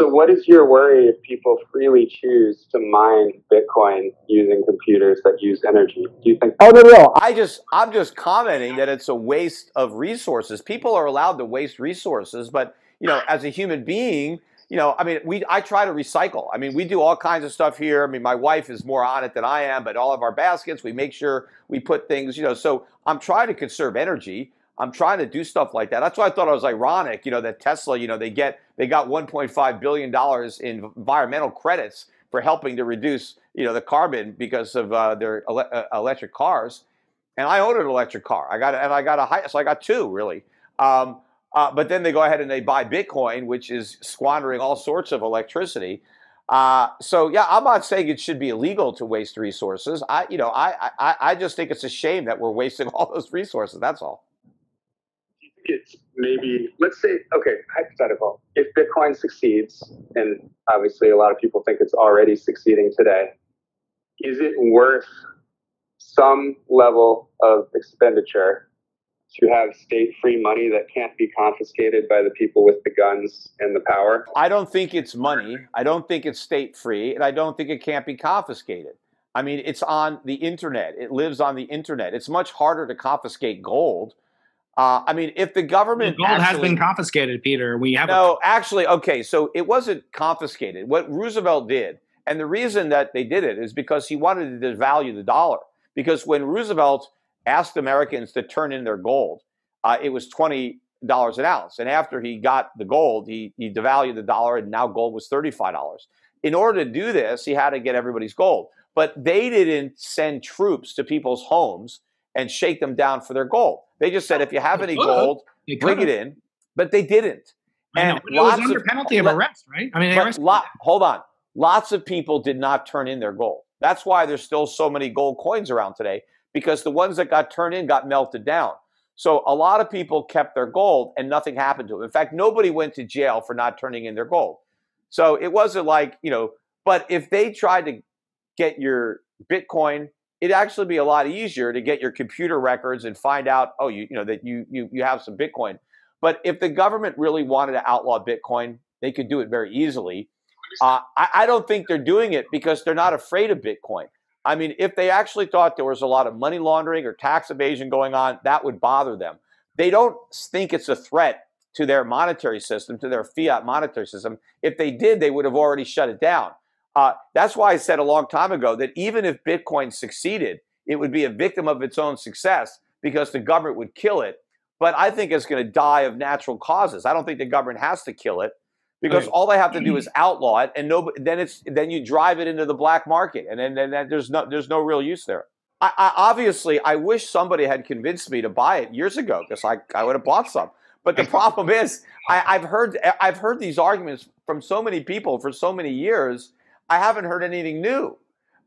So, what is your worry if people freely choose to mine Bitcoin using computers that use energy? Do you think? Oh no, no. I just, I'm just commenting that it's a waste of resources. People are allowed to waste resources, but you know, as a human being, you know, I mean, we, I try to recycle. I mean, we do all kinds of stuff here. I mean, my wife is more on it than I am, but all of our baskets, we make sure we put things, you know. So I'm trying to conserve energy. I'm trying to do stuff like that. That's why I thought it was ironic, you know, that Tesla, you know, they get they got 1.5 billion dollars in environmental credits for helping to reduce, you know, the carbon because of uh, their ele- uh, electric cars. And I own an electric car. I got and I got a high, so I got two really. Um, uh, but then they go ahead and they buy Bitcoin, which is squandering all sorts of electricity. Uh, so yeah, I'm not saying it should be illegal to waste resources. I, you know, I, I, I just think it's a shame that we're wasting all those resources. That's all it's maybe let's say okay hypothetical if bitcoin succeeds and obviously a lot of people think it's already succeeding today is it worth some level of expenditure to have state free money that can't be confiscated by the people with the guns and the power i don't think it's money i don't think it's state free and i don't think it can't be confiscated i mean it's on the internet it lives on the internet it's much harder to confiscate gold uh, I mean, if the government the gold actually, has been confiscated, Peter. We have no, a- actually, okay. So it wasn't confiscated. What Roosevelt did, and the reason that they did it is because he wanted to devalue the dollar. Because when Roosevelt asked Americans to turn in their gold, uh, it was twenty dollars an ounce, and after he got the gold, he he devalued the dollar, and now gold was thirty five dollars. In order to do this, he had to get everybody's gold, but they didn't send troops to people's homes and shake them down for their gold. They just said, if you have any gold, bring it in. But they didn't. And it was under of, penalty of arrest, right? I mean, lot, hold on. Lots of people did not turn in their gold. That's why there's still so many gold coins around today because the ones that got turned in got melted down. So a lot of people kept their gold and nothing happened to them. In fact, nobody went to jail for not turning in their gold. So it wasn't like, you know, but if they tried to get your Bitcoin it'd actually be a lot easier to get your computer records and find out, oh, you, you know, that you, you, you have some Bitcoin. But if the government really wanted to outlaw Bitcoin, they could do it very easily. Uh, I, I don't think they're doing it because they're not afraid of Bitcoin. I mean, if they actually thought there was a lot of money laundering or tax evasion going on, that would bother them. They don't think it's a threat to their monetary system, to their fiat monetary system. If they did, they would have already shut it down. Uh, that's why I said a long time ago that even if Bitcoin succeeded, it would be a victim of its own success because the government would kill it. But I think it's going to die of natural causes. I don't think the government has to kill it because okay. all they have to do is outlaw it, and no, then it's then you drive it into the black market, and then, then, then there's no there's no real use there. I, I, obviously, I wish somebody had convinced me to buy it years ago because I, I would have bought some. But the problem is, I, I've heard I've heard these arguments from so many people for so many years I haven't heard anything new.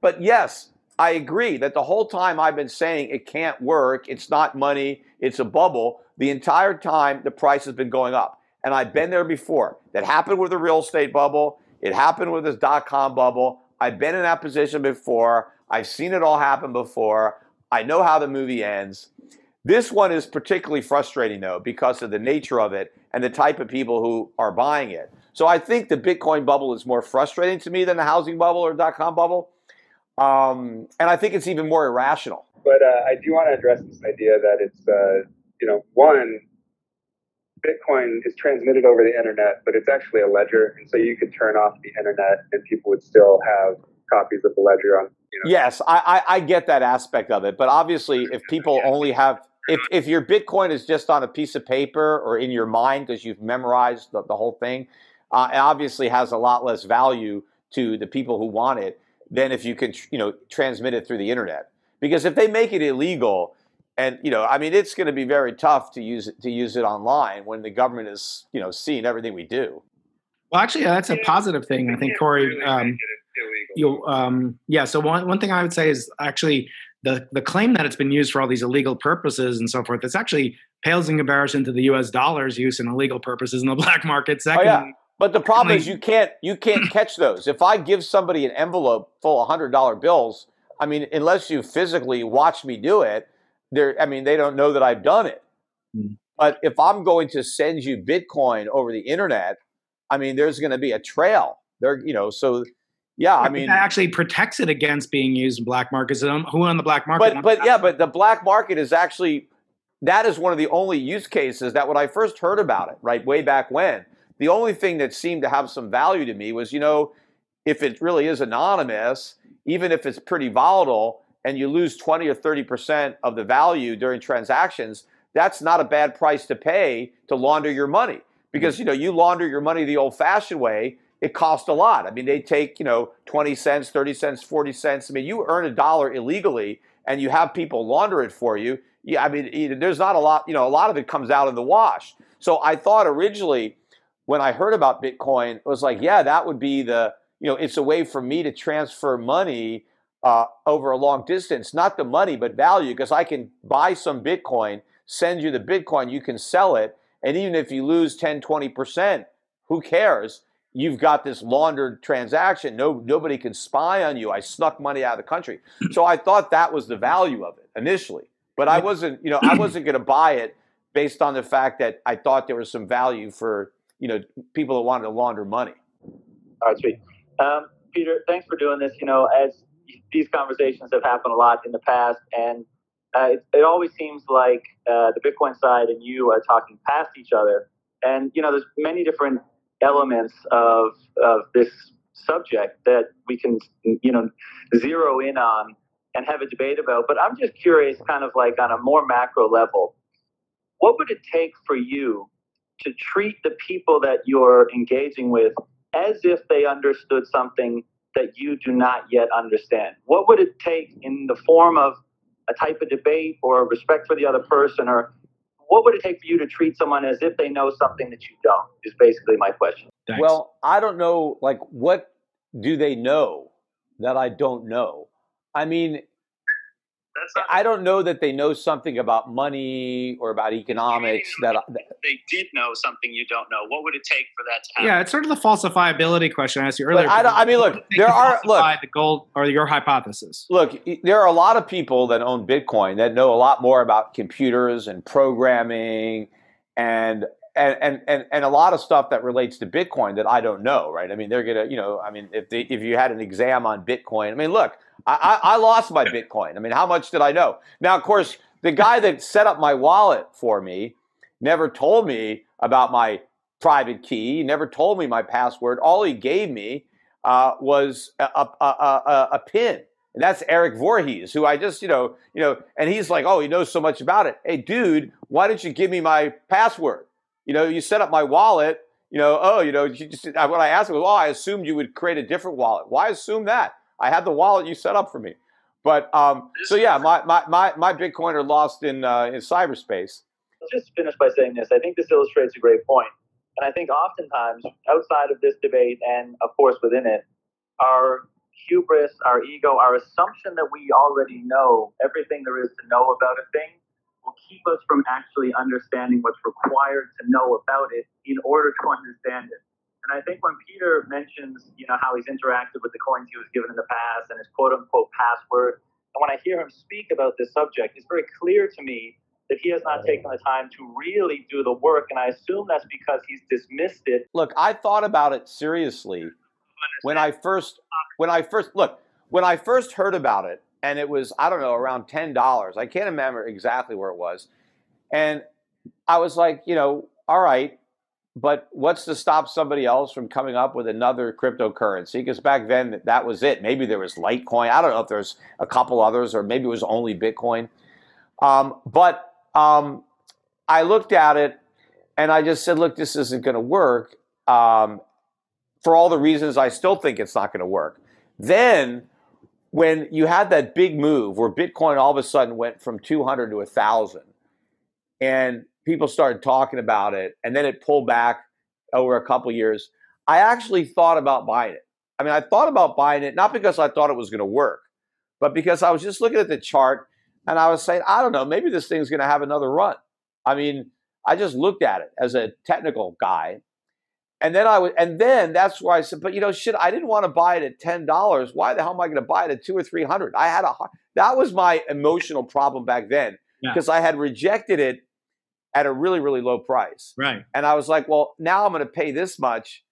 But yes, I agree that the whole time I've been saying it can't work, it's not money, it's a bubble, the entire time the price has been going up. And I've been there before. That happened with the real estate bubble, it happened with this dot com bubble. I've been in that position before. I've seen it all happen before. I know how the movie ends. This one is particularly frustrating, though, because of the nature of it and the type of people who are buying it. So I think the Bitcoin bubble is more frustrating to me than the housing bubble or dot com bubble. Um, and I think it's even more irrational. But uh, I do want to address this idea that it's, uh, you know, one, Bitcoin is transmitted over the internet, but it's actually a ledger. And so you could turn off the internet and people would still have copies of the ledger on. You know. Yes, I, I, I get that aspect of it. But obviously, if people only have if, if your Bitcoin is just on a piece of paper or in your mind because you've memorized the, the whole thing, uh, obviously has a lot less value to the people who want it than if you can, you know, transmit it through the internet. Because if they make it illegal, and you know, I mean, it's going to be very tough to use it to use it online when the government is, you know, seeing everything we do. Well, actually, that's a positive thing. I think Corey. Um, you, um, yeah. So one one thing I would say is actually the the claim that it's been used for all these illegal purposes and so forth. It's actually pales in comparison to the U.S. dollar's use in illegal purposes in the black market. Second, oh, yeah. But the problem is you can't you can't catch those. If I give somebody an envelope full of hundred dollar bills, I mean, unless you physically watch me do it, they're, I mean, they don't know that I've done it. Mm. But if I'm going to send you Bitcoin over the internet, I mean, there's going to be a trail there, you know, so yeah, I mean, that actually protects it against being used in black markets. Who on the black market? but but yeah, but the black market is actually that is one of the only use cases that when I first heard about it, right, way back when, the only thing that seemed to have some value to me was, you know, if it really is anonymous, even if it's pretty volatile, and you lose 20 or 30 percent of the value during transactions, that's not a bad price to pay to launder your money. Because you know, you launder your money the old-fashioned way, it costs a lot. I mean, they take, you know, 20 cents, 30 cents, 40 cents. I mean, you earn a dollar illegally and you have people launder it for you. Yeah, I mean, there's not a lot, you know, a lot of it comes out in the wash. So I thought originally when I heard about Bitcoin, it was like, yeah, that would be the, you know, it's a way for me to transfer money uh, over a long distance, not the money, but value, because I can buy some Bitcoin, send you the Bitcoin, you can sell it. And even if you lose 10, 20%, who cares? you've got this laundered transaction. No, nobody can spy on you. I snuck money out of the country. So I thought that was the value of it initially, but I wasn't, you know, I wasn't going to buy it based on the fact that I thought there was some value for, you know, people that wanted to launder money. All right, sweet. Um, Peter, thanks for doing this. You know, as these conversations have happened a lot in the past, and uh, it, it, always seems like uh, the Bitcoin side and you are talking past each other. And you know, there's many different elements of of this subject that we can you know zero in on and have a debate about. But I'm just curious, kind of like on a more macro level, what would it take for you to treat the people that you're engaging with as if they understood something that you do not yet understand? What would it take in the form of a type of debate or respect for the other person or what would it take for you to treat someone as if they know something that you don't? Is basically my question. Thanks. Well, I don't know. Like, what do they know that I don't know? I mean, I don't know that they know something about money or about economics that, that they did know something you don't know. What would it take for that to happen? Yeah, it's sort of the falsifiability question I asked you earlier. I, I, mean, look, there are look the gold or your hypothesis. Look, there are a lot of people that own Bitcoin that know a lot more about computers and programming and and, and, and, and a lot of stuff that relates to Bitcoin that I don't know, right? I mean, they're gonna, you know, I mean, if they, if you had an exam on Bitcoin, I mean, look, I, I, I lost my Bitcoin. I mean, how much did I know? Now, of course, the guy that set up my wallet for me never told me about my private key. He never told me my password. All he gave me uh, was a, a, a, a, pin. And that's Eric Voorhees, who I just, you know, you know, and he's like, oh, he knows so much about it. Hey, dude, why didn't you give me my password? You know, you set up my wallet. You know, oh, you know, you just, what I asked him was, oh, I assumed you would create a different wallet. Why assume that? I had the wallet you set up for me. But um, so yeah, my, my, my, my Bitcoin are lost in uh, in cyberspace. Just finish by saying this. I think this illustrates a great point. And I think oftentimes outside of this debate and of course within it, our hubris, our ego, our assumption that we already know everything there is to know about a thing will keep us from actually understanding what's required to know about it in order to understand it. And I think when Peter mentions, you know, how he's interacted with the coins he was given in the past and his quote unquote password, and when I hear him speak about this subject, it's very clear to me that he has not taken the time to really do the work. And I assume that's because he's dismissed it. Look, I thought about it seriously when I first, when I first, look, when I first heard about it, and it was, I don't know, around $10. I can't remember exactly where it was. And I was like, you know, all right, but what's to stop somebody else from coming up with another cryptocurrency? Because back then that was it. Maybe there was Litecoin. I don't know if there's a couple others, or maybe it was only Bitcoin. Um, but um, I looked at it and I just said, look, this isn't going to work. Um, for all the reasons I still think it's not going to work. Then, when you had that big move where Bitcoin all of a sudden went from 200 to 1,000, and people started talking about it, and then it pulled back over a couple years. I actually thought about buying it. I mean, I thought about buying it not because I thought it was going to work, but because I was just looking at the chart and I was saying, I don't know, maybe this thing's going to have another run. I mean, I just looked at it as a technical guy. And then I was, and then that's where I said, but you know, shit, I didn't want to buy it at ten dollars. Why the hell am I going to buy it at two or three hundred? I had a that was my emotional problem back then Yeah. because I had rejected it at a really, really low price. Right. And I was like, well, now I'm going to pay this much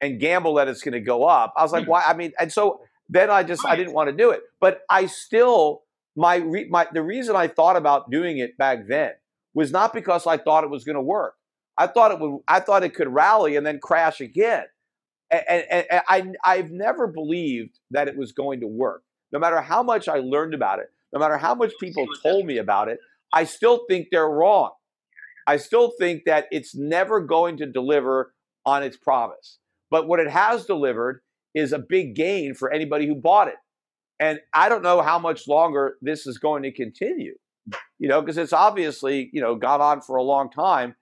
and gamble that it's going to go up. I was like, Hmm. why? I mean, and so then I just I didn't want to do it. But I still my re, my the reason I thought about doing it back then was not because I thought it was going to work. I thought it would. I thought it could rally and then crash again. And, and, and I I've never believed that it was going to work. No matter how much I learned about it, no matter how much people told me about it, I still think they're wrong. I still think that it's never going to deliver on its promise. But what it has delivered is a big gain for anybody who bought it. And I don't know how much longer this is going to continue, you know, because it's obviously, you know, gone on for a long time.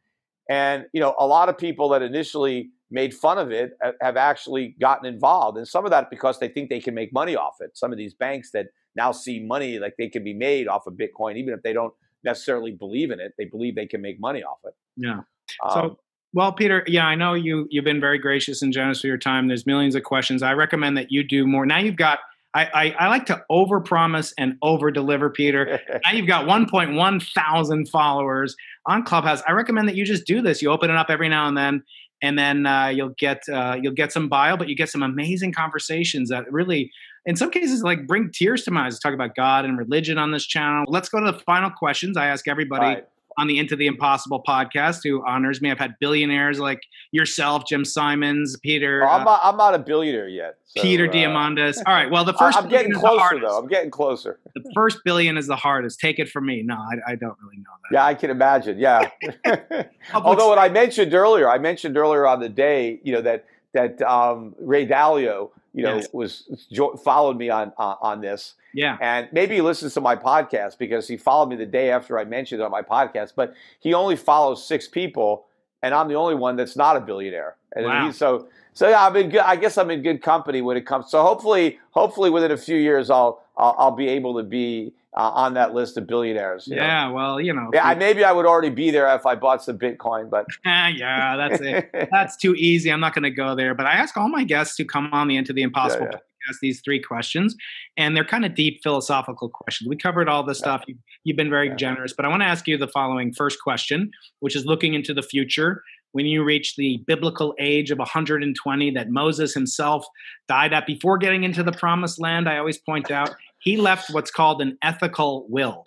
And, you know, a lot of people that initially made fun of it have actually gotten involved. And some of that because they think they can make money off it. Some of these banks that now see money like they can be made off of Bitcoin, even if they don't necessarily believe in it, they believe they can make money off it. Yeah. Um, So, well, Peter, yeah, I know you you've been very gracious and generous with your time. There's millions of questions. I recommend that you do more. Now you've got. I, I, I like to overpromise and over deliver, Peter. now you've got 1.1 thousand followers on Clubhouse. I recommend that you just do this. You open it up every now and then, and then uh, you'll get uh, you'll get some bio, but you get some amazing conversations that really, in some cases, like bring tears to my eyes. Talk about God and religion on this channel. Let's go to the final questions. I ask everybody. On the Into the Impossible podcast who honors me. I've had billionaires like yourself, Jim Simons, Peter. I'm, uh, not, I'm not a billionaire yet. so, Peter uh, Diamandis. All right. Well, the 1st I'm getting is the closer hardest. though. I'm getting closer. The first billion is the hardest. Take it from me. No, I, I don't really know that. Yeah, I can imagine. Yeah. Although what I mentioned earlier, I mentioned earlier on the day, you know that that um, Ray Dalio, you know, Yes. was jo- followed me on on, on this, Yeah. and maybe he listens to my podcast because he followed me the day after I mentioned it on my podcast. But he only follows six people, and I'm the only one that's not a billionaire. And Wow. so so yeah, I'm in good. I guess I'm in good company when it comes. So hopefully, hopefully within a few years, I'll I'll, I'll be able to be uh, on that list of billionaires. you know. Yeah. Well, you know. Yeah, I, maybe I would already be there if I bought some Bitcoin, but Ah, yeah, that's it. That's too easy. I'm not going to go there. But I ask all my guests to come on the Into the Impossible yeah. Podcast these three questions, and they're kind of deep philosophical questions. We covered all this stuff. You, you've been very generous, but I want to ask you the following first question, which is looking into the future. When you reach the biblical age of 120 that Moses himself died at before getting into the promised land, I always point out he left what's called an ethical will.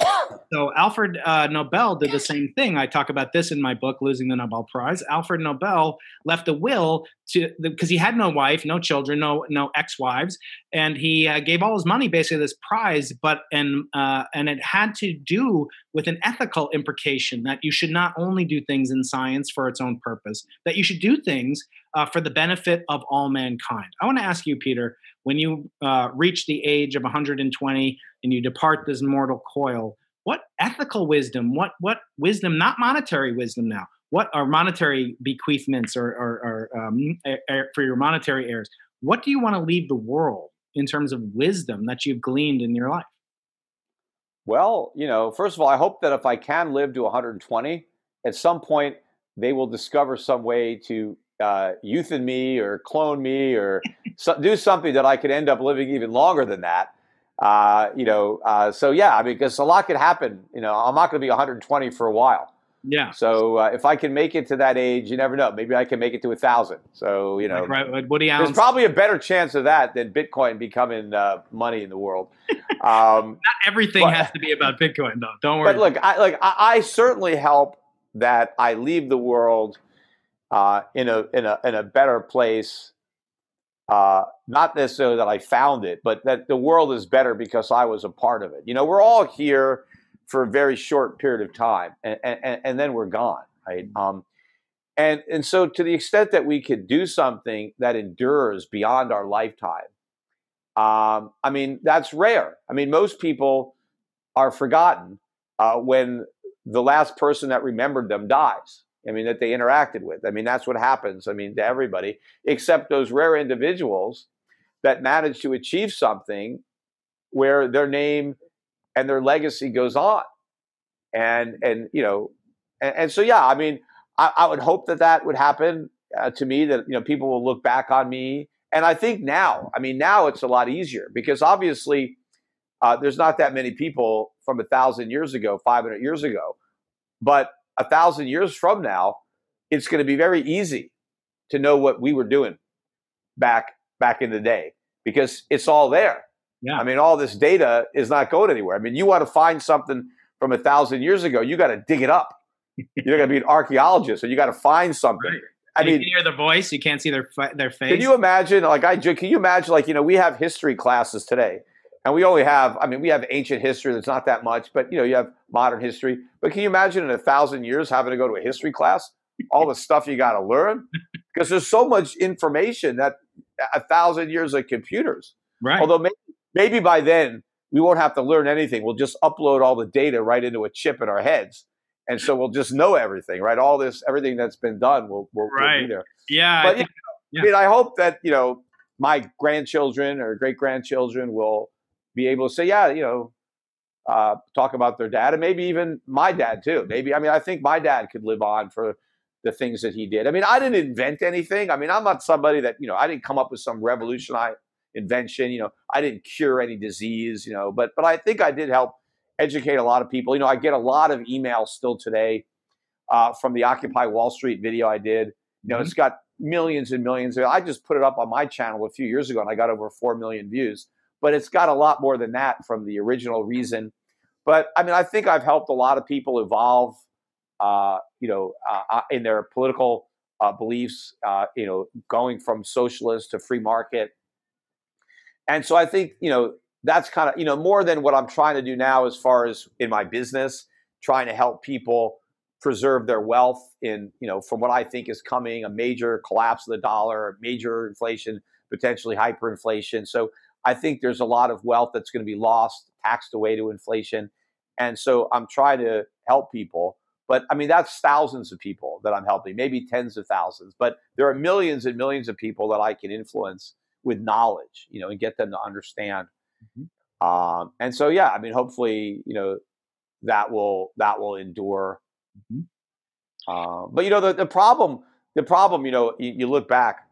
So Alfred uh, Nobel did the same thing. I talk about this in my book, Losing the Nobel Prize. Alfred Nobel left a will to because he had no wife, no children, no no ex-wives, and he uh, gave all his money basically this prize. But and uh, and it had to do with an ethical implication that you should not only do things in science for its own purpose, that you should do things uh, for the benefit of all mankind. I want to ask you, Peter, when you uh, reach the age of 120 and you depart this mortal coil, what ethical wisdom, what what wisdom, not monetary wisdom now, what are monetary bequeathments or, or, or um, eh, for your monetary heirs? What do you want to leave the world in terms of wisdom that you've gleaned in your life? Well, you know, first of all, I hope that if I can live to 120, at some point they will discover some way to uh, youthen me or clone me or so, do something that I could end up living even longer than that. Uh, you know, uh, so yeah, I mean, because a lot could happen. You know, I'm not going to be 120 for a while. Yeah. So uh, if I can make it to that age, you never know. Maybe I can make it to a thousand. So you know, Like, right, Woody there's probably a better chance of that than Bitcoin becoming uh, money in the world. Um, not everything but- has to be about Bitcoin, though. Don't worry. but look, I like I, I certainly help that I leave the world uh, in a in a in a better place. Uh, not necessarily that I found it, but that the world is better because I was a part of it. You know, we're all here for a very short period of time, and and, and then we're gone, right? Um, and and so to the extent that we could do something that endures beyond our lifetime, um, I mean that's rare. I mean most people are forgotten uh, when the last person that remembered them dies. I mean, that they interacted with. I mean, that's what happens. I mean, to everybody, except those rare individuals that manage to achieve something where their name and their legacy goes on. And, and you know, and, and so, yeah, I mean, I, I would hope that that would happen uh, to me, that, you know, people will look back on me. And I think now, I mean, now it's a lot easier because obviously uh, there's not that many people from a thousand years ago, 500 years ago. But a thousand years from now, it's going to be very easy to know what we were doing back back in the day because it's all there. Yeah. I mean, all this data is not going anywhere. I mean, you want to find something from a thousand years ago, you got to dig it up. You're going to be an archaeologist, and you got to find something. Right. I you mean, can hear their voice. You can't see their their face. can you imagine? Like I, can you imagine? Like you know, we have history classes today, and we only have. I mean, we have ancient history. That's not that much, but you know, you have modern history. But can you imagine in a thousand years having to go to a history class? All the stuff you got to learn because there's so much information that a thousand years of computers. right. Although maybe, maybe by then we won't have to learn anything. We'll just upload all the data right into a chip in our heads. And so we'll just know everything, right? All this, everything that's been done will, will, will be there. yeah. I But think- I mean, I hope that, you know, my grandchildren or great grandchildren will be able to say, yeah, you know, uh, talk about their dad and maybe even my dad too. Maybe, I mean, I think my dad could live on for the things that he did. I mean, I didn't invent anything. I mean, I'm not somebody that, you know, I didn't come up with some revolutionary invention. You know, I didn't cure any disease, you know, but, but I think I did help educate a lot of people. You know, I get a lot of emails still today uh, from the Occupy Wall Street video I did. You know, Mhm. it's got millions and millions. I just put it up on my channel a few years ago and I got over 4 million views. But it's got a lot more than that from the original reason. But I mean, I think I've helped a lot of people evolve, uh, you know, uh, uh, in their political uh, beliefs, uh, you know, going from socialist to free market. And so I think, you know, that's kind of, you know, more than what I'm trying to do now as far as in my business, trying to help people preserve their wealth in, you know, from what I think is coming a major collapse of the dollar, major inflation, potentially hyperinflation. So I think there's a lot of wealth that's going to be lost, taxed away to inflation. And so I'm trying to help people. But I mean, that's thousands of people that I'm helping, maybe tens of thousands. But there are millions and millions of people that I can influence with knowledge, you know, and get them to understand. Um, and so, yeah, I mean, hopefully, you know, that will that will endure. Mhm. Um, but you know, the, the problem, the problem, you know, you, you look back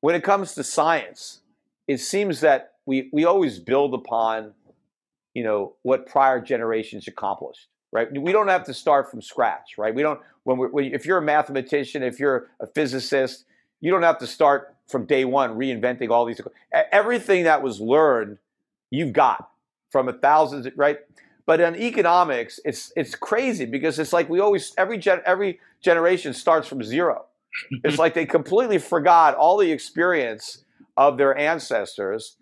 when it comes to science, it seems that we we always build upon, you know, what prior generations accomplished. Right? We don't have to start from scratch. Right? We don't. When we, when, if you're a mathematician, if you're a physicist, you don't have to start from day one reinventing all these. Everything that was learned, you've got from a thousand. Right? But in economics, it's it's crazy because it's like we always every gen, every generation starts from zero. It's like they completely forgot all the experience of their ancestors,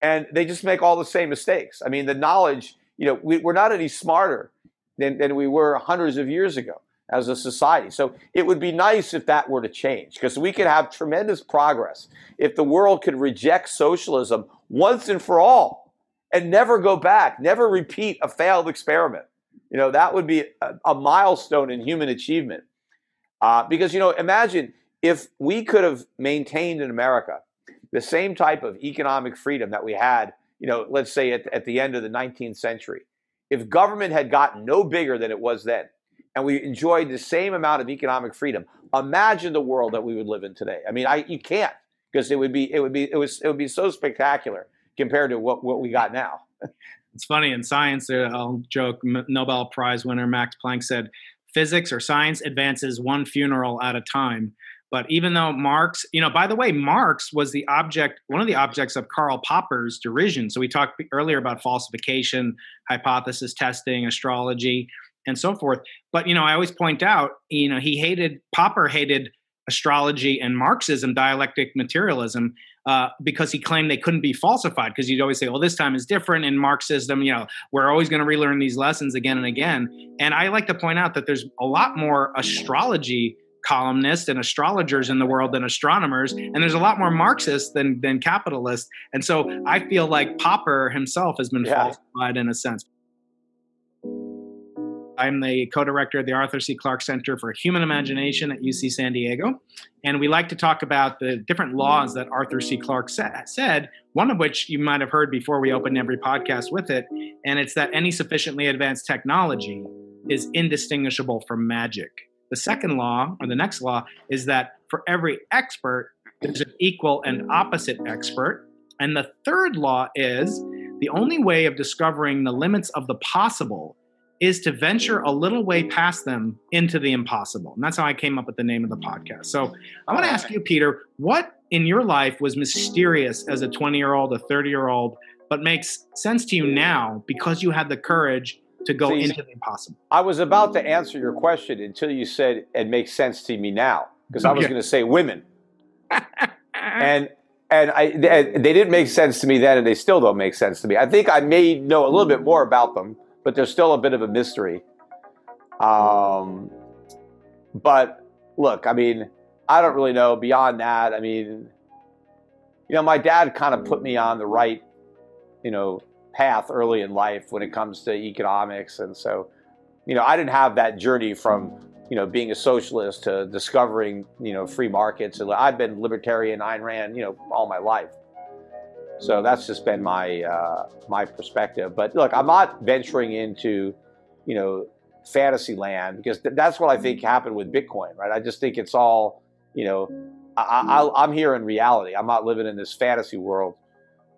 and they just make all the same mistakes. I mean, the knowledge, you know, we, we're not any smarter than, than we were hundreds of years ago as a society. So it would be nice if that were to change because we could have tremendous progress if the world could reject socialism once and for all and never go back, never repeat a failed experiment. You know, that would be a, a milestone in human achievement. Uh, because, you know, imagine if we could have maintained in America the same type of economic freedom that we had, you know, let's say at, at the end of the 19th century. If government had gotten no bigger than it was then, and we enjoyed the same amount of economic freedom, imagine the world that we would live in today. I mean, I you can't because it would be it would be it was it would be so spectacular compared to what, what we got now. It's funny in science. uh, I'll joke. Nobel Prize winner Max Planck said, "Physics or science advances one funeral at a time." But even though Marx, you know, by the way, Marx was the object, one of the objects of Karl Popper's derision. So we talked earlier about falsification, hypothesis testing, astrology, and so forth. But you know, I always point out, you know, he hated Popper hated astrology and Marxism, dialectic materialism, uh, because he claimed they couldn't be falsified. Because you'd always say, "Well, this time is different." In Marxism, you know, we're always going to relearn these lessons again and again. And I like to point out that there's a lot more astrology columnists and astrologers in the world than astronomers, and there's a lot more Marxists than than capitalists. And so I feel like Popper himself has been Yeah. falsified in a sense. I'm the co-director of the Arthur C. Clarke Center for Human Imagination at UC San Diego, and we like to talk about the different laws that Arthur C. Clarke sa- said. One of which you might have heard before we opened every podcast with it, and it's that any sufficiently advanced technology is indistinguishable from magic. The second law, or the next law, is that for every expert, there's an equal and opposite expert. And the third law is the only way of discovering the limits of the possible is to venture a little way past them into the impossible. And that's how I came up with the name of the podcast. So I want to ask you, Peter, what in your life was mysterious as a 20 year old, a 30 year old, but makes sense to you now because you had the courage to go See, into the impossible? I was about to answer your question until you said it makes sense to me now because I was Okay. going to say women. and and I they, they didn't make sense to me then, and they still don't make sense to me. I think I may know a little bit more about them, but there's still a bit of a mystery. Um, but look, I mean, I don't really know beyond that. I mean, you know, my dad kind of put me on the right, you know, path early in life when it comes to economics, and so, you know, I didn't have that journey from you know, being a socialist to discovering, you know, free markets. And I've been libertarian, Ayn Rand, you know, all my life. So that's just been my uh, my perspective. But look, I'm not venturing into, you know, fantasy land because th- that's what I think happened with Bitcoin, right? I just think it's all, you know, I, I'm here in reality. I'm not living in this fantasy world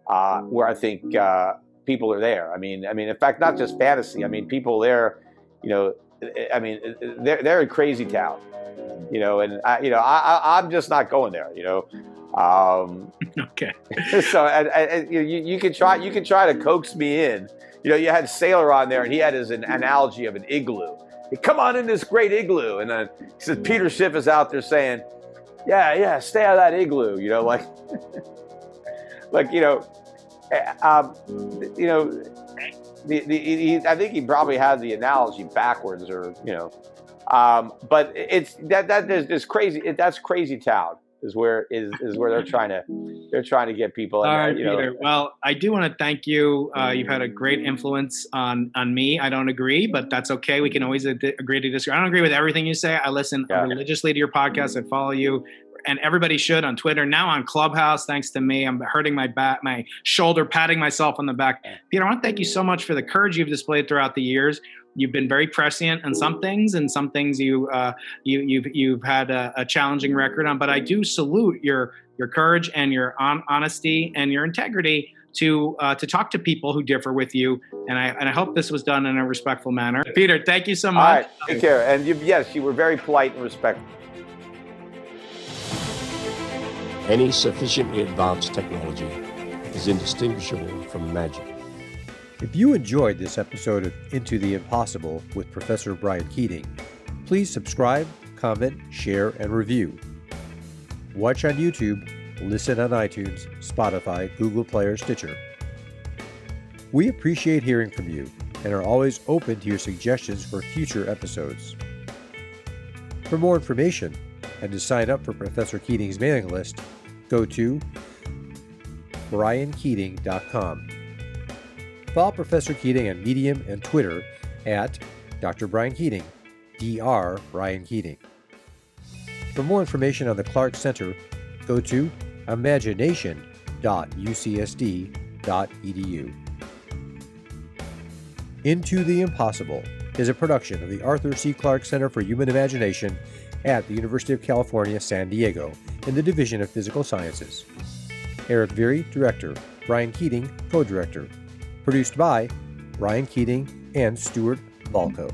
uh, where I think uh, people are there. I mean, I mean, in fact, not just fantasy. I mean, people there, you know, I mean, they're they're in crazy town, you know, and I, you know, I, I I'm just not going there, you know. Um, okay. so and, and, you, you can try you can try to coax me in. You know, you had Saylor on there, and he had his an analogy of an igloo. Hey, come on in this great igloo, and then he says Peter Schiff is out there saying, "Yeah, yeah, stay out of that igloo." You know, like, like you know, um, you know, the, the, he, I think he probably had the analogy backwards, or you know, um, but it's that that there's this crazy. It, that's crazy town is where is is where they're trying to they're trying to get people. All right, know. Peter. Well, I do want to thank you. Uh, you've had a great influence on on me. I don't agree, but that's okay. We can always ad- agree to disagree. I don't agree with everything you say. I listen Yeah. religiously to your podcast. I follow you, and everybody should on Twitter. Now on Clubhouse, thanks to me, I'm hurting my back, my shoulder, patting myself on the back. Peter, I want to thank you so much for the courage you've displayed throughout the years. You've been very prescient in some things, and some things you uh, you you've you've had a, a challenging record on. But I do salute your your courage and your on, honesty and your integrity to uh, to talk to people who differ with you. And I and I hope this was done in a respectful manner. Peter, thank you so much. right, take care. And you, yes, you were very polite and respectful. Any sufficiently advanced technology is indistinguishable from magic. If you enjoyed this episode of Into the Impossible with Professor Brian Keating, please subscribe, comment, share, and review. Watch on YouTube, listen on iTunes, Spotify, Google Play, or Stitcher. We appreciate hearing from you and are always open to your suggestions for future episodes. For more information and to sign up for Professor Keating's mailing list, go to briankeating.com. Follow Professor Keating on Medium and Twitter at Dr. Brian Keating, Dr. Brian Keating. For more information on the Clarke Center, go to imagination.ucsd.edu. Into the Impossible is a production of the Arthur C. Clarke Center for Human Imagination at the University of California, San Diego, in the Division of Physical Sciences. Eric Viirre, Director, Brian Keating, Co Director. Produced by Brian Keating and Stuart Valco.